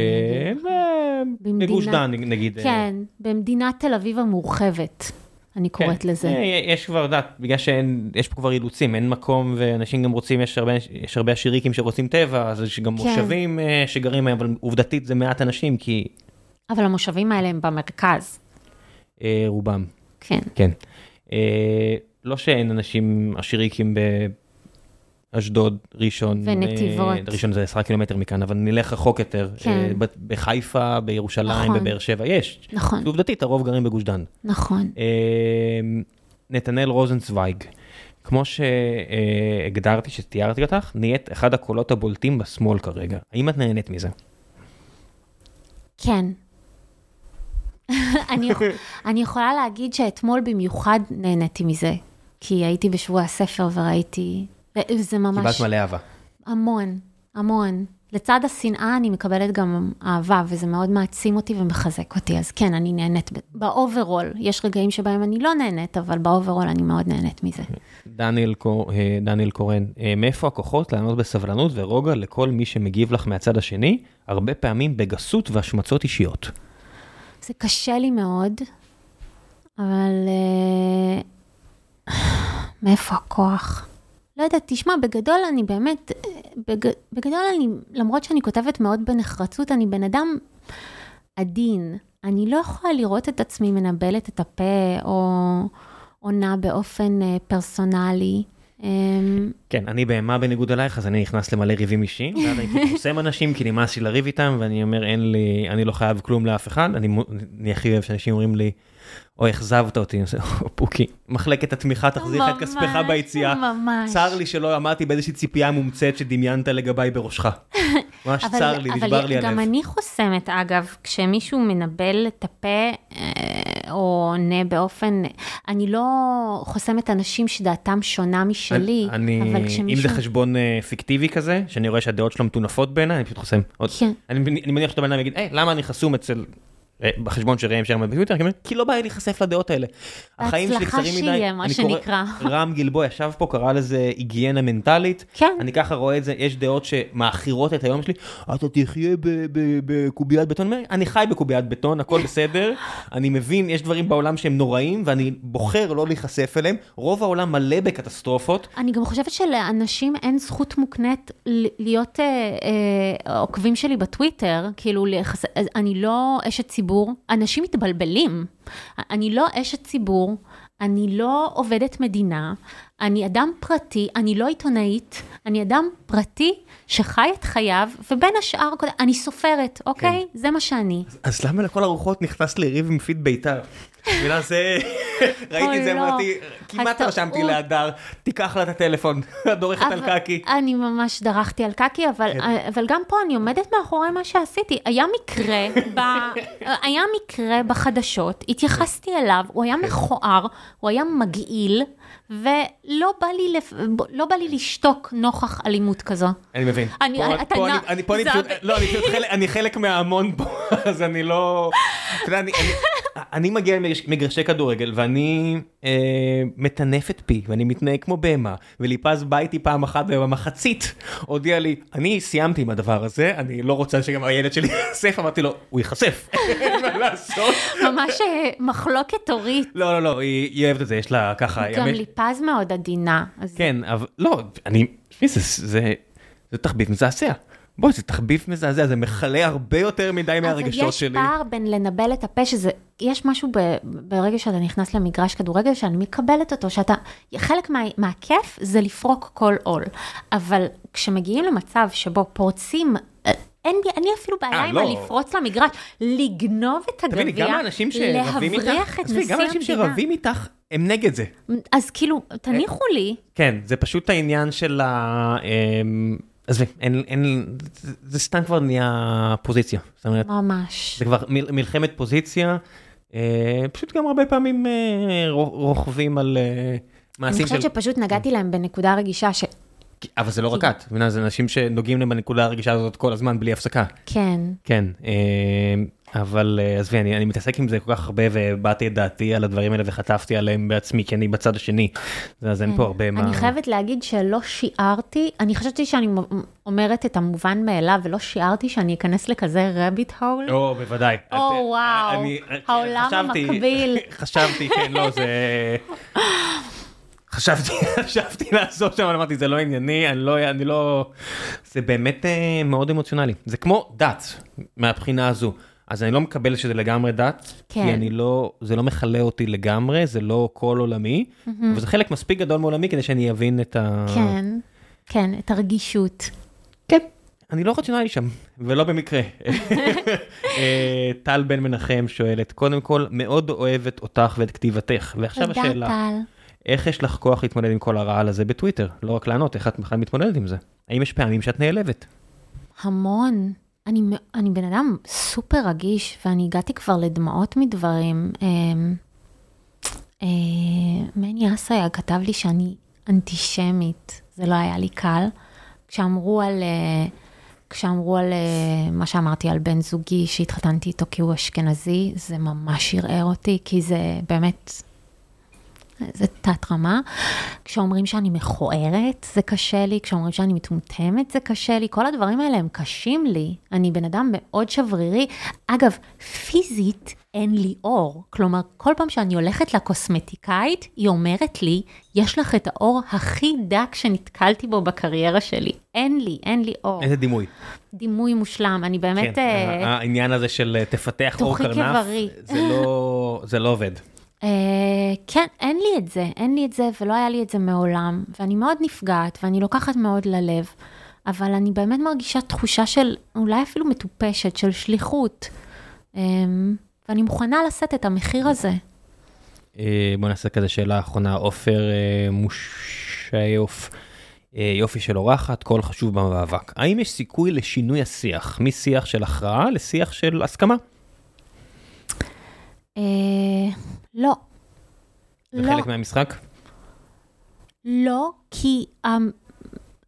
אה, במדינה- בגוש דן נגיד. אה, כן, במדינת תל אביב המורחבת, אני כן. קוראת לזה. אה, יש כבר, את יודעת, בגלל שיש פה כבר אילוצים, אין מקום ואנשים גם רוצים, יש הרבה, יש הרבה עשיריקים שרוצים טבע, אז יש גם כן. מושבים אה, שגרים, אבל עובדתית זה מעט אנשים, כי אבל המושבים האלה הם במרכז. אה, רובם, כן. כן. אה, לא שאין אנשים עשיריקים באשדוד, ראשון. ונתיבות. אה, ראשון זה עשרה קילומטר מכאן, אבל נלך רחוק יותר. כן. אה, בחיפה, בירושלים, נכון. בבאר שבע, יש. נכון, עובדתית, הרוב גרים בגוש דן. נכון. אה, נתנאל רוזנצוויג, כמו שהגדרתי, שתיארתי אותך, נהיית אחד הקולות הבולטים בשמאל כרגע. האם את נהנית מזה? כן. אני, אני יכולה להגיד שאתמול במיוחד נהניתי מזה, כי הייתי בשבוע הספר וראיתי, זה ממש קיבלת מלא אהבה. המון, המון. לצד השנאה אני מקבלת גם אהבה, וזה מאוד מעצים אותי ומחזק אותי, אז כן, אני נהנית. ב overall, יש רגעים שבהם אני לא נהנית, אבל ב overall אני מאוד נהנית מזה. דניאל, קור- אה, דניאל קורן, אה, מאיפה הכוחות לענות בסבלנות ורוגע לכל מי שמגיב לך מהצד השני, הרבה פעמים בגסות והשמצות אישיות. זה קשה לי מאוד, אבל אה, מאיפה הכוח? לא יודעת, תשמע, בגדול אני באמת, בג, בגדול אני, למרות שאני כותבת מאוד בנחרצות, אני בן אדם עדין. אני לא יכולה לראות את עצמי מנבלת את הפה, או עונה באופן אה, פרסונלי. אמ, כן, אני בהמה בניגוד אלייך, אז אני נכנס למלא ריבים אישיים, ואז אני כאילו חוסם אנשים, כי נמאס לי לריב איתם, ואני אומר, אין לי, אני לא חייב כלום לאף אחד, אני הכי אוהב שאנשים אומרים לי, אוי, אכזבת אותי, אני "או, פוקי, מחלקת התמיכה תחזיר לך את כספך ביציאה. ממש. צר לי שלא עמדתי באיזושהי ציפייה מומצאת שדמיינת לגביי בראשך. ממש אבל- צר לי, אבל נשבר לי הלב. גם אני חוסמת, אגב, כשמישהו מנבל את הפה אה, או עונה באופן, אני לא חוסמת אנשים שדעתם שונה משלי, אני, אבל אם כשמישהו... זה חשבון אה, פיקטיבי כזה, שאני רואה שהדעות שלו מטונפות בעיניי, אני פשוט חוסם. כן. אני אני מניח שאתה בן אדם יגיד, היי, למה אני חסום אצל... בחשבון של ראם שרמן בטוויטר, כי לא בא לי להיחשף לדעות האלה. החיים שלי קצרים מדי. שיהיה, מה שנקרא. רם גלבוע ישב פה, קרא לזה היגיינה מנטלית. כן. אני ככה רואה את זה, יש דעות שמעכירות את היום שלי, אתה תחיה בקוביית בטון, אני חי בקוביית בטון, הכל בסדר, אני מבין, יש דברים בעולם שהם נוראים, ואני בוחר לא להיחשף אליהם, רוב העולם מלא בקטסטרופות, אני גם חושבת שלאנשים אין זכות מוקנית להיות אה, אה, עוקבים שלי בטוויטר, כאילו, אני לא אשת ציבור, אנשים מתבלבלים. אני לא אשת ציבור, אני לא עובדת מדינה, אני אדם פרטי, אני לא עיתונאית, אני אדם פרטי שחי את חייו, ובין השאר, אני סופרת, אוקיי? כן. זה מה שאני. אז למה לכל הרוחות נכנס לריב עם פיד בית"ר? בגלל זה, ראיתי את זה, לא. אמרתי, כמעט. רשמתי להדר, תיקח לה את הטלפון, את דורכת על קקי. אני ממש דרכתי על קקי, אבל, כן. אבל גם פה אני עומדת מאחורי מה שעשיתי. היה מקרה, היה מקרה בחדשות, התייחסתי אליו, הוא היה מכוער, הוא היה מגעיל, ולא בא לי, לפ... לא בא לי לשתוק נוכח אלימות כזו. אני מבין. אני- פה- אתה פה נע- אני- אני פה אני זה פשוט, הב- לא, אני פשוט חלק- אני חלק מההמון פה, אז אני לא... אתה יודע, אני- אני- אני מגיע למגרשי כדורגל, ואני אה, מטנף את פי, ואני מתנהג כמו בהמה, וליפז בא איתי פעם אחת, ובמחצית הודיע לי, אני סיימתי עם הדבר הזה, אני לא רוצה שגם הילד שלי ייחשף, אמרתי לו, הוא ייחשף, אין מה לעשות. ממש אה, מחלוקת הורית. לא, לא, לא, היא אוהבת את זה, יש לה ככה... גם ליפז מאוד עדינה. כן, אבל לא, אני, זה, זה, זה תחביב מזעזע. בואי, זה תחביב מזעזע, זה מכלה הרבה יותר מדי מהרגשות אבל שלי. יש פער בין לנבל את הפה, שזה, יש משהו ב, ברגע שאתה נכנס למגרש כדורגל, שאני מקבלת אותו, שאתה, חלק מה, מהכיף זה לפרוק כל עול. אבל כשמגיעים למצב שבו פורצים, אה, אין לי, לי אפילו בעיה אה, עם לא. הלפרוץ למגרש, לגנוב את תביני, הגביע, גם האנשים שרבים איתך, להבריח את נשיא גם האנשים המדינה. שרבים איתך, הם נגד זה. אז כאילו, תניחו לי, כן, זה פשוט העניין של ה... עזבי, אין, אין, זה, זה סתם כבר נהיה פוזיציה. זאת אומרת, ממש. זה כבר מל, מלחמת פוזיציה, אה, פשוט גם הרבה פעמים אה, רו- רוכבים על אה, אני מעשים של... חושבת שפשוט נגעתי להם בנקודה רגישה, ש... אבל זה לא רק את, מבינה, זה אנשים שנוגעים להם בנקודה הרגישה הזאת כל הזמן בלי הפסקה. כן. כן, אה, אבל אה, עזבי, אני, אני מתעסק עם זה כל כך הרבה והבעתי את דעתי על הדברים האלה וחטפתי עליהם בעצמי, כי אני בצד השני, אז אין פה הרבה מה... אני חייבת להגיד שלא שיערתי, אני חשבתי שאני אומרת את המובן מאליו, ולא שיערתי שאני אכנס לכזה רביט הול. או, בוודאי. או, וואו, אני- העולם חשבתי- המקביל. חשבתי, כן, לא, זה... חשבתי, חשבתי לעשות שם, אמרתי, זה לא ענייני, אני לא, אני לא... זה באמת אה, מאוד אמוציונלי. זה כמו דת, מהבחינה הזו. אז אני לא מקבל שזה לגמרי דת, כן. כי אני לא, זה לא מכלה אותי לגמרי, זה לא כל עולמי, וזה חלק מספיק גדול מעולמי כדי שאני אבין את ה... כן, כן, את הרגישות. כן. אני לא רציונלי שם, ולא במקרה. אה, טל בן מנחם שואלת, קודם כל, מאוד אוהבת אותך ואת כתיבתך, ועכשיו תודה, השאלה, טל. איך יש לך כוח להתמודד עם כל הרעל הזה בטוויטר? לא רק לענות, איך את בכלל מתמודדת עם זה? האם יש פעמים שאת נעלבת? המון. אני, אני בן אדם סופר רגיש, ואני הגעתי כבר לדמעות מדברים. אמ, אה, מני אסיה כתב לי שאני אנטישמית, זה לא היה לי קל. כשאמרו על, אה, כשאמרו על אה, מה שאמרתי על בן זוגי שהתחתנתי איתו כי הוא אשכנזי, זה ממש ערער אותי, כי זה באמת, זה תת רמה. כשאומרים שאני מכוערת, זה קשה לי, כשאומרים שאני מטומטמת, זה קשה לי, כל הדברים האלה הם קשים לי. אני בן אדם מאוד שברירי. אגב, פיזית אין לי אור. כלומר, כל פעם שאני הולכת לקוסמטיקאית, היא אומרת לי, יש לך את האור הכי דק שנתקלתי בו בקריירה שלי. אין לי, אין לי אור. איזה דימוי. דימוי מושלם, אני באמת... כן, אה, העניין הזה של אה, תפתח אור קרנף. זה לא- זה לא עובד. Uh, כן, אין לי את זה, אין לי את זה ולא היה לי את זה מעולם, ואני מאוד נפגעת ואני לוקחת מאוד ללב, אבל אני באמת מרגישה תחושה של אולי אפילו מטופשת, של שליחות, um, ואני מוכנה לשאת את המחיר הזה. אה, בוא נעשה כזה שאלה אחרונה, עופר אה, מושיוף, אה, יופי של אורחת, קול חשוב במאבק. האם יש סיכוי לשינוי השיח, משיח של הכרעה לשיח של הסכמה? Uh, לא. זה לא. חלק מהמשחק? לא, כי um,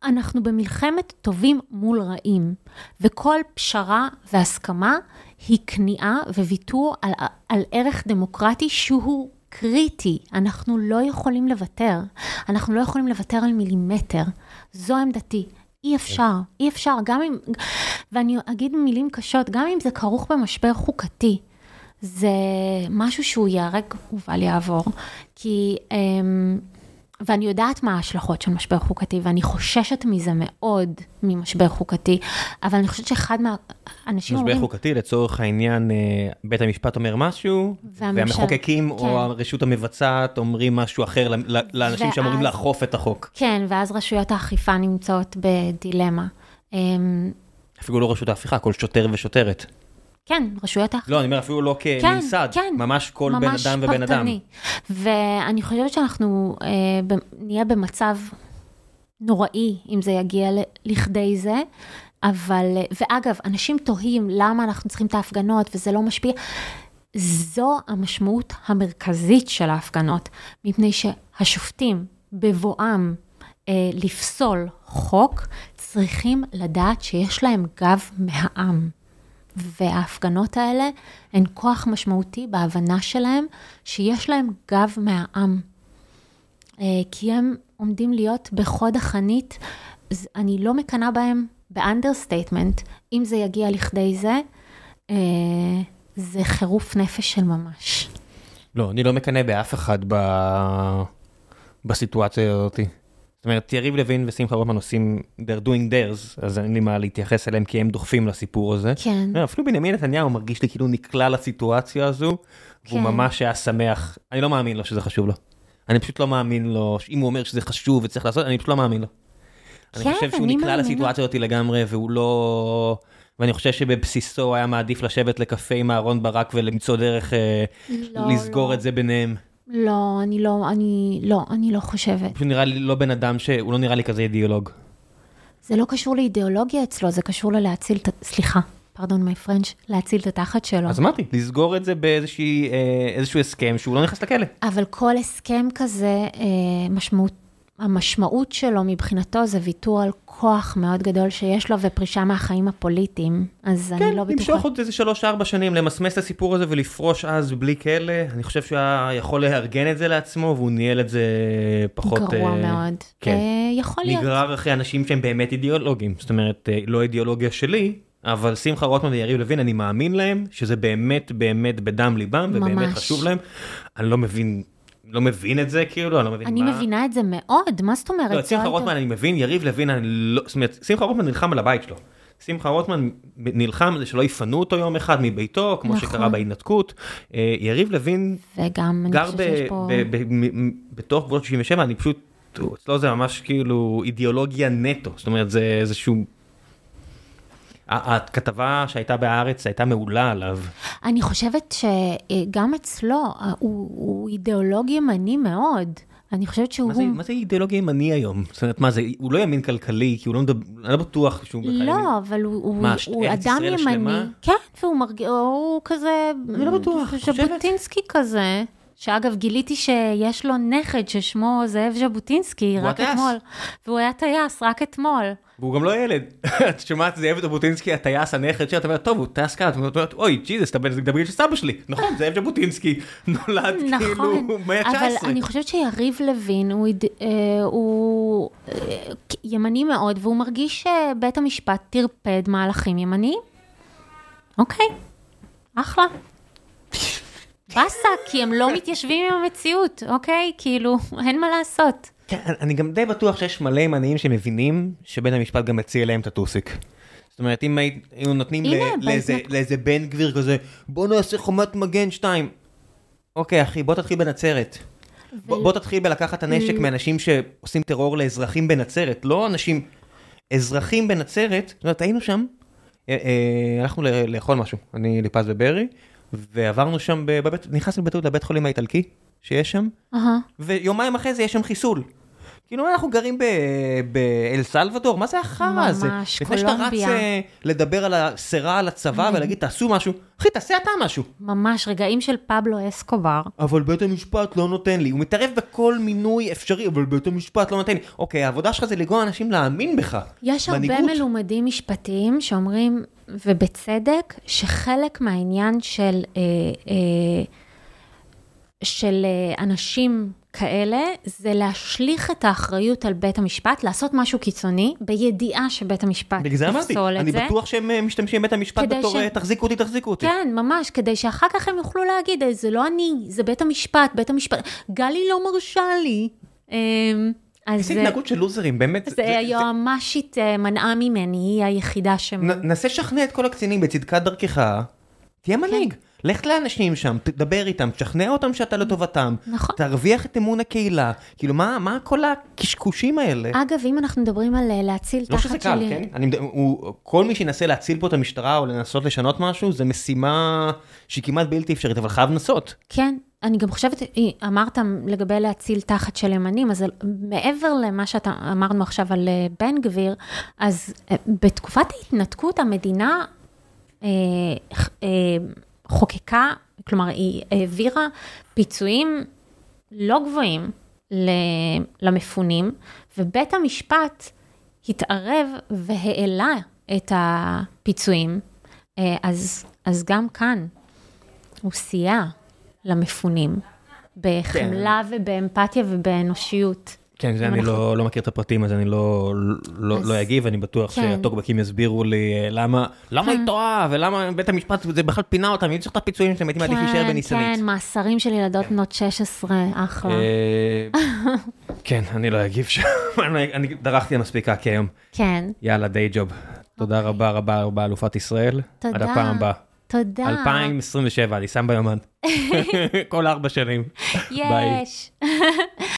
אנחנו במלחמת טובים מול רעים, וכל פשרה והסכמה היא כניעה וויתור על, על ערך דמוקרטי שהוא קריטי. אנחנו לא יכולים לוותר. אנחנו לא יכולים לוותר על מילימטר. זו עמדתי. אי אפשר, אי אפשר, גם אם, ואני אגיד מילים קשות, גם אם זה כרוך במשבר חוקתי. זה משהו שהוא ייהרג ובל יעבור, כי, אמ, ואני יודעת מה ההשלכות של משבר חוקתי, ואני חוששת מזה מאוד, ממשבר חוקתי, אבל אני חושבת שאחד מהאנשים משבר אומרים, חוקתי, לצורך העניין, אה, בית המשפט אומר משהו, והמחוקקים כן. או הרשות המבצעת אומרים משהו אחר לאנשים שאמורים לאכוף את החוק. כן, ואז רשויות האכיפה נמצאות בדילמה. אמ, אפילו לא רשות ההפיכה, כל שוטר ושוטרת. כן, רשויות האכיפה. לא, אני אומר אפילו לא כממסד, כן, ממש כל בן ממש אדם ובן אדם. פרטני. ואני חושבת שאנחנו אה, ב- נהיה במצב נוראי אם זה יגיע ל- לכדי זה, אבל, ואגב, אנשים תוהים למה אנחנו צריכים את ההפגנות וזה לא משפיע. זו המשמעות המרכזית של ההפגנות, מפני שהשופטים בבואם אה, לפסול חוק, צריכים לדעת שיש להם גב מהעם. וההפגנות האלה הן כוח משמעותי בהבנה שלהם שיש להם גב מהעם. אה, כי הם עומדים להיות בחוד החנית, אני לא מקנאה בהם ב understatement. אם זה יגיע לכדי זה, אה, זה חירוף נפש של ממש. לא, אני לא מקנא באף אחד ב... בסיטואציה הזאת. זאת אומרת, יריב לוין ושמחה רוטמן עושים, they're doing theirs, אז אין לי מה להתייחס אליהם כי הם דוחפים לסיפור הזה. כן. לא, אפילו בנימין נתניהו מרגיש לי כאילו נקלע לסיטואציה הזו, והוא כן. ממש היה שמח. אני לא מאמין לו שזה חשוב לו. אני פשוט לא מאמין לו, אם הוא אומר שזה חשוב וצריך לעשות, אני פשוט לא מאמין לו. אני כן, חושב שהוא אני נקלע. לסיטואציה הזאת לגמרי, והוא לא... ואני חושב שבבסיסו היה מעדיף לשבת לקפה עם אהרון ברק ולמצוא דרך אה, לא, לסגור לא. את זה ביניהם. לא, אני לא, אני לא, אני לא חושבת. פשוט נראה לי לא בן אדם שהוא לא נראה לי כזה אידיאולוג. זה לא קשור לאידיאולוגיה אצלו, זה קשור ללהציל את, סליחה, פרדון מי פרנץ', להציל את התחת שלו. אז אמרתי, לסגור את זה באיזשהו הסכם שהוא לא נכנס לכלא. אבל כל הסכם כזה, אה, משמעות, המשמעות שלו מבחינתו זה ויתור על כוח מאוד גדול שיש לו ופרישה מהחיים הפוליטיים. אז כן, אני לא בטוחה. למשוך עוד איזה שלוש-ארבע שנים, למסמס את הסיפור הזה ולפרוש אז בלי כלא. אני חושב שהוא היה יכול לארגן את זה לעצמו, והוא ניהל את זה פחות... גרוע אה, מאוד. כן. אה, יכול להיות. נגרר אחרי אנשים שהם באמת אידיאולוגים. זאת אומרת, אה, לא אידיאולוגיה שלי, אבל שמחה רוטמן ויריב לוין, אני מאמין להם שזה באמת באמת בדם ליבם, ובאמת ממש. חשוב להם. אני לא מבין, לא מבין את זה כאילו, אני לא מבין אני מה... מבינה את זה מאוד, מה זאת אומרת? לא, שמחה זו רוטמן אני מבין, יריב לוין אני לא, זאת אומרת, שמחה רוטמן נלחם על הבית שלו. שמחה רוטמן נלחם על זה שלא יפנו אותו יום אחד מביתו, כמו נכון. שקרה בהתנתקות. אה, יריב לוין וגם אני גר ב- פה... ב- ב- מ- בתוך גבולות 67, אני פשוט, אצלו זה ממש כאילו אידיאולוגיה נטו, זאת אומרת זה איזשהו... הכתבה שהייתה בהארץ הייתה מעולה עליו. אני חושבת שגם אצלו, הוא, הוא אידיאולוג ימני מאוד. אני חושבת שהוא... מה זה, מה זה אידיאולוגיה ימני היום? זאת אומרת, מה זה, הוא לא ימין כלכלי, כי הוא לא מדבר, אני לא בטוח שהוא בכלל ימין. לא, אבל הוא, הוא, מה, הוא אדם ימני. השלמה? כן, והוא מרגיש, הוא כזה... אני לא בטוח? ז'בוטינסקי כזה. שאגב, גיליתי שיש לו נכד ששמו זאב ז'בוטינסקי, רק הטייס. אתמול. והוא היה טייס, רק אתמול. והוא גם לא ילד. את שומעת זאב ז'בוטינסקי הטייס הנכד שלה, אתה אומר, טוב, הוא טייס קל, את אומרת, אוי, ג'יזוס, אתה בן בגיל של סבא שלי. נכון, זאב ז'בוטינסקי נולד כאילו נכון, במאה אבל ה-19. אני חושבת שיריב לוין הוא, אה, הוא אה, ימני מאוד, והוא מרגיש שבית המשפט טרפד מהלכים ימניים. אוקיי, אחלה. באסה, כי הם לא מתיישבים עם המציאות, אוקיי? כאילו, אין מה לעשות. כן, אני גם די בטוח שיש מלא ימניים שמבינים שבית המשפט גם מציע להם את הטוסיק. זאת אומרת, אם היו נותנים לאיזה- בן גביר כזה, בוא נעשה חומת מגן 2. אוקיי, אחי, בוא תתחיל בנצרת. בוא בוא תתחיל בלקחת את הנשק מאנשים שעושים טרור לאזרחים בנצרת, לא אנשים, אזרחים בנצרת, זאת אומרת, היינו שם, אה, אה, הלכנו ל- לאכול משהו, אני ליפז וברי, ועברנו שם, בבית, נכנסנו בטעות לבית חולים האיטלקי שיש שם, אהה. ויומיים אחרי זה יש שם חיסול. כאילו אנחנו גרים באל סלבדור, מה זה החרא הזה? ממש, לפני שאתה רץ קולומביה. אה, לדבר על הסירה על הצבא ולהגיד תעשו משהו, אחי תעשה אתה משהו. ממש רגעים של פבלו אסקובר. אבל בית המשפט לא נותן לי, הוא מתערב בכל מינוי אפשרי, אבל בית המשפט לא נותן לי. אוקיי, העבודה שלך זה לגרום אנשים להאמין בך. יש הרבה מנהיגות. מלומדים משפטיים שאומרים, ובצדק, שחלק מהעניין של, אה, אה, של אה, אנשים כאלה, זה להשליך את האחריות על בית המשפט, לעשות משהו קיצוני, בידיעה שבית המשפט בגלל זה אמרתי, יפסול את אני זה. בטוח שהם משתמשים בבית המשפט בתור ש- תחזיקו אותי, תחזיקו אותי. כן, ממש, כדי שאחר כך הם יוכלו להגיד, "אה, זה לא אני, זה בית המשפט, בית המשפט, גלי לא מרשה לי. אז איזה זה- התנהגות של לוזרים, באמת. זה היועמ"שית אה, מנעה ממני, היא היחידה ש... נ- נסה לשכנע את כל הקצינים בצדקת דרכך, תהיה מנהיג. לך לאנשים שם, תדבר איתם, תשכנע אותם שאתה לטובתם. נכון. תרוויח את אמון הקהילה. כאילו, מה מה כל הקשקושים האלה? אגב, אם אנחנו מדברים על אה, להציל לא תחת שזה של... קל, כן? אני, הוא, כל מי שינסה להציל פה את המשטרה או לנסות לשנות משהו, זה משימה שהיא כמעט בלתי אפשרית, אבל חייב לנסות. כן, אני גם חושבת, אה, אמרת לגבי להציל תחת של ימנים, אז מעבר למה שאתה אמרנו עכשיו על אה, בן גביר, אז בתקופת ההתנתקות המדינה אה, אה, חוקקה, כלומר, היא העבירה פיצויים לא גבוהים למפונים, ובית המשפט התערב והעלה את הפיצויים. אה, אז, אז גם כאן הוא סייע למפונים, בחמלה ובאמפתיה ובאנושיות. כן, זה אני אנחנו- לא, לא מכיר את הפרטים, אז אני לא, לא, אז- לא אגיב, אני בטוח כן. שהטוקבקים יסבירו לי אה, למה, למה היא טועה, ולמה בית המשפט זה בכלל פינה אותם, אם צריך את הפיצויים שלהם, הייתי מעדיף להישאר בניסנית. כן, מאסרים של ילדות בנות 16, אחלה. אה, כן, אני לא אגיב שם, אני- אני דרכתי מספיק קקי היום. כן, יאללה, די ג'וב. תודה רבה רבה רבה אלופת ישראל. תודה. עד הפעם הבאה. תודה. 2027, אני שם ביומן. כל ארבע שנים. יש.